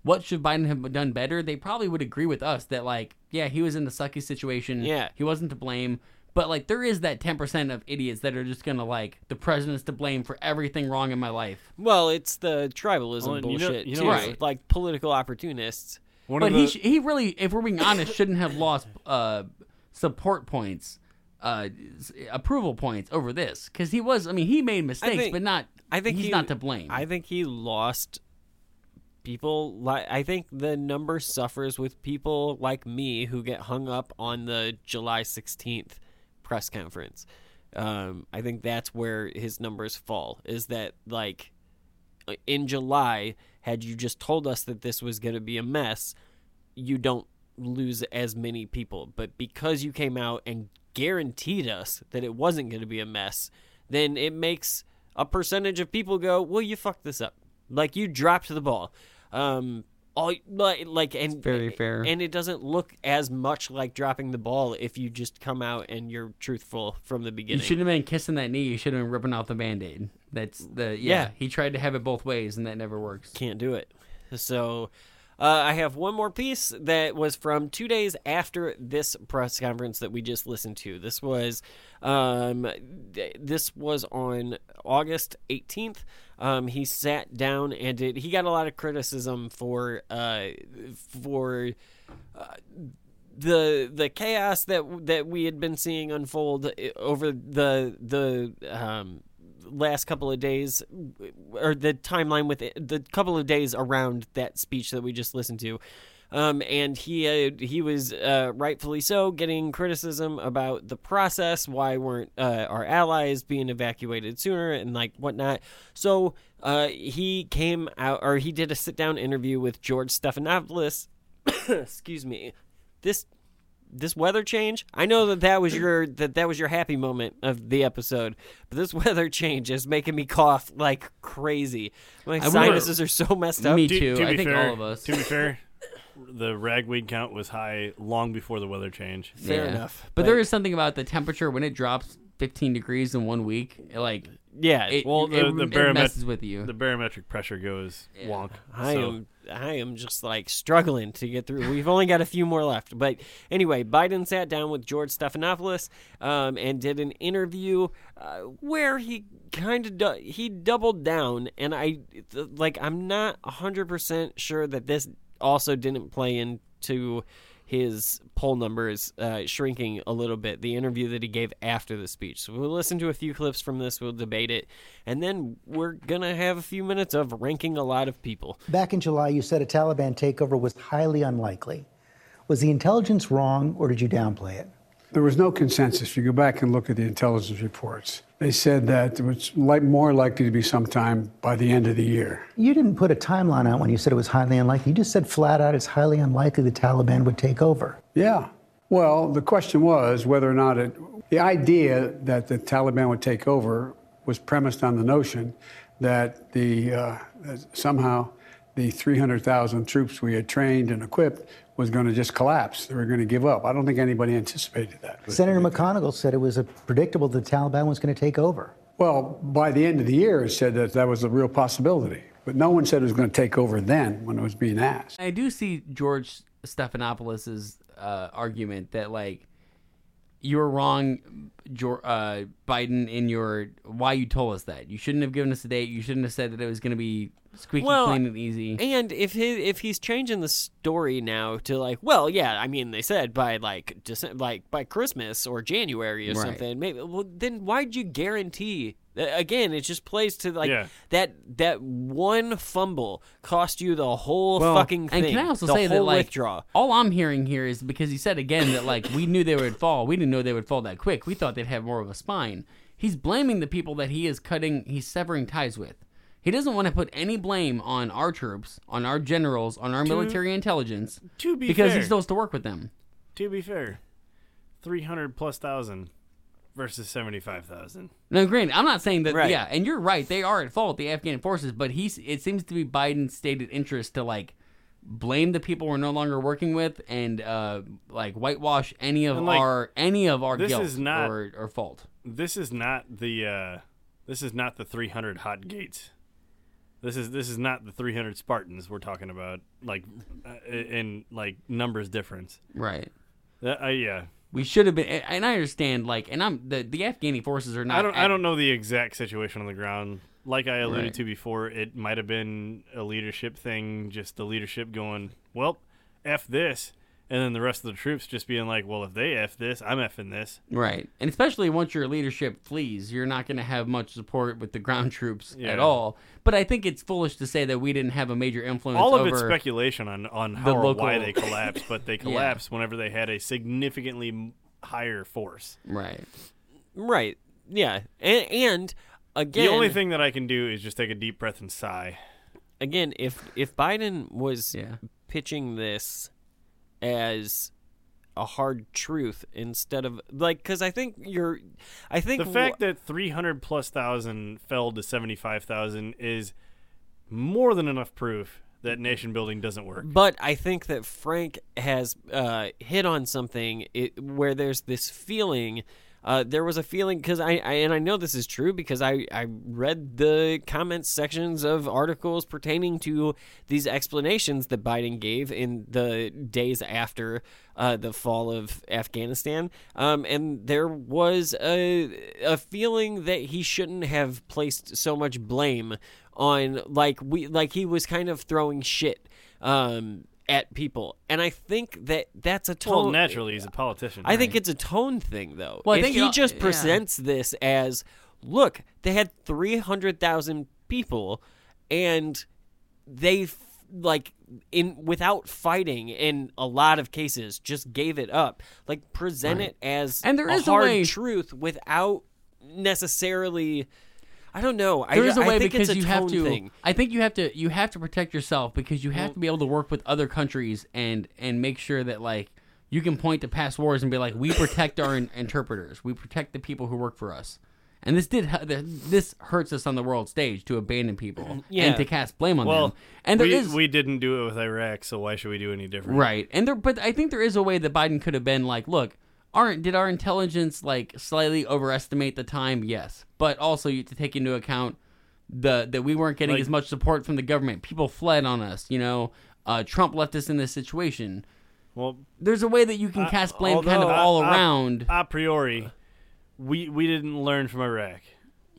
what should Biden have done better? They probably would agree with us that like yeah he was in the sucky situation.
Yeah.
he wasn't to blame. But like there is that 10% of idiots that are just going to like the president's to blame for everything wrong in my life.
Well, it's the tribalism
Well, and you know-
bullshit
you know
too,
what-
like political opportunists.
but he sh- he really if we're being honest shouldn't have lost uh support points uh approval points over this cuz he was I mean he made mistakes
think-
but not
I think
he's
he-
not to blame.
I think he lost people like I think the number suffers with people like me who get hung up on the July 16th press conference. Um, I think that's where his numbers fall is that like in July had you just told us that this was going to be a mess, you don't lose as many people. But because you came out and guaranteed us that it wasn't going to be a mess, then it makes a percentage of people go, "Well, you fucked this up. Like you dropped the ball." Um all like like and
very fair.
and it doesn't look as much like dropping the ball if you just come out and you're truthful from the beginning.
you shouldn't have been kissing that knee. You should have been ripping off the band-aid. That's the yeah,
Yeah.
He tried to have it both ways and that never works.
Can't do it. So uh, I have one more piece that was from two days after this press conference that we just listened to. This was um, th- this was on August 18th. Um, he sat down and did, he got a lot of criticism for uh, for uh, the the chaos that that we had been seeing unfold over the the um, last couple of days or the timeline with it, the couple of days around that speech that we just listened to. Um, and he uh, he was uh, rightfully so getting criticism about the process. Why weren't uh, our allies being evacuated sooner and like whatnot. So uh, he came out or he did a sit down interview with George Stephanopoulos. Excuse me. This this weather change i know that that was your that that was your happy moment of the episode but this weather change is making me cough like crazy my
I
sinuses
wonder-
are so messed up
Me too.
to
I think
fair-
all of us.
To be fair, the ragweed count was high long before the weather change.
fair
Yeah.
enough
But, there is something about the temperature when it drops 15 degrees in one week. Like
yeah
it,
Well, the,
it,
the
it messes with you.
The barometric pressure goes wonk.
I
so-
am I am just like struggling to get through. We've only got a few more left, but anyway, Biden sat down with George Stephanopoulos um, and did an interview uh, where he kind of du- he doubled down, and I like I'm not hundred percent sure that this also didn't play into his poll numbers uh, shrinking a little bit. The interview that he gave after the speech. So we'll listen to a few clips from this. We'll debate it, and then we're gonna have a few minutes of ranking a lot of people.
Back in July, you said a Taliban takeover was highly unlikely. Was the intelligence wrong, or did you downplay it?
There was no consensus. If you go back and look at the intelligence reports, they said that it was like more likely to be sometime by the end of the year.
You didn't put a timeline out when you said it was highly unlikely. You just said flat out it's highly unlikely the Taliban would take over.
Yeah. Well, the question was whether or not it, the idea that the Taliban would take over was premised on the notion that the uh, that somehow the 300,000 troops we had trained and equipped was going to just collapse. They were going to give up. I don't think anybody anticipated that.
Senator McConnell said it was a predictable that the Taliban was going to take over.
Well, by the end of the year, it said that that was a real possibility. But no one said it was going to take over then when it was being asked.
I do see George Stephanopoulos' uh, argument that like you were wrong, Jor- uh, Biden, in your why you told us that. You shouldn't have given us a date. You shouldn't have said that it was going to be squeaky
Well,
clean and easy.
And if he if he's changing the story now to like, well, yeah, I mean, they said by like Dece- like by Christmas or January or
Right.
something. Maybe well, then why'd you guarantee? Again, it just plays to like
Yeah.
that that one fumble cost you the whole
Well,
fucking thing.
And can I also
the
say that like
withdraw.
all I'm hearing here is because he said again that like we knew they would fall. We didn't know they would fall that quick. We thought they'd have more of a spine. He's blaming the people that he is cutting, he's severing ties with. He doesn't want to put any blame on our troops, on our generals, on our
To-
military intelligence,
to be
because
fair-
he's supposed to work with them.
To be fair, 300 plus thousand versus 75,000.
No, granted, I'm not saying that.
Right.
Yeah, and you're right; they are at fault, the Afghan forces. But he's. It seems to be Biden's stated interest to like blame the people we're no longer working with and uh like whitewash any of
like,
our any of our
this
guilt
is not-
or, or fault.
This is not the uh this is not the 300 hot gates. This is this is not the 300 Spartans we're talking about like uh, in like numbers difference.
Right.
That, uh, yeah.
We should have been, and- I understand, like, and I'm the the Afghani forces are not.
I don't. I don't know the exact situation on the ground. Like I alluded
Right.
to before, it might have been a leadership thing. Just the leadership going, "Well, f this," and then the rest of the troops just being like, "Well, if they f this, I'm effing this."
Right. And especially once your leadership flees, you're not going to have much support with the ground troops
Yeah.
at all. But I think it's foolish to say that we didn't have a major influence
All of
over
it's speculation on on
the
how or
local-
why they collapsed, but they
Yeah.
collapsed whenever they had a significantly higher force.
Right.
Right. Yeah. And, and again,
the only thing that I can do is just take a deep breath and sigh.
again, if if Biden was pitching this as a hard truth instead of like, because I think you're, I think
the fact that 300 plus thousand fell to 75,000 is more than enough proof that nation building doesn't work.
But I think that Frank has uh, hit on something it, where there's this feeling. Uh, there was a feeling because I, I and I know this is true because I, I read the comments sections of articles pertaining to these explanations that Biden gave in the days after uh, the fall of Afghanistan, um, and there was a a feeling that he shouldn't have placed so much blame on like we like he was kind of throwing shit um at people and i think that that's a tone
Well, naturally, he's a politician.
i think it's a tone thing though
Well, I
if
think
he
it-
just
yeah.
presents this as look they had 300000 people and they like in without fighting in a lot of cases just gave it up like present
Right.
it as
And there
a
is a
hard
way-
truth without necessarily i don't know I,
There is a way
think
because
it's a
you have to.
thing.
I think you have to. You have to protect yourself because you have to be able to work with other countries and and make sure that like you can point to past wars and be like, we protect our in- interpreters, we protect the people who work for us. And this did this hurts us on the world stage to abandon people mm-hmm.
Yeah.
and to cast blame on
well,
them. And there
we,
is
we didn't do it with Iraq, so why should we do any different?
Right. And there but I think there is a way that Biden could have been like, look, aren't did our intelligence like slightly overestimate the time? Yes. But also you have to take into account the that we weren't getting
Like-
as much support from the government. People fled on us, you know. Uh, Trump left us in this situation.
Well,
there's a way that you can
Uh,
cast blame kind of all
a-
around.
A priori, we we didn't learn from Iraq.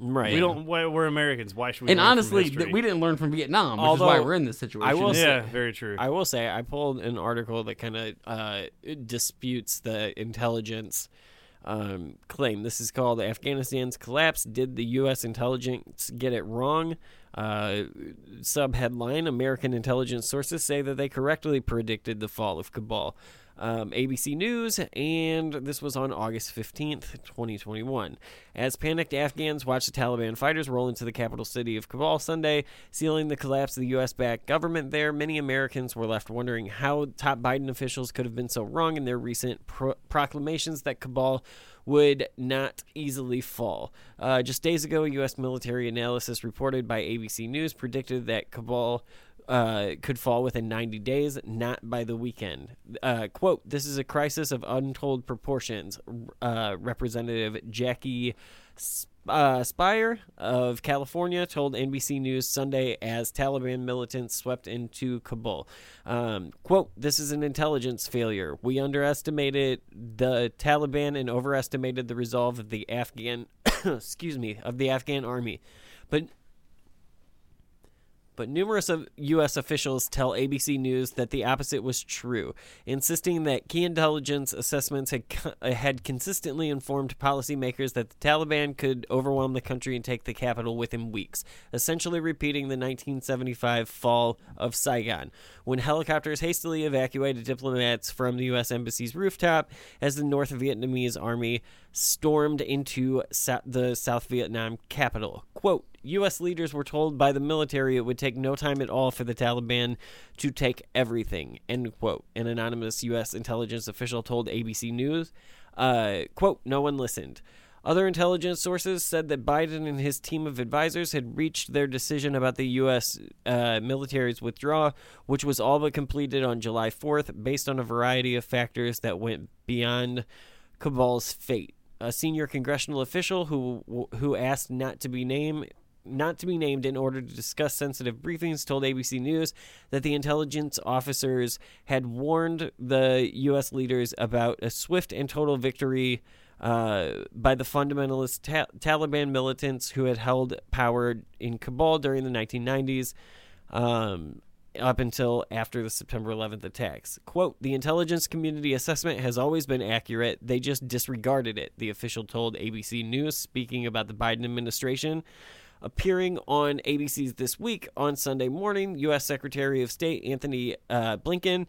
Right.
We don't. We're Americans. Why should we?
and
learn
honestly,
history?
th- we didn't learn from Vietnam, which is why
Although,
we're in this situation.
I will
Yeah,
say,
very true.
I will say I pulled an article that kind of uh, disputes the intelligence um, claim. This is called "Afghanistan's Collapse: Did the U.S. intelligence get it wrong?" Uh, Sub headline: American intelligence sources say that they correctly predicted the fall of Kabul. Um, ABC News, and this was on August 15th, 2021. As panicked Afghans watched the Taliban fighters roll into the capital city of Kabul Sunday, sealing the collapse of the U.S. backed government there, many Americans were left wondering how top Biden officials could have been so wrong in their recent pro- proclamations that Kabul would not easily fall. Uh, just days ago, U.S. military analysis reported by ABC News predicted that Kabul uh, could fall within 90 days, not by the weekend. Uh, quote, this is a crisis of untold proportions. Uh, Representative Jackie uh, Speier of California told NBC News Sunday as Taliban militants swept into Kabul. Um, quote, this is an intelligence failure. We underestimated the Taliban and overestimated the resolve of the Afghan, excuse me, of the Afghan army. But but numerous of U.S. officials tell ABC News that the opposite was true, insisting that key intelligence assessments had, uh, had consistently informed policymakers that the Taliban could overwhelm the country and take the capital within weeks, essentially repeating the 1975 fall of Saigon, when helicopters hastily evacuated diplomats from the U.S. Embassy's rooftop as the North Vietnamese army stormed into Sa- the South Vietnam capital. Quote, U.S. leaders were told by the military it would take no time at all for the Taliban to take everything, end quote. An anonymous U.S. intelligence official told ABC News, uh, quote, no one listened. Other intelligence sources said that Biden and his team of advisors had reached their decision about the U.S. Uh, military's withdrawal, which was all but completed on July 4th, based on a variety of factors that went beyond Kabul's fate. A senior congressional official who who asked not to be named not to be named in order to discuss sensitive briefings, told ABC News that the intelligence officers had warned the U.S. leaders about a swift and total victory uh, by the fundamentalist ta- Taliban militants who had held power in Kabul during the 1990s. Um, up until after the September 11th attacks. Quote, the intelligence community assessment has always been accurate. They just disregarded it, the official told ABC News, speaking about the Biden administration. Appearing on ABC's This Week on Sunday morning, U.S. Secretary of State Antony uh, Blinken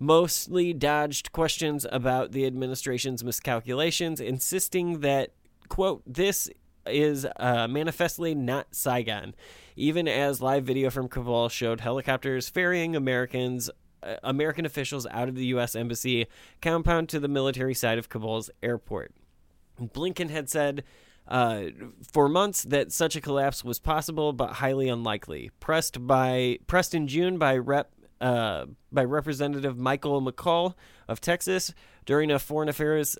mostly dodged questions about the administration's miscalculations, insisting that, quote, this is uh, manifestly not Saigon, even as live video from Kabul showed helicopters ferrying Americans. Uh, American officials out of the U.S. Embassy compound to the military side of Kabul's airport. Blinken had said uh, for months that such a collapse was possible but highly unlikely. Pressed by pressed in June by Rep uh, by Representative Michael McCaul of Texas during a foreign affairs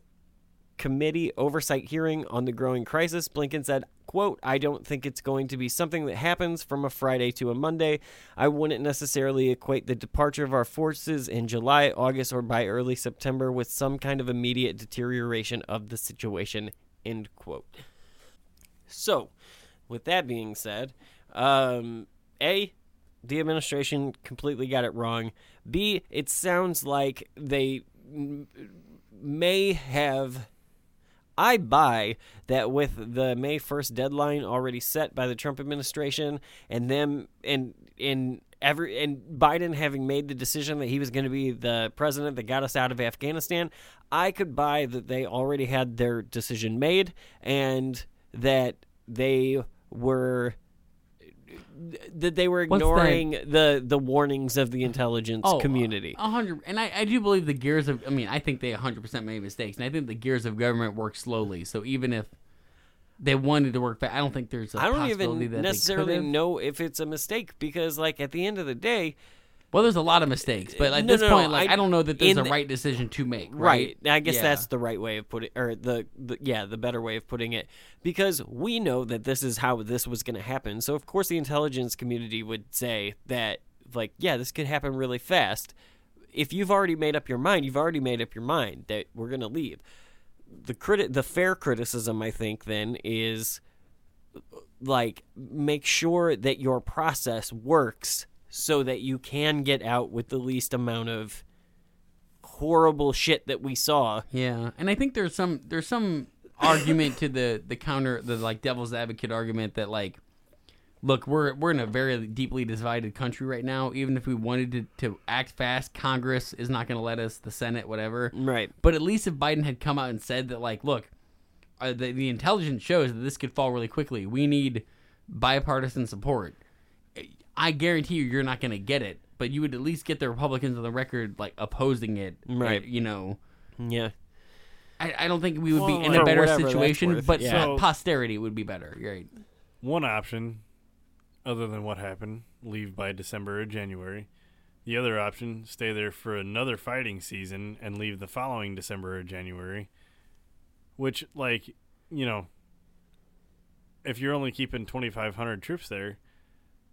committee oversight hearing on the growing crisis, Blinken said, quote, I don't think it's going to be something that happens from a Friday to a Monday. I wouldn't necessarily equate the departure of our forces in July, August, or by early September with some kind of immediate deterioration of the situation, end quote. So, with that being said, um, A, the administration completely got it wrong. B, it sounds like they may have. I buy that with the May 1st deadline already set by the Trump administration and them and and every and Biden having made the decision that he was going to be the president that got us out of Afghanistan, I could buy that they already had their decision made and that they were that they were ignoring the the warnings of the intelligence
Oh,
community.
A hundred, and I, I do believe the gears of. I mean, I think they hundred percent made mistakes, and I think the gears of government work slowly. So even if they wanted to work fast, I don't think there's. I
I don't even
that
necessarily know if it's a mistake because, like, at the end of the day,
well, there's a lot of mistakes, but at
No,
this
no, no,
point, like
I-
I, don't know that there's a right decision to make.
right?
Right?
I guess
Yeah.
that's the right way of putting, or the, the yeah, the better way of putting it, because we know that this is how this was going to happen. So of course, the intelligence community would say that, like, yeah, this could happen really fast. If you've already made up your mind, you've already made up your mind that we're going to leave. The criti- the fair criticism, I think, then is like make sure that your process works so that you can get out with the least amount of horrible shit that we saw.
Yeah, and I think there's some there's some argument to the the counter the like devil's advocate argument that like look we're we're in a very deeply divided country right now. Even if we wanted to, to act fast congress is not going to let us the senate whatever.
Right.
But at least if biden had come out and said that like look uh, the, the intelligence shows that this could fall really quickly we need bipartisan support i guarantee you you're not going to get it but you would at least get the republicans on the record like opposing it
Right.
uh, you know
yeah
I, I don't think we would be in
like-
a better
For whatever that's
situation, but
yeah.
for posterity would be better. Right.
One option, other than what happened, leave by December or January. The other option, stay there for another fighting season and leave the following December or January. Which, like, you know, if you're only keeping 2,500 troops there,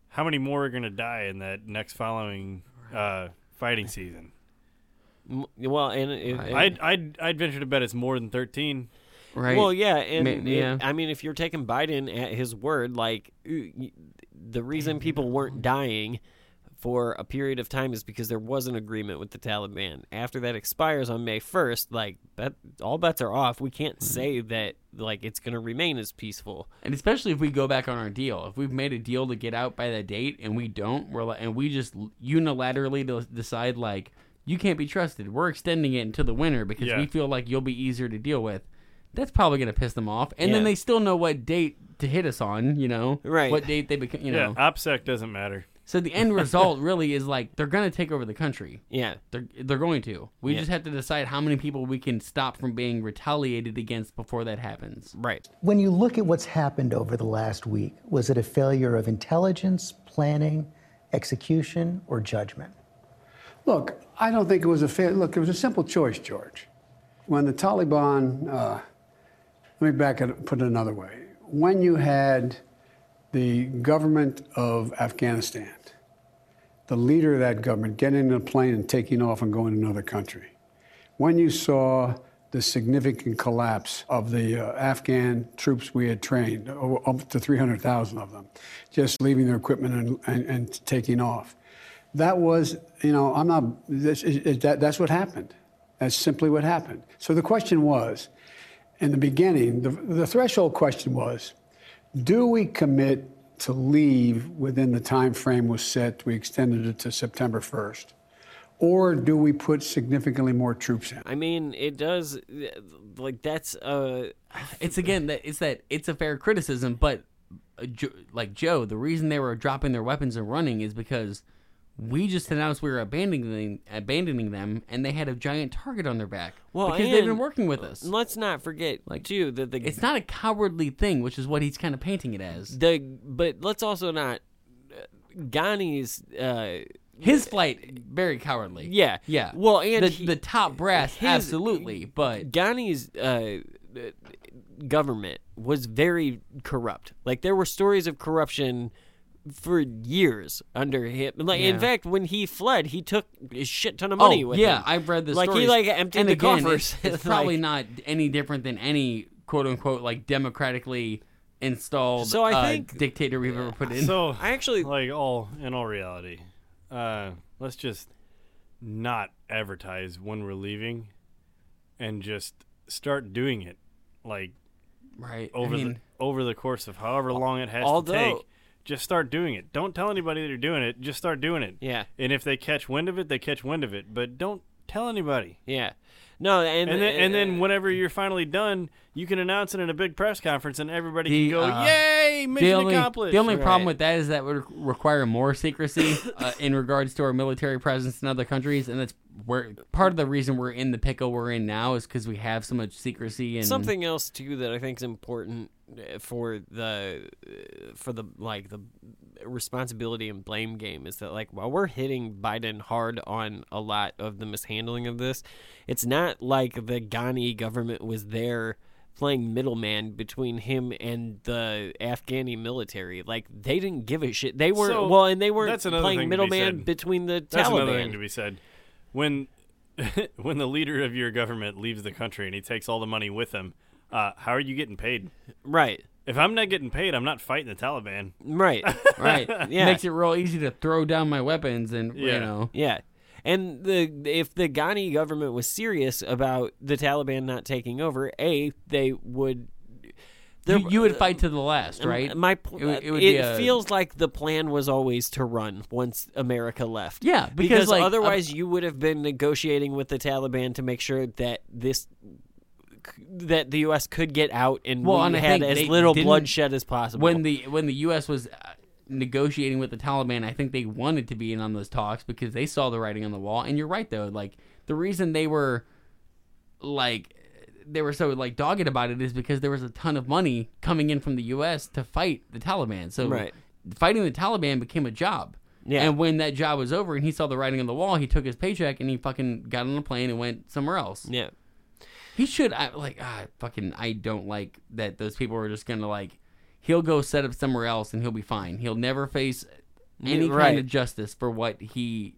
how many more are going to die in that next following uh, fighting season?
Well, and it, it-
I'd, I'd, I'd venture to bet it's more than 13. Right.
Well, yeah, and
Ma-
it-
yeah.
I mean, if you're taking Biden at his word, like y- y- the reason people weren't dying for a period of time is because there was an agreement with the Taliban. After that expires on May 1st, like bet, all bets are off. We can't mm-hmm. say that like it's going to remain as peaceful.
And especially if we go back on our deal, if we've made a deal to get out by that date and we don't, we're like, and we just unilaterally decide like you can't be trusted. We're extending it until the winter because
Yeah.
we feel like you'll be easier to deal with. That's probably going to piss them off, and then they still know what date to hit us on. You know,
Right.
What date they become. You know,
yeah, OPSEC doesn't matter.
So the end result really is like they're gonna take over the country.
Yeah.
They're they're going to. We
Yeah.
just have to decide how many people we can stop from being retaliated against before that happens.
Right.
When you look at what's happened over the last week, was it a failure of intelligence, planning, execution, or judgment?
Look, I don't think it was a fair. Look, it was a simple choice, George. When the Taliban, uh, let me back it, put it another way. When you had the government of Afghanistan, the leader of that government, getting in a plane and taking off and going to another country. When you saw the significant collapse of the uh, Afghan troops we had trained, up to 300,000 of them, just leaving their equipment and, and, and taking off. That was, you know, I'm not, this, is, is that, that's what happened. That's simply what happened. So the question was, in the beginning, the, the threshold question was, do we commit to leave within the time frame was set? We extended it to September 1st. Or do we put significantly more troops in?
I mean, it does. Like that's uh,
it's again that it's that it's a fair criticism, but uh, Jo- like Joe, the reason they were dropping their weapons and running is because we just announced we were abandoning abandoning them, and they had a giant target on their back.
well,
because they've been working with us.
Let's not forget, like, too, that the
It's not a cowardly thing, which is what he's kind of painting it as.
the but let's also not uh, Ghani's uh
His flight very cowardly.
Yeah,
yeah.
Well, and
the,
he-
the top brass,
his-
absolutely, but
Ghani's uh, uh, government was very corrupt. Like there were stories of corruption for years under him. Like in fact, when he fled, he took a shit ton of money
oh,
with
yeah,
him.
I've read the
like
stories.
he like emptied
and
the
again,
coffers.
It's, it's probably not any different than any quote unquote like democratically installed
So I
uh,
think-
dictator we've ever put in.
So
I actually
like all in all reality, uh, let's just not advertise when we're leaving, and just start doing it, like
right
over
I mean,
the over the course of however long it has
although-
to take. Just start doing it. Don't tell anybody that you're doing it. Just start doing it.
Yeah.
And if they catch wind of it, they catch wind of it. But don't tell anybody.
Yeah. No, and
And then, and
uh,
then whenever you're finally done, you can announce it in a big press conference, and everybody
the,
can go,
uh,
"Yay, mission
the only,
accomplished!"
The only problem with that is that would require more secrecy uh, in regards to our military presence in other countries, and that's where part of the reason we're in the pickle we're in now is because we have so much secrecy and
something else too that I think is important uh, for the for the like the responsibility and blame game is that like while we're hitting Biden hard on a lot of the mishandling of this, it's not like the Ghani government was there playing middleman between him and the Afghani military. Like they didn't give a shit. They weren't
So,
well, and they weren't
that's another
playing
thing to be
middleman between the
That's
Taliban.
another thing to be said. When when the leader of your government leaves the country and he takes all the money with him, uh, how are you getting paid?
Right.
If I'm not getting paid, I'm not fighting the Taliban.
Right.
right.
Yeah.
makes it real easy to throw down my weapons and
Yeah.
you know
Yeah. And the if the Ghani government was serious about the Taliban not taking over, a they would.
you, you would fight to the last, right?
My pl-
It would-
it,
it would be a-
feels like the plan was always to run once America left.
Yeah, because, like,
otherwise you would have been negotiating with the Taliban to make sure that this that the U.S. could get out and
well,
we
and
had as little bloodshed as possible.
When the when the U.S. was uh, negotiating with the Taliban, I think they wanted to be in on those talks because they saw the writing on the wall. And you're right though, like the reason they were like they were so like dogged about it is because there was a ton of money coming in from the U.S. to fight the Taliban. So
Right.
fighting the Taliban became a job.
Yeah.
And when that job was over and he saw the writing on the wall, he took his paycheck and he fucking got on a plane and went somewhere else.
yeah.
He should I, like ah, fucking. I don't like that those people are just gonna like. He'll go set up somewhere else and he'll be fine. He'll never face any
Yeah,
kind of justice for what he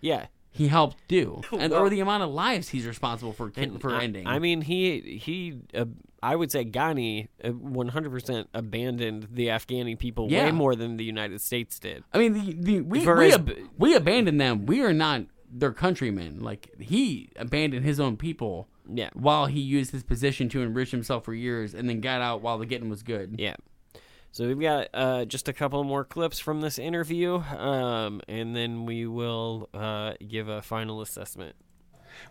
Yeah.
he helped do, and
Well-
or the amount of lives he's responsible for for
I-
ending.
I mean, he he. Uh, I would say Ghani one hundred percent abandoned the Afghani people
Yeah.
way more than the United States did.
I mean, the, the, we we, ab- we abandoned them. We are not their countrymen. Like he abandoned his own people.
Yeah.
While he used his position to enrich himself for years, and then got out while the getting was good.
Yeah. So we've got uh, just a couple more clips from this interview, um, and then we will uh, give a final assessment.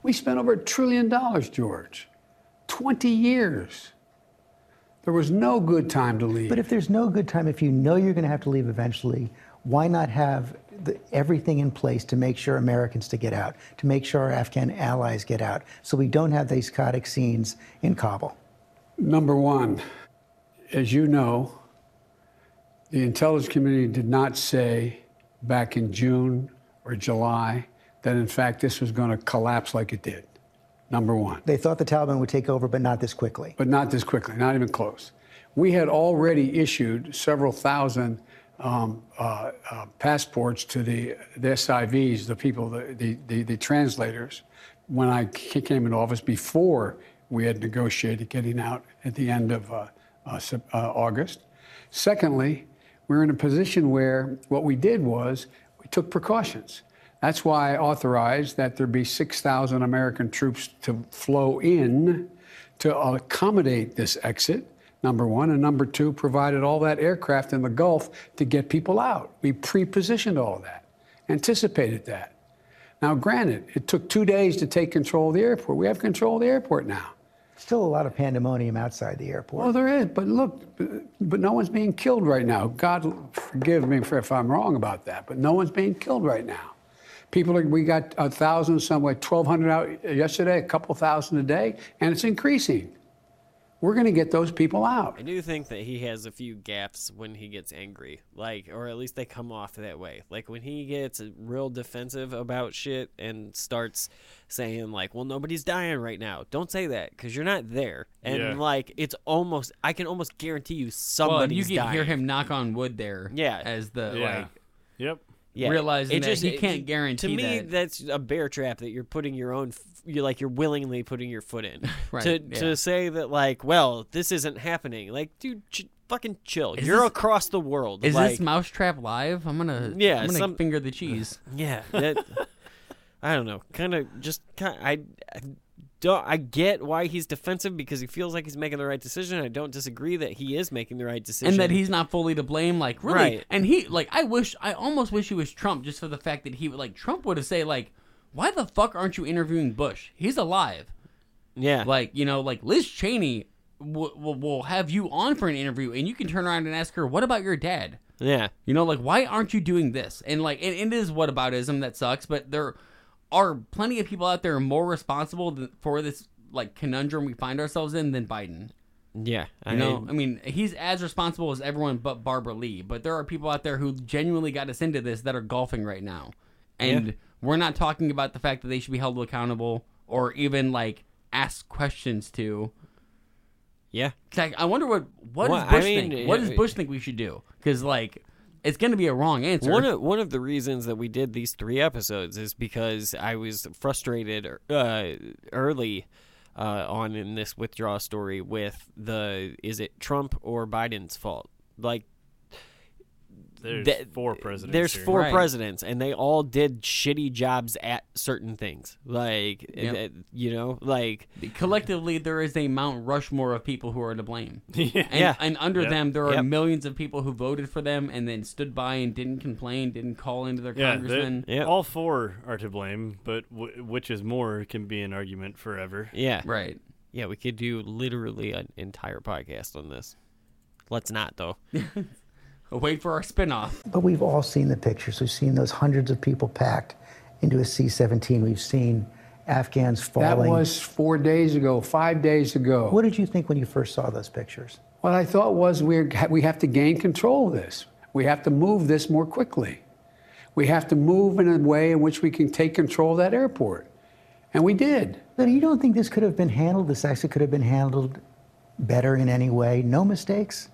We spent over a trillion dollars, George. 20 years. There was no good time to leave.
But if there's no good time, if you know you're going to have to leave eventually, why not have the, everything in place to make sure Americans to get out, to make sure our Afghan allies get out, so we don't have these chaotic scenes in Kabul?
Number one, as you know, the intelligence community did not say back in June or July that in fact this was going to collapse like it did. Number one.
They thought the Taliban would take over, but not this quickly.
But not this quickly, not even close. we had already issued several thousand um, uh, uh, passports to the, the SIVs, the people, the, the, the, the translators, when I came into office before we had negotiated getting out at the end of uh, uh, uh, August. Secondly, we're in a position where what we did was we took precautions. That's why I authorized that there be 6,000 American troops to flow in to accommodate this exit, number one. And number two, provided all that aircraft in the Gulf to get people out. We pre positioned all of that, anticipated that. Now, granted, it took two days to take control of the airport. We have control of the airport now.
Still a lot of pandemonium outside the airport.
Well, there is, but look, but no one's being killed right now. God forgive me for if I'm wrong about that, but no one's being killed right now. People are, we got a thousand, somewhere, 1,200 out yesterday, a couple thousand a day, and it's increasing. We're going to get those people out.
I do think that he has a few gaps when he gets angry, like, or at least they come off that way. Like when he gets real defensive about shit and starts saying like, "Well, nobody's dying right now." Don't say that because you're not there, and
Yeah.
like it's almost, I can almost guarantee you
well, and
somebody's
you can hear him knock on wood there.
Yeah.
as the
Yeah.
like.
Yep.
Yeah,
realizing
It
that he
it-
can't guarantee
To me,
that.
that's a bear trap that you're putting your own. You're like you're willingly putting your foot in.
Right,
To
yeah.
to say that like, well, this isn't happening. Like, dude, ch- fucking chill.
Is
you're
this-
across the world.
Is
like,
this Mousetrap live? I'm gonna
Yeah,
I'm gonna
some-
finger the cheese.
Yeah, that, I don't know. Kind of just kind. I, I don't. I get why he's defensive because he feels like he's making the right decision. I don't disagree that he is making the right decision,
and that he's not fully to blame. Like really,
Right.
and he like I wish I almost wish he was Trump just for the fact that he would like Trump would have say like, why the fuck aren't you interviewing Bush? He's alive.
Yeah,
like you know like Liz Cheney will will will have you on for an interview and you can turn around and ask her what about your dad.
Yeah.
You know, like why aren't you doing this? And like and it is whataboutism that sucks, but there are plenty of people out there more responsible th- for this like conundrum we find ourselves in than Biden.
Yeah,
You know, I mean, he's as responsible as everyone but Barbara Lee. But there are people out there who genuinely got us into this that are golfing right now, and
Yeah.
We're not talking about the fact that they should be held accountable or even like asked questions to.
Yeah,
like, I wonder what what
Well,
does
I
Bush
mean,
think? What does Bush think we should do? Because like, it's going to be a wrong answer.
One of one of the reasons that we did these three episodes is because I was frustrated uh, early uh, on in this withdrawal story with the is it Trump or Biden's fault? Like
There's
that-
four presidents.
There's
here.
four presidents, and they all did shitty jobs at certain things. Like
Yep.
uh, you know, like
collectively there is a Mount Rushmore of people who are to blame.
Yeah.
And,
Yeah.
and under
Yep.
them there are
Yep.
millions of people who voted for them and then stood by and didn't complain, didn't call into their
Yeah,
congressman.
they- all four are to blame, but w- which is more can be an argument forever.
Yeah.
Right.
Yeah, we could do literally an entire podcast on this. Let's not though.
Wait for our spin-off.
But we've all seen the pictures. We've seen those hundreds of people packed into a C 17. We've seen Afghans falling.
That was four days ago, five days ago.
What did you think when you first saw those pictures?
What I thought was we're, we have to gain control of this. We have to move this more quickly. We have to move in a way in which we can take control of that airport. And we did.
But you don't think this could have been handled, this actually could have been handled better in any way? No mistakes?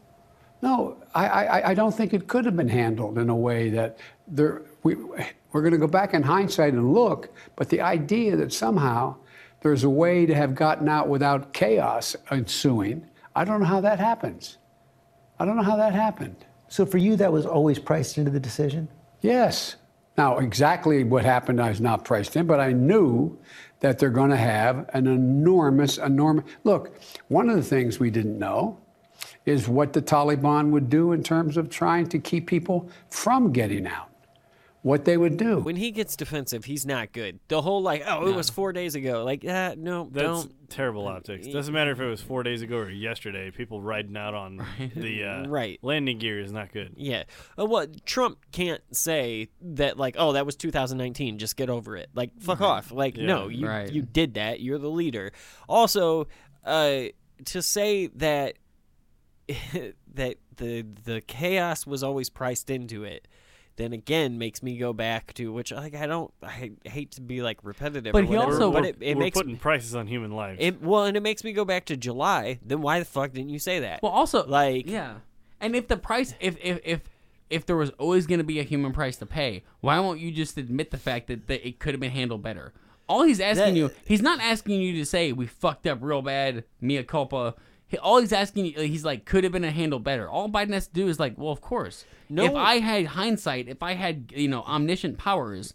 No, I, I, I don't think it could have been handled in a way that there, we, we're going to go back in hindsight and look, but the idea that somehow there's a way to have gotten out without chaos ensuing, I don't know how that happens. I don't know how that happened.
So for you, that was always priced into the decision?
Yes. Now, exactly what happened, I was not priced in, but I knew that they're going to have an enormous, enormous. Look, one of the things we didn't know is what the Taliban would do in terms of trying to keep people from getting out. What they would do.
When he gets defensive, he's not good. The whole like, oh, it was four days ago. Like, uh, no,
That's
don't.
terrible optics. Doesn't matter if it was four days ago or yesterday. People riding out on the uh,
Right.
landing gear is not good.
Yeah. Uh, well, Trump can't say that like, oh, that was 2019. Just get over it. Like, fuck off. Like,
Yeah.
no, you
Right.
you did that. You're the leader. Also, uh, to say that that the the chaos was always priced into it. then again makes me go back to which like I don't I hate to be like repetitive.
But he
whatever,
also-
but it, it
we're
makes
putting prices on human life.
it well, and it makes me go back to July. Then why the fuck didn't you say that?
Well, also
like
yeah, and if the price, if if if if there was always going to be a human price to pay, why won't you just admit the fact that, that it could have been handled better? All he's asking
That-
you, he's not asking you to say we fucked up real bad, mea culpa. All he's asking he's like, could have been handled better. All Biden has to do is like, well, of course.
No-
If I had hindsight, if I had you know omniscient powers,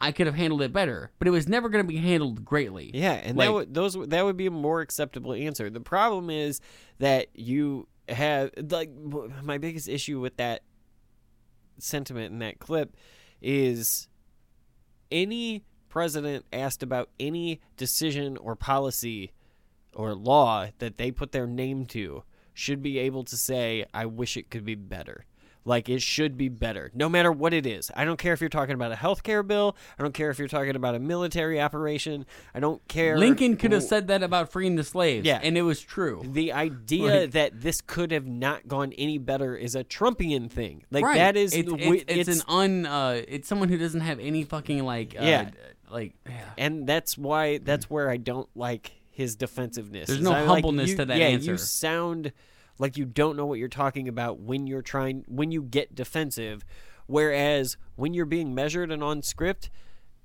I could have handled it better. But it was never going to be handled greatly.
Yeah, and
Like-
that would those that would be a more acceptable answer. The problem is that you have like my biggest issue with that sentiment in that clip is any president asked about any decision or policy or law that they put their name to should be able to say, I wish it could be better. Like it should be better, no matter what it is. I don't care if you're talking about a healthcare bill. I don't care if you're talking about a military operation. I don't care.
Lincoln could have said that about freeing the slaves.
Yeah.
and it was true.
The idea
Like-
that this could have not gone any better is a Trumpian thing. Like
right.
that is
it's, it's, it's, an un uh, it's someone who doesn't have any fucking like uh,
Yeah.
like yeah.
and that's why that's where I don't like his defensiveness.
There's no
I like-
humbleness
you-
to that
yeah,
answer.
you sound like you don't know what you're talking about when you're trying when you get defensive, whereas when you're being measured and on script.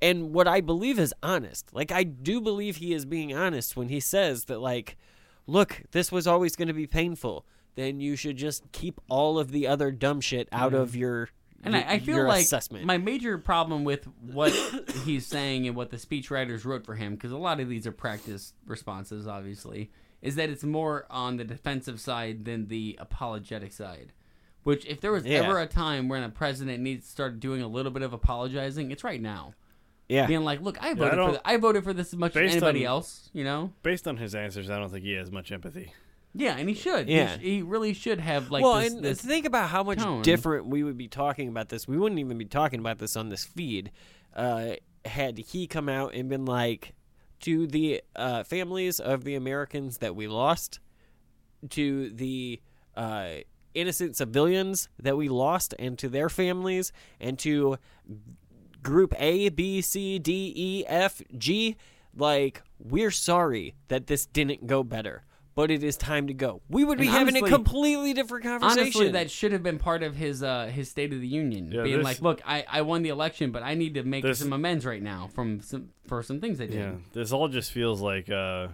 And what I believe is honest. Like I do believe he is being honest when he says that like look, this was always going to be painful. Then you should just keep all of the other dumb shit out of your
And I, I feel like
assessment.
my major problem with what he's saying and what the speechwriters wrote for him, because a lot of these are practice responses, obviously, is that it's more on the defensive side than the apologetic side. Which, if there was
Yeah.
ever a time when a president needs to start doing a little bit of apologizing, it's right now.
Yeah.
being like, "Look, I
Yeah, I
voted for
don't-
I voted for this as much as anybody
on-
else," you know.
Based on his answers, I don't think he has much empathy.
Yeah, and he should. He
Yeah.
sh- he, really should have like
well,
this,
and
this
think about how much
tone.
different we would be talking about this. We wouldn't even be talking about this on this feed uh, had he come out and been like, to the uh, families of the Americans that we lost, to the uh, innocent civilians that we lost, and to their families, and to group A, B, C, D, E, F, G. Like, we're sorry that this didn't go better, but it is time to go. We would be
And
having a completely different conversation.
Honestly, that should have been part of his uh, his State of the Union,
Yeah,
being
this-
like, "Look, I, I won the election, but I need to make
This-
some amends right now from some for some things I did."
Yeah, this all just feels like uh,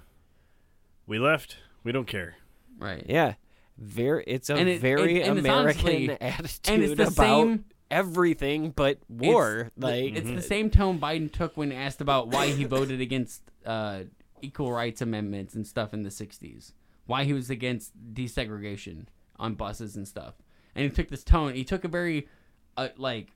we left. We don't care.
Right.
Yeah, very. It's a
And it-
very
and- and it's
American
honestly-
attitude
and it's the
about
same-
everything but war.
the-
like
it's the same tone Biden took when asked about why he voted against uh, equal rights amendments and stuff in the '60s. Why he was against desegregation on buses and stuff, and he took this tone. He took a very uh, like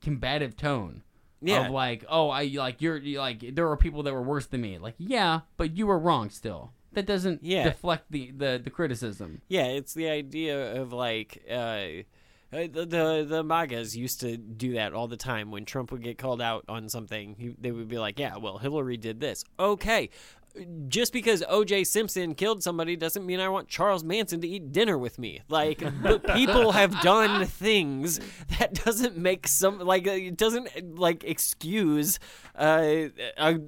combative tone.
Yeah.
Of like, oh, I like you're, you like there were people that were worse than me. Like, yeah, but you were wrong still. That doesn't
Yeah.
deflect the, the the criticism.
Yeah, it's the idea of like uh, uh, the, the the MAGAs used to do that all the time. When Trump would get called out on something, he, they would be like, "Yeah, well, Hillary did this." Okay, just because O.J. Simpson killed somebody doesn't mean I want Charles Manson to eat dinner with me. Like, people have done things that doesn't make some like it doesn't like excuse uh, a,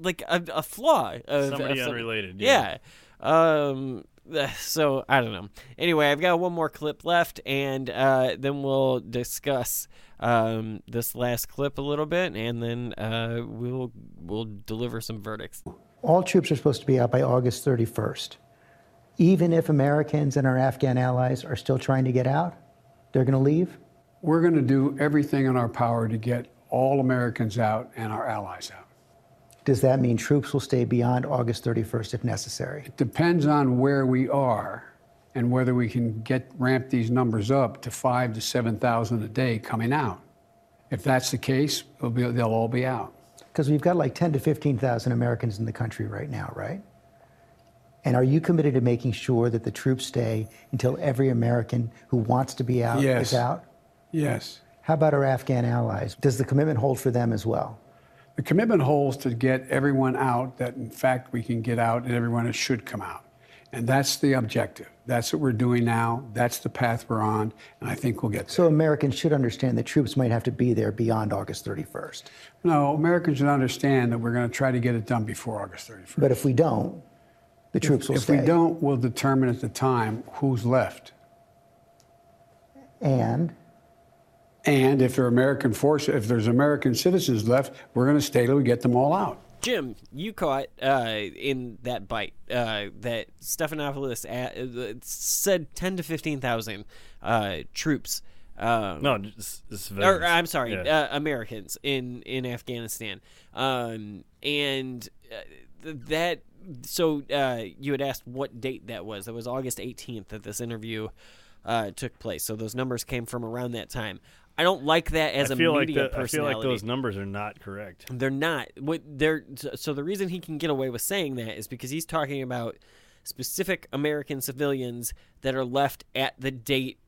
like a, a flaw of
Somebody
of some-
unrelated,
yeah.
yeah.
Um. So I don't know. Anyway, I've got one more clip left, and uh, then we'll discuss um, this last clip a little bit, and then uh, we'll we'll deliver some verdicts.
All troops are supposed to be out by August 31st. Even if Americans and our Afghan allies are still trying to get out, they're going to leave?
We're going to do everything in our power to get all Americans out and our allies out.
Does that mean troops will stay beyond August 31st if necessary?
It depends on where we are and whether we can get ramp these numbers up to five to 7,000 a day coming out. If that's the case, be, they'll all be out.
Because we've got like 10 to 15,000 Americans in the country right now, right? And are you committed to making sure that the troops stay until every American who wants to be out
Yes.
is out?
Yes.
How about our Afghan allies? Does the commitment hold for them as well?
The commitment holds to get everyone out that, in fact, we can get out and everyone should come out. And that's the objective. That's what we're doing now. That's the path we're on, and I think we'll get there.
So Americans should understand that troops might have to be there beyond August 31st.
No, Americans should understand that we're going to try to get it done before August 31st.
But if we don't, the troops will
if
stay.
we don't, we'll determine at the time who's left.
And
And if there are American forces, if there's American citizens left, we're going to stay till we get them all out.
Jim, you caught uh, in that bite uh, that Stephanopoulos a- uh, said ten to fifteen thousand uh, troops. Um,
No, just- just
or. I'm sorry,
Yeah.
uh, Americans in in Afghanistan, um, and uh, th- that. So uh, you had asked what date that was. That was August 18th that this interview uh, took place. So those numbers came from around that time. I don't like that as
I
a
feel like
media
the, I feel like those numbers are not correct.
They're not. What they're so the reason he can get away with saying that is because he's talking about specific American civilians that are left at the date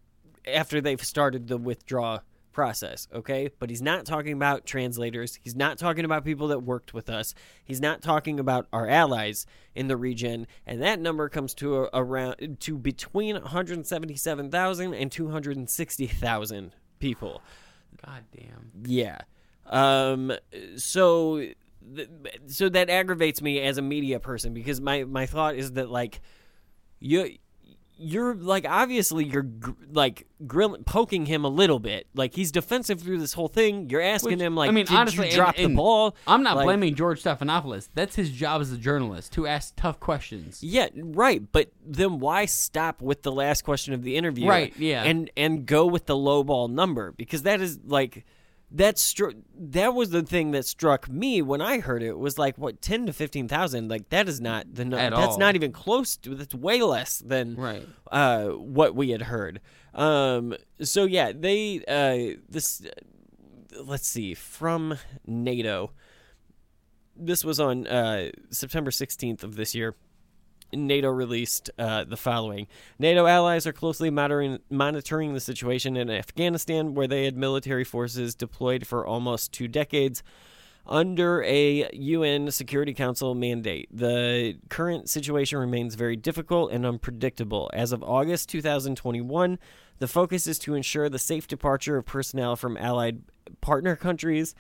after they've started the withdraw process, okay? But he's not talking about translators. He's not talking about people that worked with us. He's not talking about our allies in the region, and that number comes to a, around to between 177,000 and 260,000 people.
God damn.
Yeah. Um. So, th- so that aggravates me as a media person because my my thought is that like, you. You're like obviously you're gr- like grilling poking him a little bit. Like he's defensive through this whole thing. You're asking
Which,
him like,
I mean,
did
honestly,
drop
and
the ball?
I'm not
Like-
blaming George Stephanopoulos. That's his job as a journalist to ask tough questions.
Yeah, right. But then why stop with the last question of the interview?
Right, yeah.
And and go with the low ball number because that is like that stru- that was the thing that struck me when I heard it was like what ten to fifteen thousand. Like that is not the number.
At
That's
all.
not even close to. That's way less than
Right.
uh, what we had heard. Um. So yeah, they uh this. let's see from NATO. This was on uh, September 16th of this year. NATO released uh, the following NATO allies are closely monitoring, monitoring the situation in Afghanistan, where they had military forces deployed for almost two decades under a UN Security Council mandate. The current situation remains very difficult and unpredictable. As of August 2021, the focus is to ensure the safe departure of personnel from allied partner countries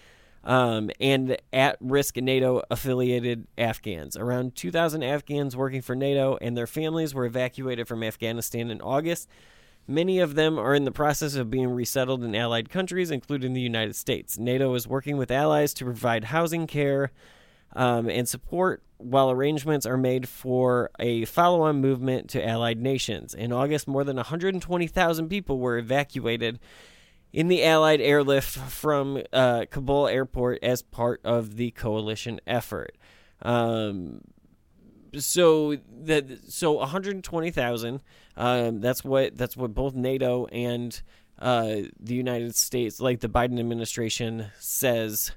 um, and at risk NATO affiliated Afghans. Around 2,000 Afghans working for NATO and their families were evacuated from Afghanistan in August. Many of them are in the process of being resettled in allied countries, including the United States. NATO is working with allies to provide housing, care, um, and support while arrangements are made for a follow on movement to allied nations. In August, more than 120,000 people were evacuated in the Allied airlift from uh, Kabul airport as part of the coalition effort. Um, so that so 120,000. Um, that's what that's what both NATO and uh, the United States, like the Biden administration, says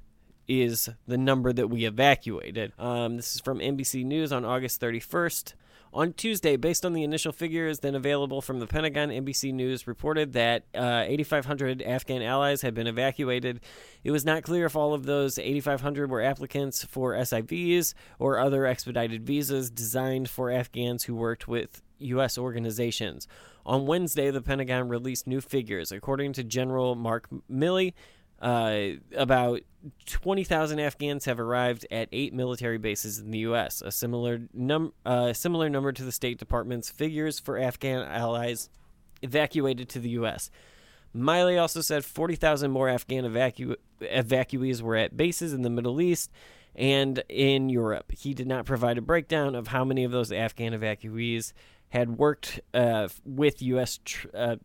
is the number that we evacuated. Um, this is from NBC News on August 31st. On Tuesday, based on the initial figures then available from the Pentagon, NBC News reported that uh, 8,500 Afghan allies had been evacuated. It was not clear if all of those 8,500 were applicants for SIVs or other expedited visas designed for Afghans who worked with U.S. organizations. On Wednesday, the Pentagon released new figures. According to General Mark Milley, uh, about 20,000 Afghans have arrived at eight military bases in the U.S., a similar, num- uh, similar number to the State Department's figures for Afghan allies evacuated to the U.S. Milley also said 40,000 more Afghan evacu- evacuees were at bases in the Middle East and in Europe. He did not provide a breakdown of how many of those Afghan evacuees had worked uh, with U.S. Tr- uh,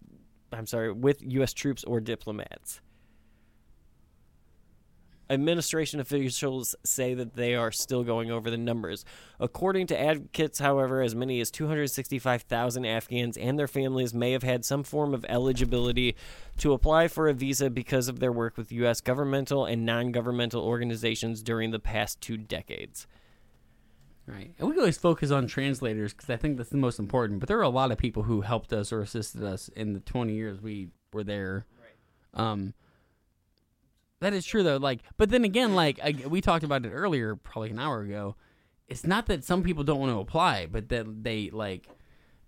I'm sorry, with U.S. troops or diplomats. Administration officials say that they are still going over the numbers. According to advocates, however, as many as 265,000 Afghans and their families may have had some form of eligibility to apply for a visa because of their work with U.S. governmental and non governmental organizations during the past two decades.
Right. And we always focus on translators because I think that's the most important. But there are a lot of people who helped us or assisted us in the 20 years we were there. Right. Um, that is true though. Like, but then again, like I, we talked about it earlier, probably an hour ago. it's not that some people don't want to apply, but that they like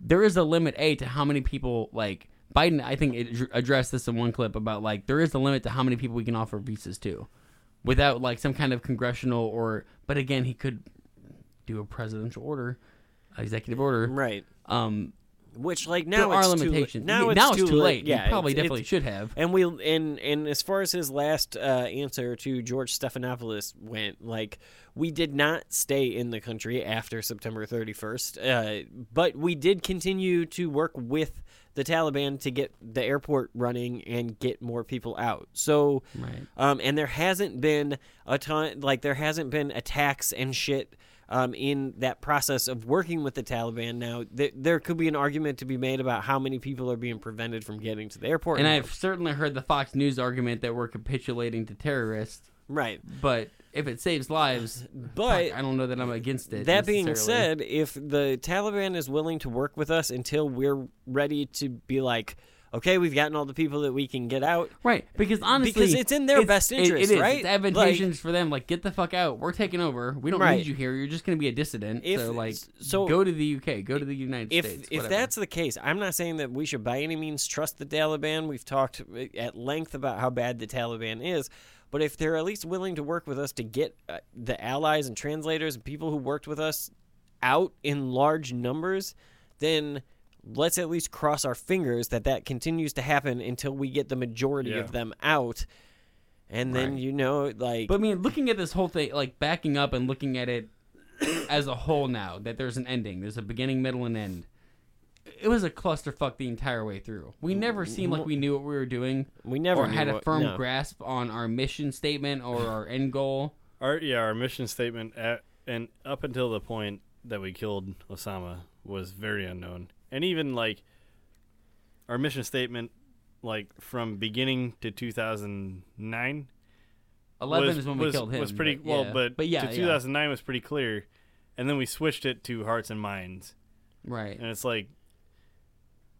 there is a limit a to how many people like Biden. I think it addressed this in one clip about like there is a limit to how many people we can offer visas to, without like some kind of congressional or. But again, he could do a presidential order, executive order,
right?
Um,
which like
There
now
are
it's too
limitations.
Now it's
now
too,
it's too late. You
Yeah,
probably
it's-
definitely
it's-
should have.
And we and and as far as his last uh, answer to George Stephanopoulos went, like we did not stay in the country after September 31st, uh, but we did continue to work with the Taliban to get the airport running and get more people out. So,
Right.
um, and there hasn't been a ton, like there hasn't been attacks and shit um, in that process of working with the Taliban. Now, th- there could be an argument to be made about how many people are being prevented from getting to the airport.
And
now.
I've certainly heard the Fox News argument that we're capitulating to terrorists.
Right.
But if it saves lives,
But-
fuck, I don't know that I'm against it.
That being said, if the Taliban is willing to work with us until we're ready to be like, okay, we've gotten all the people that we can get out,
Right, because honestly,
because it's in their
it's-
best
it-
interest,
it is.
right?
It's advantageous for them. Like, get the fuck out. We're taking over. We don't
Right.
need you here. You're just going to be a dissident.
If-
so, like,
so-
go to the UK. Go to the United
if
States.
if that's the case, I'm not saying that we should by any means trust the Taliban. We've talked at length about how bad the Taliban is, but if they're at least willing to work with us to get uh, the allies and translators and people who worked with us out in large numbers, then let's at least cross our fingers that that continues to happen until we get the majority
Yeah.
of them out. And then
Right.
you know, like,
But I mean, looking at this whole thing, like backing up and looking at it as a whole now, that there's an ending, there's a beginning, middle, and end. It was a clusterfuck the entire way through. We never seemed like we knew what we were doing.
We never
or had
knew
a
what-
firm
no.
grasp on our mission statement or our end goal.
Our yeah, our mission statement at, and up until the point that we killed Osama was very unknown. And even like our mission statement like from beginning to 2009
11
was-
is when we
was-
killed him,
was pretty
but
well
yeah.
but,
But yeah,
to
yeah.
2009 was pretty clear and then we switched it to hearts and minds
Right.
and it's like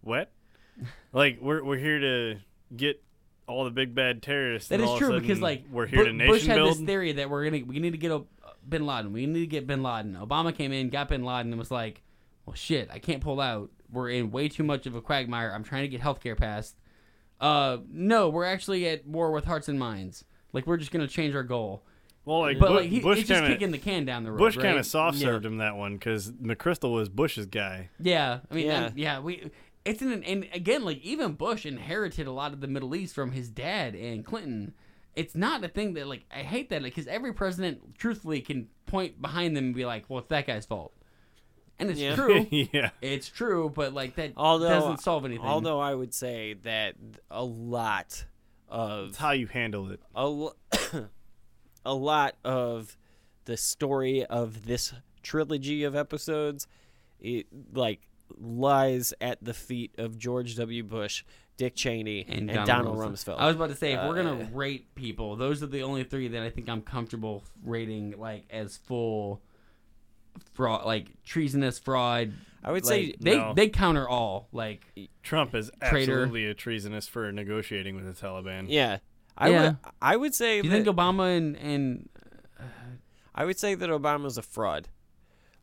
what like we're we're here to get all the big bad terrorists
That is
all
true because like
we're here
Bu-
to nation
Bush had
build
this theory that we're gonna we need to get a, Bin Laden. We need to get Bin Laden. Obama came in, got Bin Laden, and was like, "Well, shit, I can't pull out. We're in way too much of a quagmire. I'm trying to get healthcare passed. Uh, no, we're actually at war with hearts and minds. Like we're just gonna change our goal.
Well, like,
but
Bu-
like he,
Bush
it's just
kinda-
kicking the can down the road.
Bush
right?
kind of soft
Yeah.
served him that one because McChrystal was Bush's guy.
Yeah, I mean,
Yeah.
yeah, yeah. We it's an and again, like even Bush inherited a lot of the Middle East from his dad and Clinton. It's not a thing that like I hate that because every president, truthfully, can point behind them and be like, "Well, it's that guy's fault," and it's
Yeah.
true.
yeah,
it's true, but like that
although
doesn't solve anything.
Although I would say that a lot of
it's how you handle it.
A, lo- a lot of the story of this trilogy of episodes, it like lies at the feet of George W. Bush, Dick Cheney, and, Donald, Rumsfeld.
I was about to say, if we're
Uh,
gonna rate people, those are the only three that I think I'm comfortable rating like as full fraud, like treasonous fraud.
I would
like,
say-
they
No.
they counter all like
Trump is
traitor.
absolutely a treasonous for negotiating with the Taliban.
Yeah, I
Yeah.
would. I would say.
Do you
that,
think Obama and and uh,
I would say that Obama's a fraud.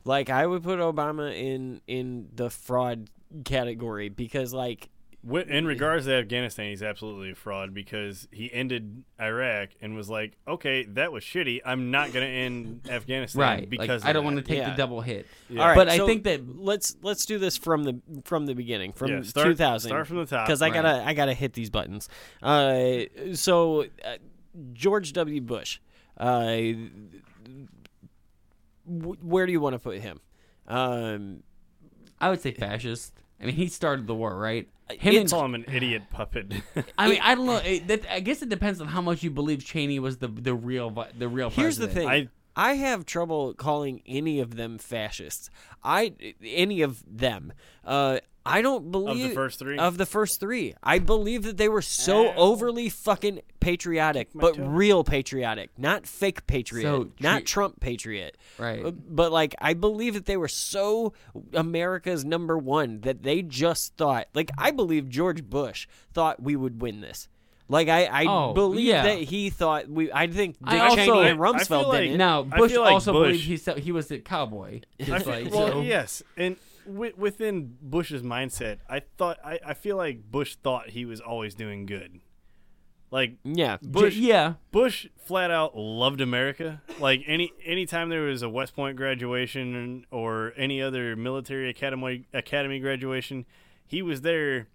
Like I would put Obama in in the fraud category because like
Wi- In regards to Afghanistan, he's absolutely a fraud because he ended Iraq and was like, "Okay, that was shitty. I'm not going to end Afghanistan
Right, like,
because
I don't wanna take the double hit.
Yeah.
All right,
But I think that-
let's let's do this from the from the beginning, from
Yeah, start-
2000.
start from the top.
because I
Right.
gotta I gotta hit these buttons. Uh, so uh, George W. Bush, uh, w- where do you want to put him? Um,
I would say fascist. I mean, he started the war, right?
Him
and
call him an idiot puppet.
I mean, I don't know. It, that, I guess it depends on how much you believe Cheney was the the real the real.
Here's the
president.
thing. I, have trouble calling any of them fascists. I any of them. Uh, I don't believe of the
first three?
Of the first three, I believe that they were so overly fucking patriotic, but real patriotic, not fake patriot,
So,
not Trump patriot.
Right.
Uh, But like, I believe that they were so America's number one that they just thought. Like, I believe George Bush thought we would win this. Like I, I
Oh,
believe
yeah.
that he thought we. I think Dick
I also-
Cheney and Rumsfeld
like-
did it.
Now Bush
like
also
Bush-
believed he said he was a cowboy.
I feel-
like,
well,
so-
yes, and wi- within Bush's mindset, I thought I, I feel like Bush thought he was always doing good. Like
Yeah.
Bush,
yeah.
Bush flat out loved America. Like any anytime there was a West Point graduation or any other military academy academy graduation, he was there,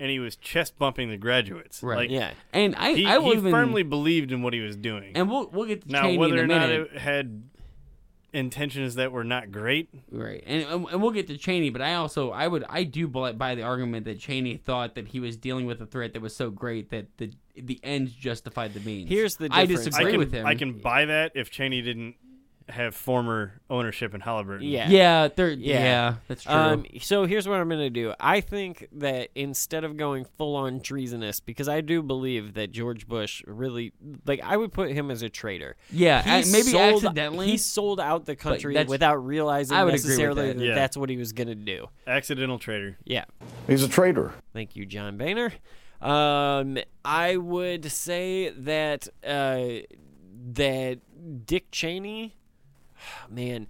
and he was chest bumping the graduates.
Right.
Like,
Yeah.
And I,
he,
I will
he
even,
firmly believed in what he was doing.
and we'll we'll get to
now,
Cheney
whether
in a
or not it had intentions that were not great,
Right, and, and and we'll get to Cheney, but I also I would I do buy buy the argument that Cheney thought that he was dealing with a threat that was so great that the the ends justified the means.
Here's the
I disagree
I can,
with him.
I can buy that if Cheney didn't have former ownership in Halliburton.
Yeah.
Yeah, they're yeah, that's true.
Um, so here's what I'm going to do. I think that instead of going full on treasonous, because I do believe that George Bush really, like, I would put him as a traitor.
Yeah,
He
a- maybe
sold-
accidentally.
He sold out the country without realizing
I would agree with
necessarily
that.
that
Yeah.
that's what he was going to do.
Accidental traitor.
Yeah.
He's a traitor.
Thank you, John Boehner. Um, I would say that uh, that Dick Cheney, man,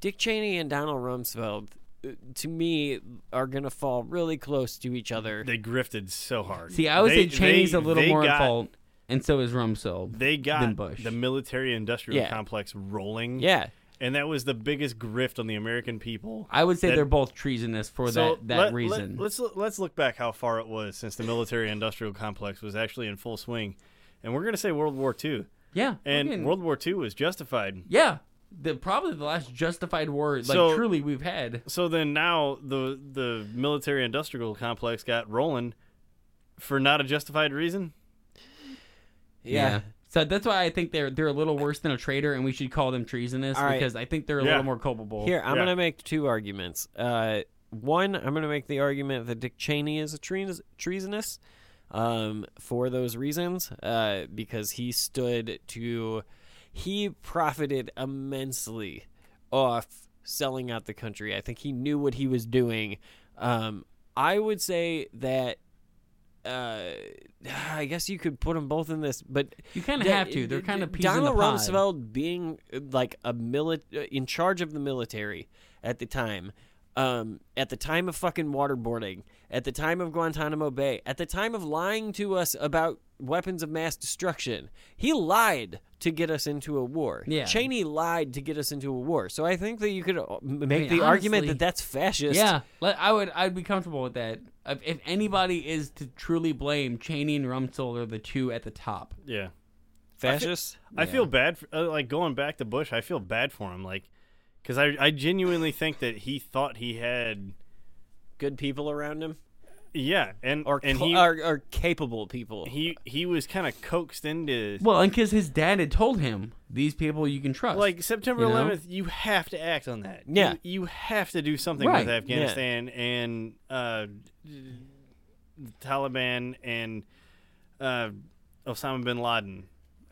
Dick Cheney and Donald Rumsfeld, uh, to me, are gonna fall really close to each other.
They grifted so hard.
See, I would
They-
say Cheney's
they-
a little more
got,
at fault, and so is Rumsfeld.
They
than
got
Bush.
the military-industrial
Yeah.
complex rolling.
Yeah.
and that was the biggest grift on the American people.
I would say
that-
they're both treasonous for
So
that that
let- let-
reason.
let's let's look back how far it was since the military-industrial complex was actually in full swing, and we're gonna say World War II.
yeah,
And
fucking-
World War II was justified.
yeah, the probably the last justified war like
So-
truly we've had.
So then now the the military industrial complex got rolling for not a justified reason.
Yeah.
So that's why I think they're they're a little worse than a traitor, and we should call them treasonous
All right.
because I think they're a
Yeah.
little more culpable.
Here, I'm
Yeah.
gonna make two arguments. Uh, one, I'm gonna make the argument that Dick Cheney is a treas- treasonous um, for those reasons, uh, because he stood to, he profited immensely off selling out the country. I think he knew what he was doing. Um, I would say that. Uh, I guess you could put them both in this, but
You kinda have to. They're peas in
Donald. Rumsfeld being like a mili- uh, in charge of the military at the time, um, at the time of fucking waterboarding, at the time of Guantanamo Bay, at the time of lying to us about weapons of mass destruction, he lied to get us into a war.
Yeah.
Cheney lied to get us into a war. So I think that you could uh, make
I mean,
the argument that that's fascist.
Yeah, I would I'd be comfortable with that. If, if anybody is to truly blame, Cheney and Rumsfeld are the two at the top.
Yeah,
fascist.
I feel bad for uh, like going back to Bush. I feel bad for him, like because I I genuinely think that he thought he had
Good people around him,
yeah, and
or
and
cl-
he
or, or capable people.
he he was kind of coaxed into
Well, and because his dad had told him these people you can trust.
like September
you know?
11th. You have to act on that.
Yeah.
you, you have to do something
Right.
with Afghanistan and uh, the Taliban and uh, Osama bin Laden.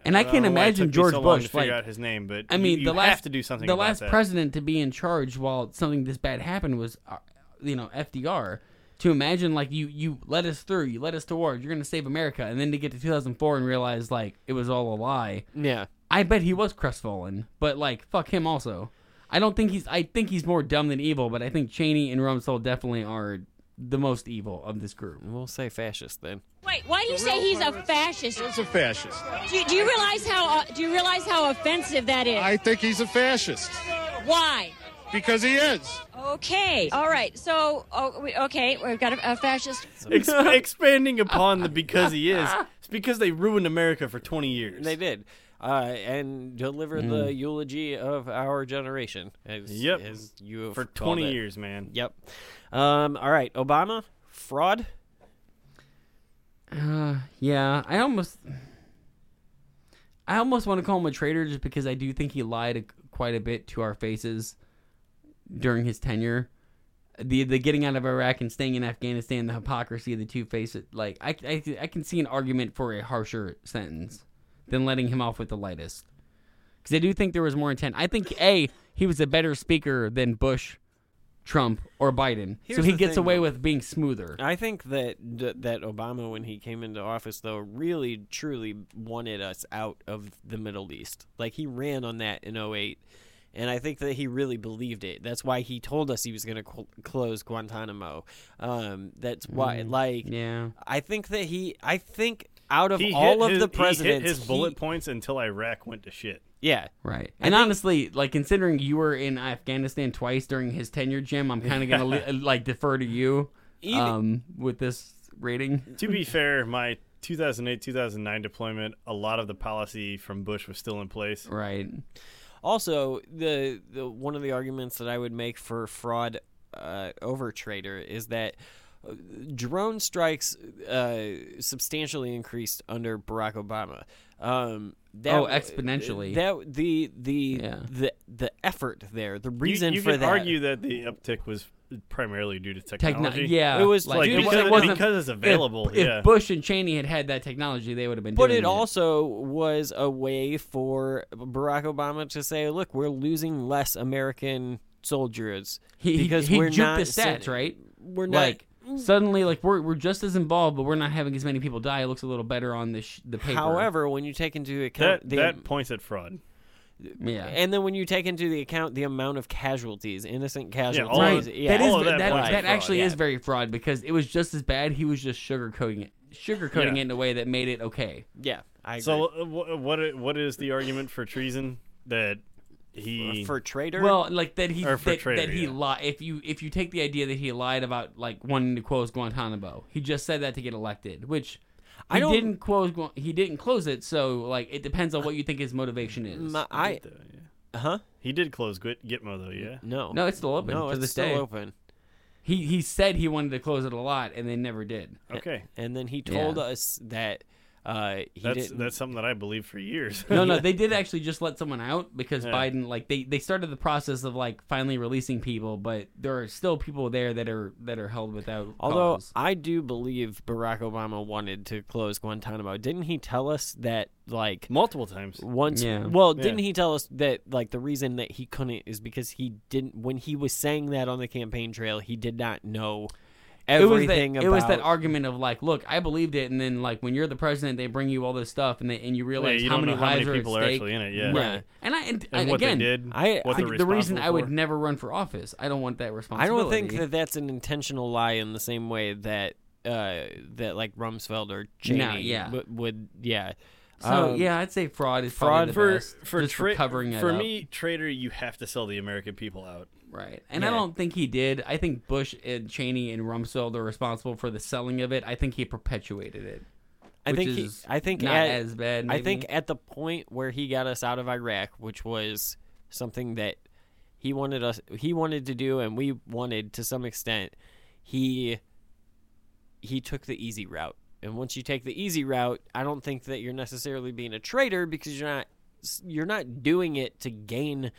And I
don't
can't
know why it
imagine George
so
Bush
to figure
like
out his name, but
I mean,
you,
the
you
last
have to do something.
The
about
last
that.
president to be in charge while something this bad happened was, uh, you know, FDR. To imagine like you you let us through, you let us to war, you're gonna save America, and then to get to 2004 and realize like it was all a lie.
Yeah.
I bet he was crestfallen, but like fuck him also. I don't think he's. I think he's more dumb than evil, but I think Cheney and Rumsfeld definitely are the most evil of this group.
We'll say fascist then.
Wait, why do you say he's a fascist?
He's a fascist.
Do you, do you realize how uh, do you realize how offensive that is?
I think he's a fascist
Why?
Because he is.
Okay, all right. So, oh, okay, we've got a, a fascist.
Ex- expanding upon the because he is. It's because they ruined America for 20 years.
They did. Uh, and delivered the eulogy of our generation. As,
Yep.
as you have
For 20
it.
years, man.
Yep. Um, all right. Obama, fraud.
Uh, yeah, I almost, I almost want to call him a traitor just because I do think he lied quite a bit to our faces during his tenure. The the getting out of Iraq and staying in Afghanistan, the hypocrisy of the two faces. Like I, I, I can see an argument for a harsher sentence than letting him off with the lightest. Because I do think there was more intent. I think a he was a better speaker than Bush Trump or Biden,
Here's
so he gets
thing,
away
though.
with being smoother.
I think that that Obama, when he came into office, though, really truly wanted us out of the Middle East. Like he ran on that in 08. And I think that he really believed it. That's why he told us he was going to cl- close Guantanamo. Um, that's why,
Mm,
like,
yeah.
I think that he, I think out of
He
all of
his,
the
he hit
presidents,
his bullet
he-
points until Iraq went to shit.
yeah,
Right.
I
And
think-
honestly, like considering you were in Afghanistan twice during his tenure, Jim, I'm kind of gonna like defer to you
Even-
um, with this rating.
To be fair, my 2008 2009 deployment, a lot of the policy from Bush was still in place.
Right.
Also, the the one of the arguments that I would make for fraud uh, over trader is that uh, drone strikes uh, substantially increased under Barack Obama. Um, that,
Oh, exponentially.
That the the
Yeah.
the the effort there, the reason
you,
for
could
that.
argue that the uptick was primarily due to technology.
yeah,
It was
like
due to
because,
tech-
it- because it's available.
If,
yeah.
if Bush and Cheney had had that technology, they would have been.
But
doing
it also was a way for Barack Obama to say, "Look, we're losing less American soldiers
he,
because
he, he
we're
juked
not
the stats,
sen-
right?
We're not
like suddenly like we're we're just as involved, but we're not having as many people die. It looks a little better on the sh- the paper.
However, when you take into account
that
the
that points at fraud.
Yeah.
and then when you take into the account the amount of casualties, innocent casualties,
all
right.
of-
yeah,
that is
all of that
that,
points
that,
at fraud.
actually
Yeah.
is very fraud because it was just as bad. He was just sugarcoating it, sugarcoating
Yeah.
it in a way that made it okay.
yeah, I agree.
So uh, wh- what i- what is the argument for treason that he
for traitor,
Well, like that he
Or for
that,
traitor,
that he
yeah.
lied. If you if you take the idea that he lied about like wanting to close Guantanamo, he just said that to get elected, which. He
I don't-
didn't close. He didn't close it, so like it depends on what you think his motivation is.
my, I, huh?
he did close Git- Gitmo though, yeah.
No,
No, it's still open
No,
to
it's
this
still
day.
open.
He he said he wanted to close it a lot, and they never did.
Okay,
And then he told
Yeah.
us that uh, he
that's
didn't.
that's something that I believe for years.
No, no, they did actually just let someone out because
Yeah.
Biden like they, they started the process of like finally releasing people, but there are still people there that are that are held without.
Although
cause.
I do believe Barack Obama wanted to close Guantanamo, didn't he tell us that like
multiple times.
once?
Yeah.
Well,
Yeah.
didn't he tell us that like the reason that he couldn't is because he didn't when he was saying that on the campaign trail, he did not know
it was that
everything
it was that argument of like, look, I believed it, and then like when you're the president, they bring you all this stuff, and they and you realize
you
how many
how many
lives
people
are
are
at stake.
actually in it, yeah.
Right.
Yeah.
And I and,
And
and
what they
again,
did,
I-
what
the, the reason
responsible
I would never run for office, I don't want that responsibility.
I don't think that that's an intentional lie in the same way that uh, that like Rumsfeld or Cheney
No, yeah.
would, would yeah.
So
Um,
yeah, I'd say fraud is
fraud
probably the
for
best,
for, tra-
for covering it
for
up.
me, traitor, you have to sell the American people out.
Right. And I don't think he did. I think Bush and Cheney and Rumsfeld are responsible for the selling of it. I think he perpetuated it.
I think he, I think
not
at,
as bad.
I think at the point where he got us out of Iraq, which was something that he wanted us he wanted to do and we wanted to some extent, he he took the easy route. And once you take the easy route, I don't think that you're necessarily being a traitor because you're not you're not doing it to gain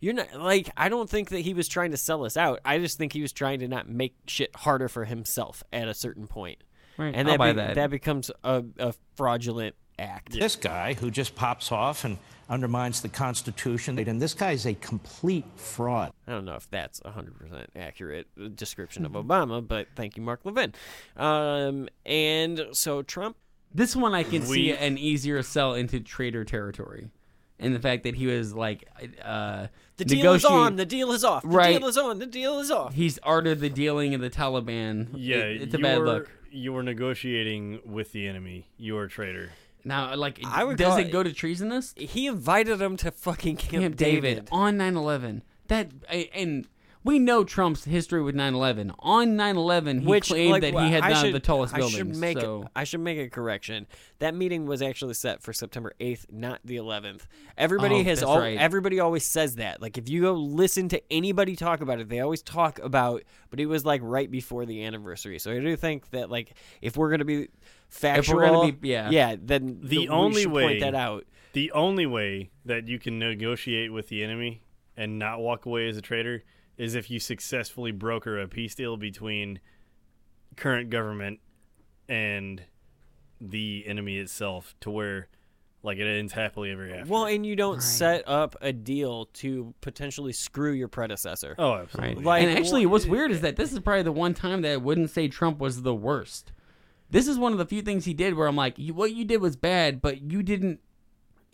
you're not like I don't think that he was trying to sell us out. I just think he was trying to not make shit harder for himself at a certain point.
Right,
And
I'll
that
buy
be-
that.
becomes a, a fraudulent act.
This guy who just pops off and undermines the Constitution, and this guy is a complete fraud.
I don't know if that's a 100% accurate description of Obama, but thank you, Mark Levin. Um, and so Trump.
This one I can see an easier sell into traitor territory. And the fact that he was like uh
The deal is on. The deal is off. The
Right.
deal is on. The deal is off.
He's ordered the dealing of the Taliban.
Yeah,
It- it's a
you
bad
were,
look.
You were negotiating with the enemy. You are a traitor.
Now, like,
I would
does
call
it
it-
go to treasonous?
He invited him to fucking Camp,
Camp David, on 9/11. That and we know Trump's history with 9/11. On 9/11, he
Which
claimed
like,
that he had
I
none
should,
of the tallest
I
buildings.
Should make
so
I should make a correction. That meeting was actually set for September 8th, not the 11th. Everybody
Oh,
has
that's
all
right.
everybody always says that. Like if you go listen to anybody talk about it, they always talk about but it was like right before the anniversary. So I do think that like if we're going to be factual
we're gonna be- yeah.
yeah, then
The
th- we
only
should
way
point that out.
The only way that you can negotiate with the enemy and not walk away as a traitor is if you successfully broker a peace deal between current government and the enemy itself to where like it ends happily ever after.
Well, and you don't set up a deal to potentially screw your predecessor.
Oh, absolutely.
Like,
and actually, what's weird is that this is probably the one time that I wouldn't say Trump was the worst. This is one of the few things he did where I'm like, what you did was bad, but you didn't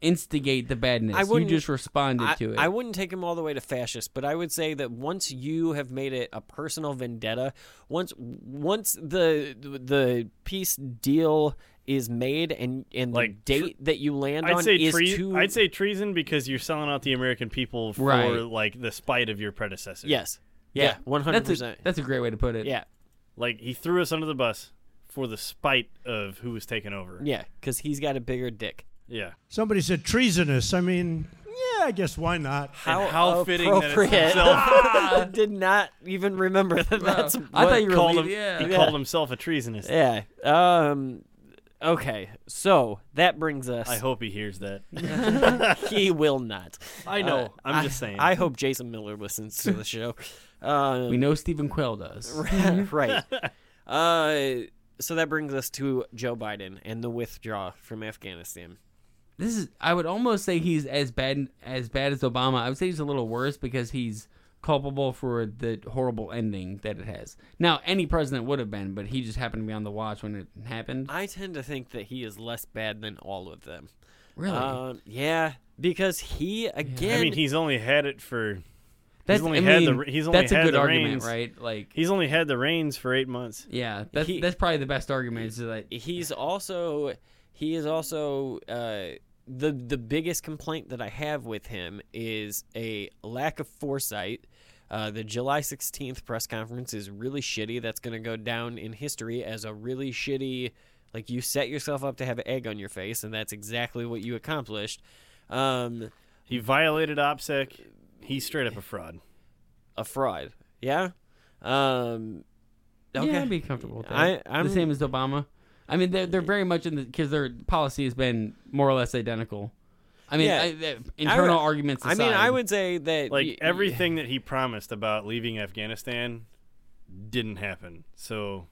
instigate the badness.
I
you
wouldn't
just responded
I,
to it.
I wouldn't take him all the way to fascist, but I would say that once you have made it a personal vendetta, once once the the peace deal is made and and
Like,
the date that you land
I'd
on
say
is
tre-
too
I'd say treason because you're selling out the American people for
Right.
like the spite of your predecessor.
Yes. Yeah, one hundred percent.
That's a great way to put it.
Yeah.
Like he threw us under the bus for the spite of who was taking over.
Yeah, because he's got a bigger dick.
Yeah.
Somebody said treasonous. I mean, yeah, I guess why not?
How,
how fitting that it's
appropriate.
himself.
I did not even remember that. That's
I thought you were
called
leaving-
him,
yeah.
He
Yeah.
called himself a treasonous.
Yeah. Um. Okay. So that brings us.
I hope he hears that.
he will not.
I know.
Uh,
I'm
I-
just saying.
I hope Jason Miller listens to the show. Um,
we know Stephen Quayle does.
right. Uh, so that brings us to Joe Biden and the withdrawal from Afghanistan.
This is I would almost say he's as bad as bad as Obama. I would say he's a little worse because he's culpable for the horrible ending that it has. Now, any president would have been, but he just happened to be on the watch when it happened.
I tend to think that he is less bad than all of them.
Really?
Um, yeah, because he again.
I mean, he's only had it for.
That's-
he's only
I
had
mean,
the. He's only
that's a
had
good
the
argument,
reins,
right? Like
he's only had the reins for eight months.
Yeah, that's
He-
that's probably the best argument. Is that
he's also he is also uh, the the biggest complaint that I have with him is a lack of foresight. Uh, the July 16th press conference is really shitty. That's going to go down in history as a really shitty. Like you set yourself up to have egg on your face, and that's exactly what you accomplished. Um,
He violated OPSEC. He's straight up a fraud.
a fraud. Yeah. Um, okay.
yeah, I'd be comfortable with that.
I, I'm
the same as Obama. I mean, they're they're very much in the because their policy has been more or less identical. I mean,
Yeah.
I, the internal
I-
arguments.
I mean, I would say that
Like
y-
everything that he promised about leaving Afghanistan didn't happen. So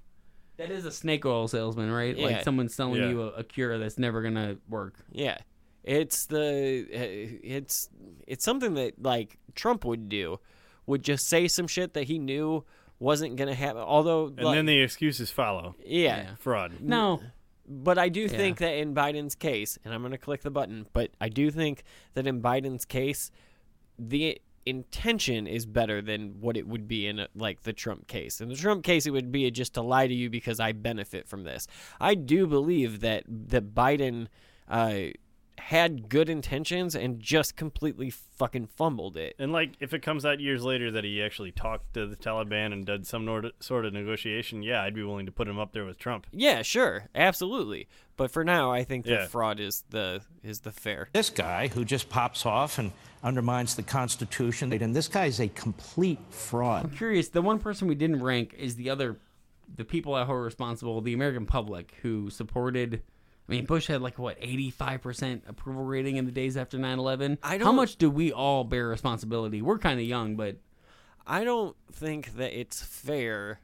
That is a snake oil salesman, right?
Yeah.
Like someone selling
Yeah.
you a, a cure that's never gonna work.
Yeah, it's the uh, it's it's something that like Trump would do, would just say some shit that he knew wasn't gonna happen. Although,
and
like,
then the excuses follow.
yeah,
Fraud.
No,
but I do
Yeah.
think that in Biden's case, and I'm gonna click the button, but I do think that in Biden's case, the intention is better than what it would be in a, like the Trump case. In the Trump case, it would be just to lie to you because I benefit from this. I do believe that that Biden uh, had good intentions and just completely fucking fumbled it.
And like, if it comes out years later that he actually talked to the Taliban and did some nor- sort of negotiation, yeah, I'd be willing to put him up there with Trump.
Yeah, sure, absolutely. But for now, I think
Yeah.
that fraud is the is the fair.
This guy who just pops off and undermines the Constitution, and this guy is a complete fraud.
I'm curious. The one person we didn't rank is the other, the people that were responsible, the American public who supported. I mean, Bush had like what 85% approval rating in the days after 9/11.
I don't- How
much do we all bear responsibility? We're kind of young, but
I don't think that it's fair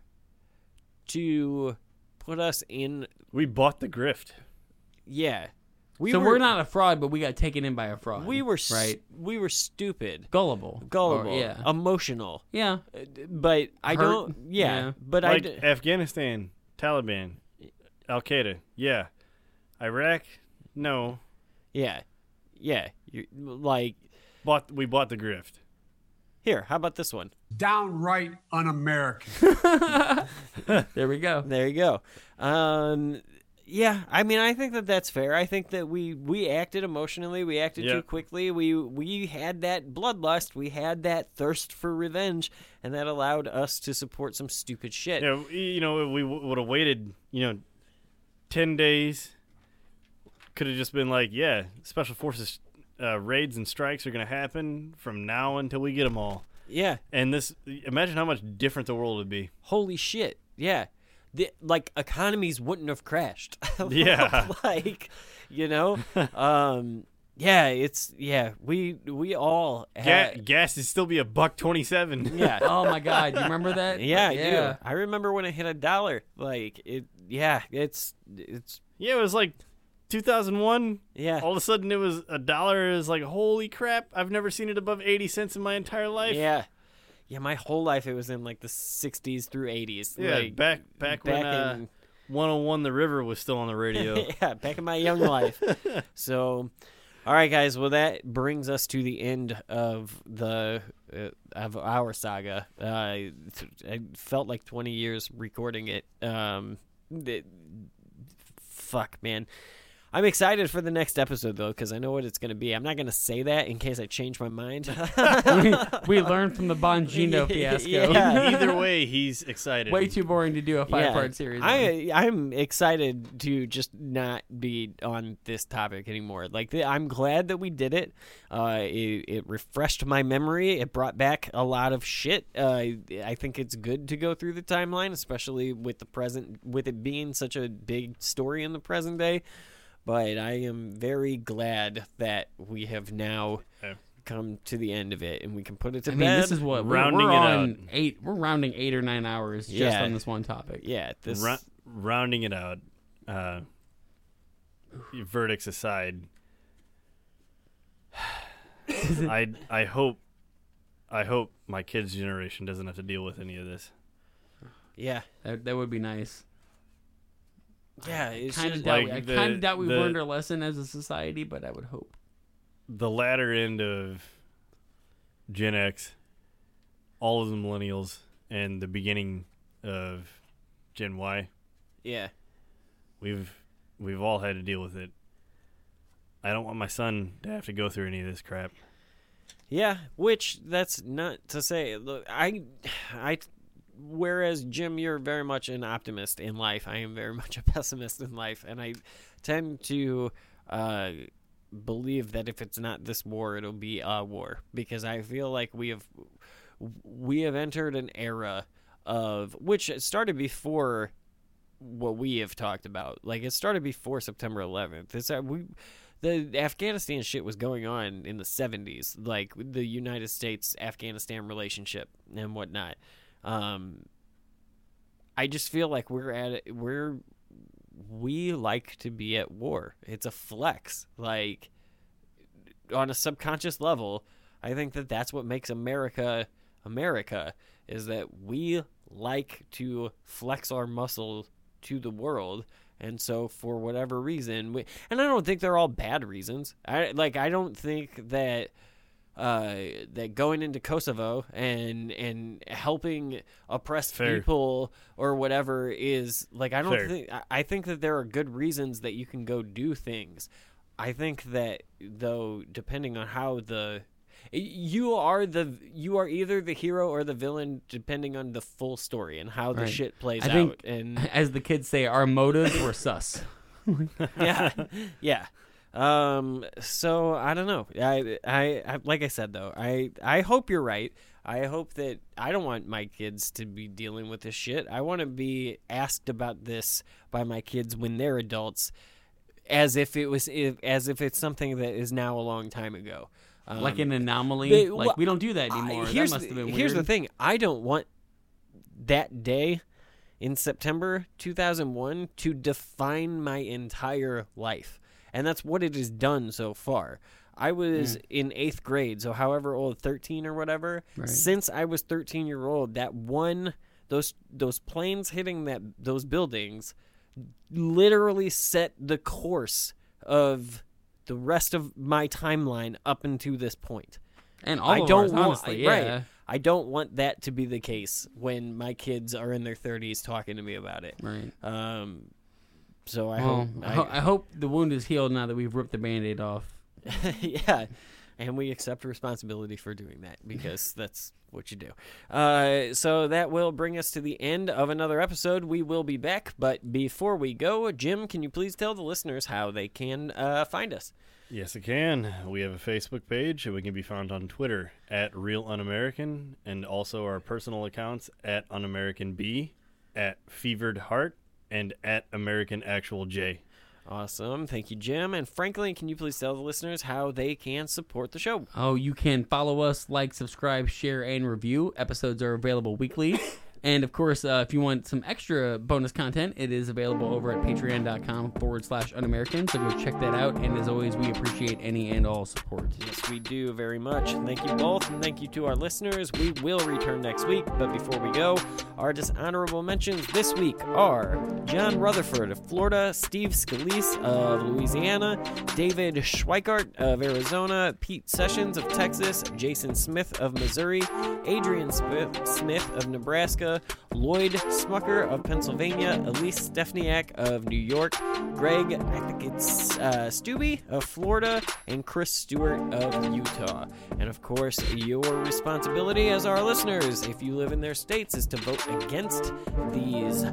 to put us in.
We bought the grift.
Yeah, we
so
were,
we're not a fraud, but we got taken in by a fraud.
We were
right,
We were stupid,
gullible,
gullible,
Or- yeah,
emotional.
yeah.
Uh, But I
Hurt,
don't. Yeah,
yeah.
but
like
I. d-
Afghanistan, Taliban, Al Qaeda, yeah. Iraq, no.
Yeah, yeah. You like
Bought we bought the grift.
here. How about this one?
Downright un-American.
there we go.
There you go. Um, yeah, I mean, I think that that's fair. I think that we we acted emotionally. We acted
Yeah.
too quickly. We we had that bloodlust. We had that thirst for revenge, and that allowed us to support some stupid shit.
Yeah, you know, we would have waited, you know, ten days. Could have just been like, yeah, special forces uh, raids and strikes are going to happen from now until we get them all.
Yeah.
And this, imagine how much different the world would be.
Holy shit. Yeah. The, like economies wouldn't have crashed.
Yeah.
like, you know, um, yeah, it's yeah. We we all
Ga-
had,
gas would still be a buck twenty-seven.
Yeah.
Oh my God, you remember that?
Yeah, I
yeah.
do. I remember when it hit a dollar. Like it. Yeah, it's it's
Yeah, it was like 2001.
Yeah.
All of a sudden, it was a dollar. Is like holy crap! I've never seen it above 80 cents in my entire life.
Yeah. Yeah, my whole life it was in like the 60s through 80s.
Yeah,
like,
back back, when uh,
in
101 The River was still on the radio.
yeah, back in my young life. so, all right, guys. Well, that brings us to the end of the uh, of our saga. Uh, I felt like 20 years recording it. Um, it- fuck, man. I'm excited for the next episode though, because I know what it's going to be. I'm not going to say that in case I change my mind.
we learned from the Bongino fiasco.
Yeah.
Either way, he's excited.
Way too boring to do a five part series. on.
I I'm excited to just not be on this topic anymore. Like the, I'm glad that we did it. Uh, it, it refreshed my memory. It brought back a lot of shit. Uh, I think it's good to go through the timeline, especially with the present, with it being such a big story in the present day. But I am very glad that we have now come to the end of it and we can put it to
I mean,
bed.
this is what we're,
Rounding
we're
it
on
out.
eight. We're rounding eight or nine hours just
Yeah.
on this one topic.
Yeah, this
Ra- rounding it out. Uh, verdicts aside, I I hope I hope my kids' generation doesn't have to deal with any of this.
Yeah,
that, that would be nice.
Yeah, it's
kind of doubt.
like
I
the-
kind of doubt we've
the-
learned our lesson as a society, but I would hope.
The latter end of Gen X, all of the millennials, and the beginning of Gen Y.
Yeah.
We've we've all had to deal with it. I don't want my son to have to go through any of this crap.
Yeah, which that's not to say. Look, I, I, whereas Jim, you're very much an optimist in life. I am very much a pessimist in life, and I tend to uh, believe that if it's not this war, it'll be a war because I feel like we have we have entered an era of which started before what we have talked about. Like it started before September 11th. It's uh, we the Afghanistan shit was going on in the 70s, like the United States Afghanistan relationship and whatnot. Um, I just feel like we're at we're we like to be at war. It's a flex, like on a subconscious level. I think that that's what makes America America is that we like to flex our muscle to the world and so for whatever reason we, and i don't think they're all bad reasons i like i don't think that uh that going into kosovo and and helping oppressed
Fair.
people or whatever is like i don't
Fair.
think I- i think that there are good reasons that you can go do things i think that though depending on how the you are the you are either the hero or the villain depending on the full story and how the
Right.
shit plays
I think,
out and
as the kids say, our motives were sus.
yeah, yeah. Um. So I don't know. I, I, I, like I said though, I, I hope you're right. I hope that I don't want my kids to be dealing with this shit. I want to be asked about this by my kids when they're adults, as if it was, if, as if it's something that is now a long time ago. Um,
like an anomaly.
they-
like we don't do that anymore.
here's
that must
the,
have been
here's the thing. I don't want that day in September 2001 to define my entire life. And that's what it has done so far. I was
Mm.
in eighth grade, so however old, 13 or whatever.
Right.
Since I was 13 year old, that one, those those planes hitting that those buildings, literally set the course of the rest of my timeline up into this point.
And all
I
of
don't
ours,
want,
honestly, yeah.
right. I don't want that to be the case when my kids are in their 30s talking to me about it.
Right.
Um. So I
Well,
hope.
I, ho- I hope the wound is healed now that we've ripped the band-aid off.
yeah, and we accept responsibility for doing that because that's what you do. Uh, so that will bring us to the end of another episode. We will be back, but before we go, Jim, can you please tell the listeners how they can uh, find us?
Yes, it can. We have a Facebook page, and we can be found on Twitter at Real Un-American, and also our personal accounts at Un-American at Fevered Heart, and at American Actual J.
Awesome, thank you, Jim. And Franklin, can you please tell the listeners how they can support the show?
Oh, you can follow us, like, subscribe, share, and review. Episodes are available weekly. And of course, uh, if you want some extra bonus content, it is available over at patreon.com forward slash unamerican. So go check that out. And as always, we appreciate any and all support.
Yes, we do very much. Thank you both, and thank you to our listeners. We will return next week, but before we go, our dishonorable mentions this week are John Rutherford of Florida, Steve Scalise of Louisiana, David Schweikert of Arizona, Pete Sessions of Texas, Jason Smith of Missouri, Adrian Smith, Smith of Nebraska, Lloyd Smucker of Pennsylvania, Elise Stefanik of New York, Greg, I think it's uh, Stubby of Florida, and Chris Stewart of Utah. And of course, your responsibility as our listeners, if you live in their states, is to vote against these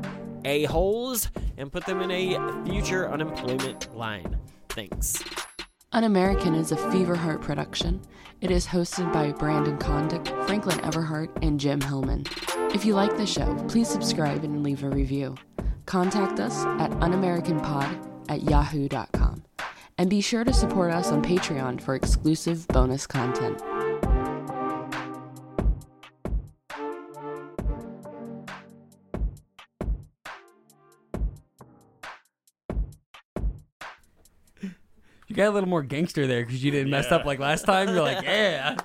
a-holes and put them in a future unemployment line. Thanks.
Un American is a Fever Heart production. It is hosted by Brandon Condick, Franklin Everhart, and Jim Hillman. If you like the show, please subscribe and leave a review. Contact us at unamericanpod at yahoo.com. And be sure to support us on Patreon for exclusive bonus content.
You got a little more gangster there because you didn't mess up like last time. You're like, yeah.